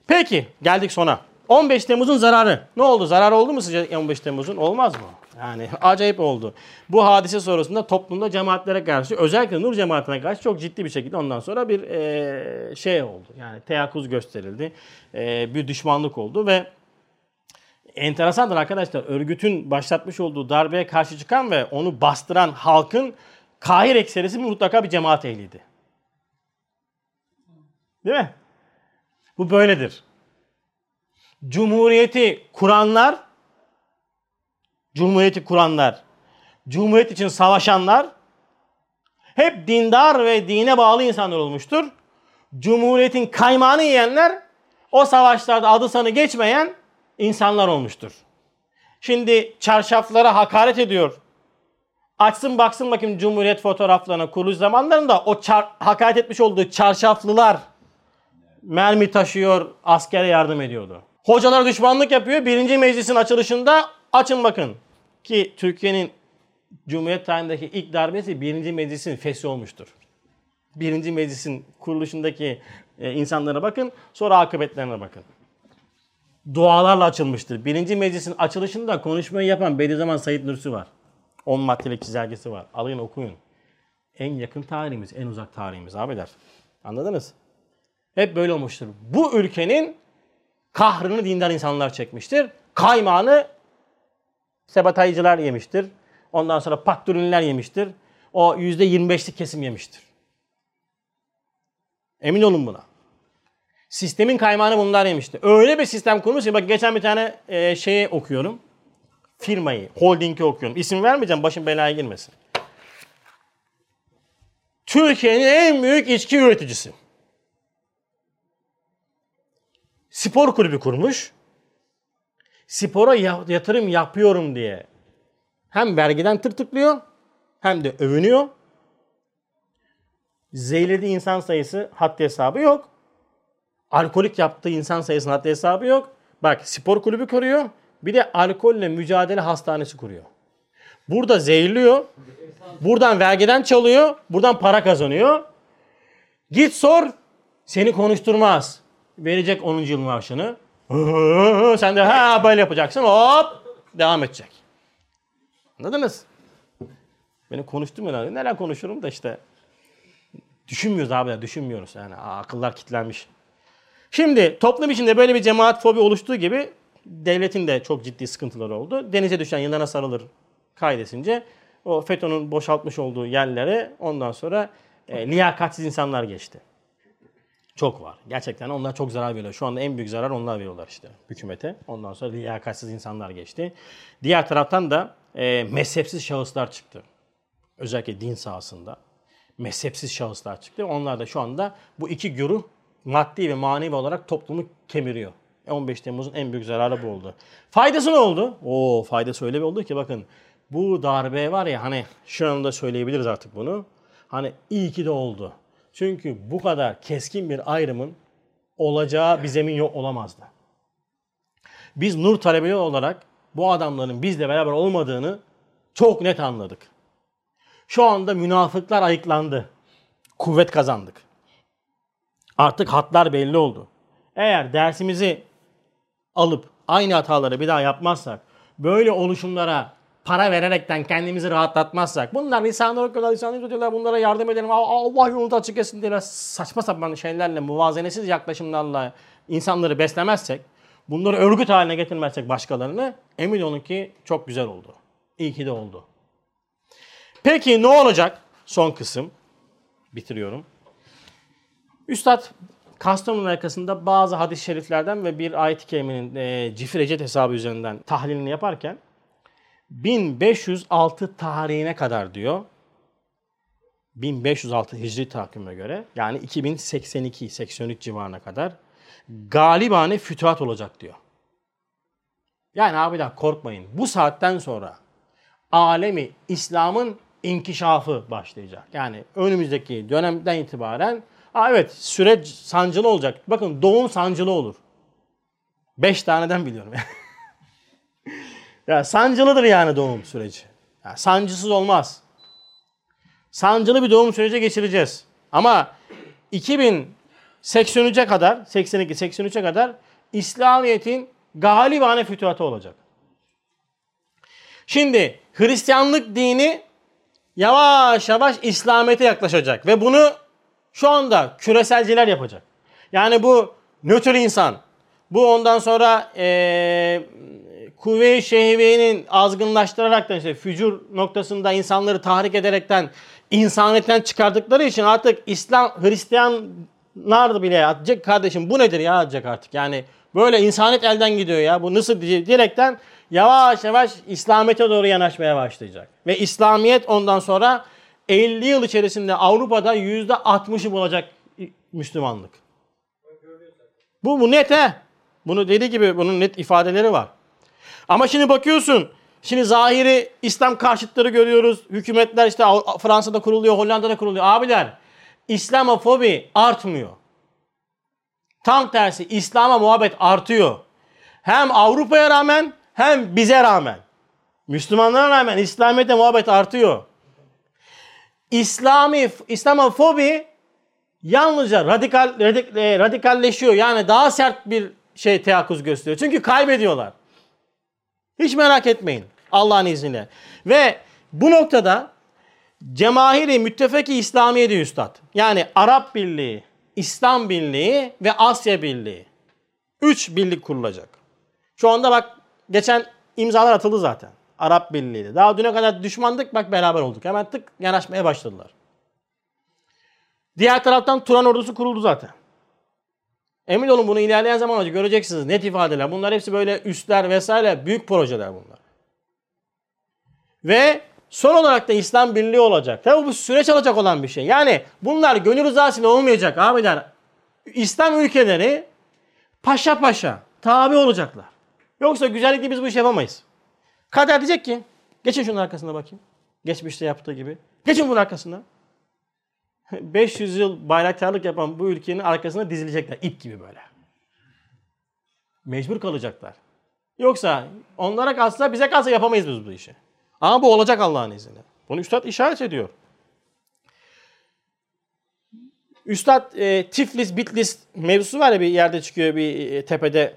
Peki geldik sona. 15 Temmuz'un zararı. Ne oldu? Zarar oldu mu sizce 15 Temmuz'un? Olmaz mı? Yani acayip oldu. Bu hadise sonrasında toplumda cemaatlere karşı özellikle Nur cemaatine karşı çok ciddi bir şekilde ondan sonra bir e, şey oldu. Yani teyakkuz gösterildi. E, bir düşmanlık oldu ve enteresandır arkadaşlar. Örgütün başlatmış olduğu darbeye karşı çıkan ve onu bastıran halkın kahir ekserisi mutlaka bir cemaat ehliydi. Değil mi? Bu böyledir. Cumhuriyeti kuranlar, Cumhuriyeti kuranlar, Cumhuriyet için savaşanlar hep dindar ve dine bağlı insanlar olmuştur. Cumhuriyetin kaymağını yiyenler o savaşlarda adı sanı geçmeyen insanlar olmuştur. Şimdi çarşaflara hakaret ediyor. Açsın baksın bakayım Cumhuriyet fotoğraflarına kuruluş zamanlarında o çar- hakaret etmiş olduğu çarşaflılar mermi taşıyor, askere yardım ediyordu. Hocalar düşmanlık yapıyor. Birinci meclisin açılışında açın bakın. Ki Türkiye'nin Cumhuriyet tarihindeki ilk darbesi birinci meclisin feshi olmuştur. Birinci meclisin kuruluşundaki e, insanlara bakın. Sonra akıbetlerine bakın. Dualarla açılmıştır. Birinci meclisin açılışında konuşmayı yapan Bediüzzaman Said Nursi var. 10 maddelik çizelgesi var. Alın okuyun. En yakın tarihimiz, en uzak tarihimiz abiler. Anladınız? Hep böyle olmuştur. Bu ülkenin kahrını dindar insanlar çekmiştir. Kaymağını sebataycılar yemiştir. Ondan sonra paktürünler yemiştir. O %25'lik kesim yemiştir. Emin olun buna. Sistemin kaymağını bunlar yemişti. Öyle bir sistem kurmuş ki bak geçen bir tane e, şeyi okuyorum. Firmayı, holdingi okuyorum. İsim vermeyeceğim başım belaya girmesin. Türkiye'nin en büyük içki üreticisi. Spor kulübü kurmuş. Spora yatırım yapıyorum diye hem vergiden tırtıklıyor hem de övünüyor. Zehirlediği insan sayısı haddi hesabı yok. Alkolik yaptığı insan sayısının haddi hesabı yok. Bak spor kulübü kuruyor. Bir de alkolle mücadele hastanesi kuruyor. Burada zehirliyor. Buradan vergiden çalıyor. Buradan para kazanıyor. Git sor. Seni konuşturmaz verecek 10. yıl maaşını. Sen de ha böyle yapacaksın. Hop devam edecek. Anladınız? Benim konuştum herhalde. Neler konuşurum da işte düşünmüyoruz abi düşünmüyoruz. Yani akıllar kilitlenmiş. Şimdi toplum içinde böyle bir cemaat fobi oluştuğu gibi devletin de çok ciddi sıkıntıları oldu. Denize düşen yılana sarılır kaydesince O FETÖ'nün boşaltmış olduğu yerlere ondan sonra e, liyakatsiz insanlar geçti. Çok var. Gerçekten onlar çok zarar veriyor. Şu anda en büyük zarar onlar veriyorlar işte hükümete. Ondan sonra liyakatsiz insanlar geçti. Diğer taraftan da e, mezhepsiz şahıslar çıktı. Özellikle din sahasında. Mezhepsiz şahıslar çıktı. Onlar da şu anda bu iki güruh maddi ve manevi olarak toplumu kemiriyor. 15 Temmuz'un en büyük zararı bu oldu. Faydası ne oldu? Oo faydası öyle bir oldu ki bakın bu darbe var ya hani şu anda söyleyebiliriz artık bunu. Hani iyi ki de oldu. Çünkü bu kadar keskin bir ayrımın olacağı bir zemin yok olamazdı. Biz nur talebeleri olarak bu adamların bizle beraber olmadığını çok net anladık. Şu anda münafıklar ayıklandı. Kuvvet kazandık. Artık hatlar belli oldu. Eğer dersimizi alıp aynı hataları bir daha yapmazsak, böyle oluşumlara para vererekten kendimizi rahatlatmazsak, bunlar lisanı okuyorlar, lisanı tutuyorlar, bunlara yardım edelim, Allah yolunu açık etsin diye saçma sapan şeylerle, muvazenesiz yaklaşımlarla insanları beslemezsek, bunları örgüt haline getirmezsek başkalarını, emin olun ki çok güzel oldu. İyi ki de oldu. Peki ne olacak? Son kısım. Bitiriyorum. Üstad Kastamonu arkasında bazı hadis-i şeriflerden ve bir ayet-i kerimenin e, cifrecet hesabı üzerinden tahlilini yaparken 1506 tarihine kadar diyor. 1506 Hicri takvime göre yani 2082-83 civarına kadar galibane fütuhat olacak diyor. Yani abiler korkmayın. Bu saatten sonra alemi İslam'ın inkişafı başlayacak. Yani önümüzdeki dönemden itibaren Aa, evet süreç sancılı olacak. Bakın doğum sancılı olur. Beş taneden biliyorum. ya sancılıdır yani doğum süreci. Ya, sancısız olmaz. Sancılı bir doğum süreci geçireceğiz. Ama 2083'e kadar, 82-83'e kadar İslamiyet'in galibane fütuhatı olacak. Şimdi Hristiyanlık dini yavaş yavaş İslamiyet'e yaklaşacak ve bunu şu anda küreselciler yapacak. Yani bu nötr insan, bu ondan sonra ee, kuvve-i şehvenin azgınlaştırarak da işte fücur noktasında insanları tahrik ederekten insaniyetten çıkardıkları için artık İslam Hristiyanlar bile atacak kardeşim bu nedir ya atacak artık. Yani böyle insaniyet elden gidiyor ya bu nasıl diyerekten yavaş yavaş İslamiyet'e doğru yanaşmaya başlayacak. Ve İslamiyet ondan sonra 50 yıl içerisinde Avrupa'da %60'ı bulacak Müslümanlık. Bu, bu net he. Bunu dediği gibi bunun net ifadeleri var. Ama şimdi bakıyorsun. Şimdi zahiri İslam karşıtları görüyoruz. Hükümetler işte Fransa'da kuruluyor, Hollanda'da kuruluyor. Abiler İslamofobi artmıyor. Tam tersi İslam'a muhabbet artıyor. Hem Avrupa'ya rağmen hem bize rağmen. Müslümanlara rağmen İslamiyet'e muhabbet artıyor. İslami, İslamofobi yalnızca radikal, radik, e, radikalleşiyor. Yani daha sert bir şey teyakkuz gösteriyor. Çünkü kaybediyorlar. Hiç merak etmeyin. Allah'ın izniyle. Ve bu noktada Cemahiri Müttefeki İslamiye üstad. Yani Arap Birliği, İslam Birliği ve Asya Birliği. Üç birlik kurulacak. Şu anda bak geçen imzalar atıldı zaten. Arap Birliği'ydi. Daha düne kadar düşmandık bak beraber olduk. Hemen tık yanaşmaya başladılar. Diğer taraftan Turan ordusu kuruldu zaten. Emin olun bunu ilerleyen zaman göreceksiniz. Net ifadeler. Bunlar hepsi böyle üstler vesaire büyük projeler bunlar. Ve son olarak da İslam Birliği olacak. Tabi bu süreç alacak olan bir şey. Yani bunlar gönül rızasıyla olmayacak abiler. İslam ülkeleri paşa paşa tabi olacaklar. Yoksa güzellikle biz bu işi yapamayız. Kader diyecek ki geçin şunun arkasına bakayım. Geçmişte yaptığı gibi. Geçin bunun arkasına. 500 yıl bayraktarlık yapan bu ülkenin arkasına dizilecekler. ip gibi böyle. Mecbur kalacaklar. Yoksa onlara kalsa bize kalsa yapamayız biz bu işi. Ama bu olacak Allah'ın izniyle. Bunu Üstad işaret ediyor. Üstad e, Tiflis, Bitlis mevzusu var ya bir yerde çıkıyor bir e, tepede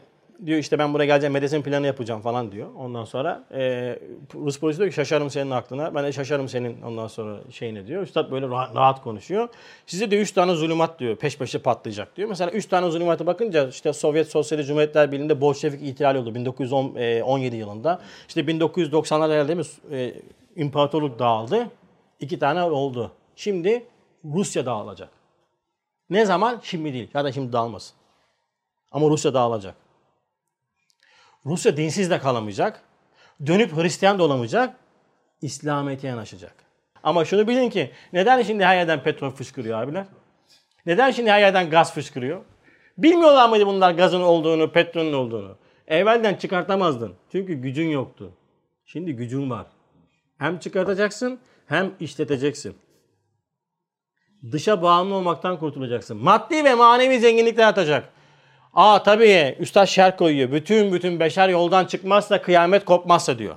diyor işte ben buraya geleceğim medresenin planı yapacağım falan diyor. Ondan sonra e, Rus polisi diyor ki şaşarım senin aklına. Ben de şaşarım senin ondan sonra şeyine diyor. Üstad böyle rahat, rahat konuşuyor. Size de 3 tane zulümat diyor peş peşe patlayacak diyor. Mesela 3 tane zulümata bakınca işte Sovyet Sosyalist Cumhuriyetler Birliği'nde Bolşevik ihtilali oldu 1917 yılında. İşte 1990'larda herhalde mi imparatorluk dağıldı. İki tane oldu. Şimdi Rusya dağılacak. Ne zaman? Şimdi değil. Ya da şimdi dağılmasın. Ama Rusya dağılacak. Rusya dinsiz de kalamayacak. Dönüp Hristiyan da olamayacak. İslamiyet'e yanaşacak. Ama şunu bilin ki neden şimdi her yerden petrol fışkırıyor abiler? Neden şimdi her yerden gaz fışkırıyor? Bilmiyorlar mıydı bunlar gazın olduğunu, petrolün olduğunu? Evvelden çıkartamazdın. Çünkü gücün yoktu. Şimdi gücün var. Hem çıkartacaksın hem işleteceksin. Dışa bağımlı olmaktan kurtulacaksın. Maddi ve manevi zenginlikler atacak. Aa tabii Üstad şer koyuyor. Bütün bütün beşer yoldan çıkmazsa kıyamet kopmazsa diyor.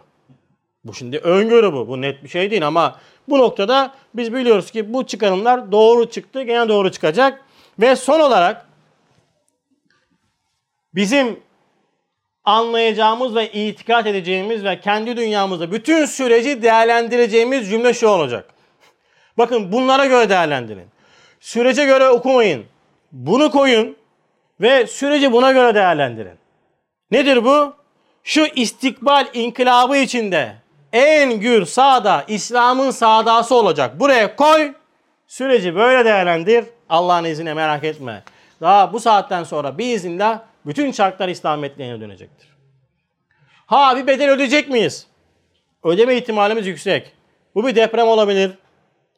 Bu şimdi öngörü bu. Bu net bir şey değil ama bu noktada biz biliyoruz ki bu çıkarımlar doğru çıktı. Gene doğru çıkacak. Ve son olarak bizim anlayacağımız ve itikat edeceğimiz ve kendi dünyamızda bütün süreci değerlendireceğimiz cümle şu olacak. Bakın bunlara göre değerlendirin. Sürece göre okumayın. Bunu koyun ve süreci buna göre değerlendirin. Nedir bu? Şu istikbal inkılabı içinde en gür sağda İslam'ın sağdası olacak. Buraya koy. Süreci böyle değerlendir. Allah'ın izniyle merak etme. Daha bu saatten sonra biiznillah bütün çarklar İslamiyet'e dönecektir. Ha bir bedel ödeyecek miyiz? Ödeme ihtimalimiz yüksek. Bu bir deprem olabilir.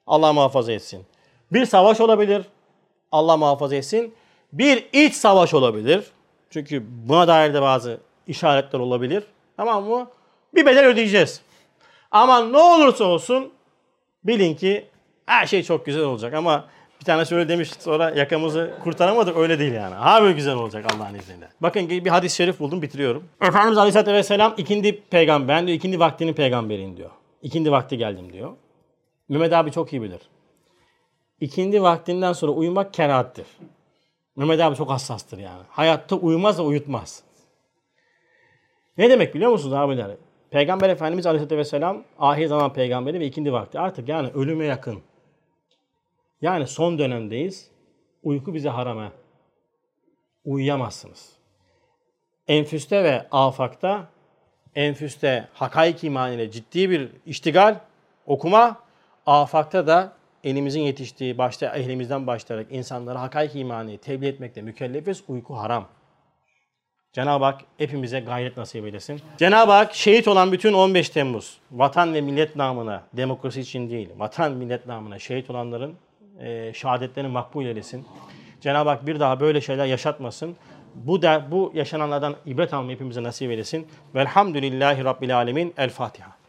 Allah muhafaza etsin. Bir savaş olabilir. Allah muhafaza etsin. Bir iç savaş olabilir. Çünkü buna dair de bazı işaretler olabilir. Tamam mı? Bir bedel ödeyeceğiz. Ama ne olursa olsun bilin ki her şey çok güzel olacak ama bir tane şöyle demiş sonra yakamızı kurtaramadık öyle değil yani. Ha böyle güzel olacak Allah'ın izniyle. Bakın bir hadis-i şerif buldum bitiriyorum. Efendimiz Aleyhisselatü Vesselam ikindi peygamber ben diyor ikindi vaktinin peygamberiyim diyor. İkindi vakti geldim diyor. Mehmet abi çok iyi bilir. İkindi vaktinden sonra uyumak kerahattir. Mehmet abi çok hassastır yani. Hayatta uyumaz da uyutmaz. Ne demek biliyor musunuz abiler? Peygamber Efendimiz Aleyhisselatü Vesselam ahir zaman peygamberi ve ikindi vakti. Artık yani ölüme yakın. Yani son dönemdeyiz. Uyku bize harama. Uyuyamazsınız. Enfüste ve afakta, enfüste hakaik iman ile ciddi bir iştigal, okuma, afakta da elimizin yetiştiği, başta ehlimizden başlayarak insanlara hakaik imanı tebliğ etmekle mükellefiz, uyku haram. Cenab-ı Hak hepimize gayret nasip eylesin. Cenab-ı Hak şehit olan bütün 15 Temmuz vatan ve millet namına, demokrasi için değil, vatan millet namına şehit olanların e, şehadetlerini makbul eylesin. Cenab-ı Hak bir daha böyle şeyler yaşatmasın. Bu da bu yaşananlardan ibret almayı hepimize nasip eylesin. Velhamdülillahi Rabbil Alemin. El Fatiha.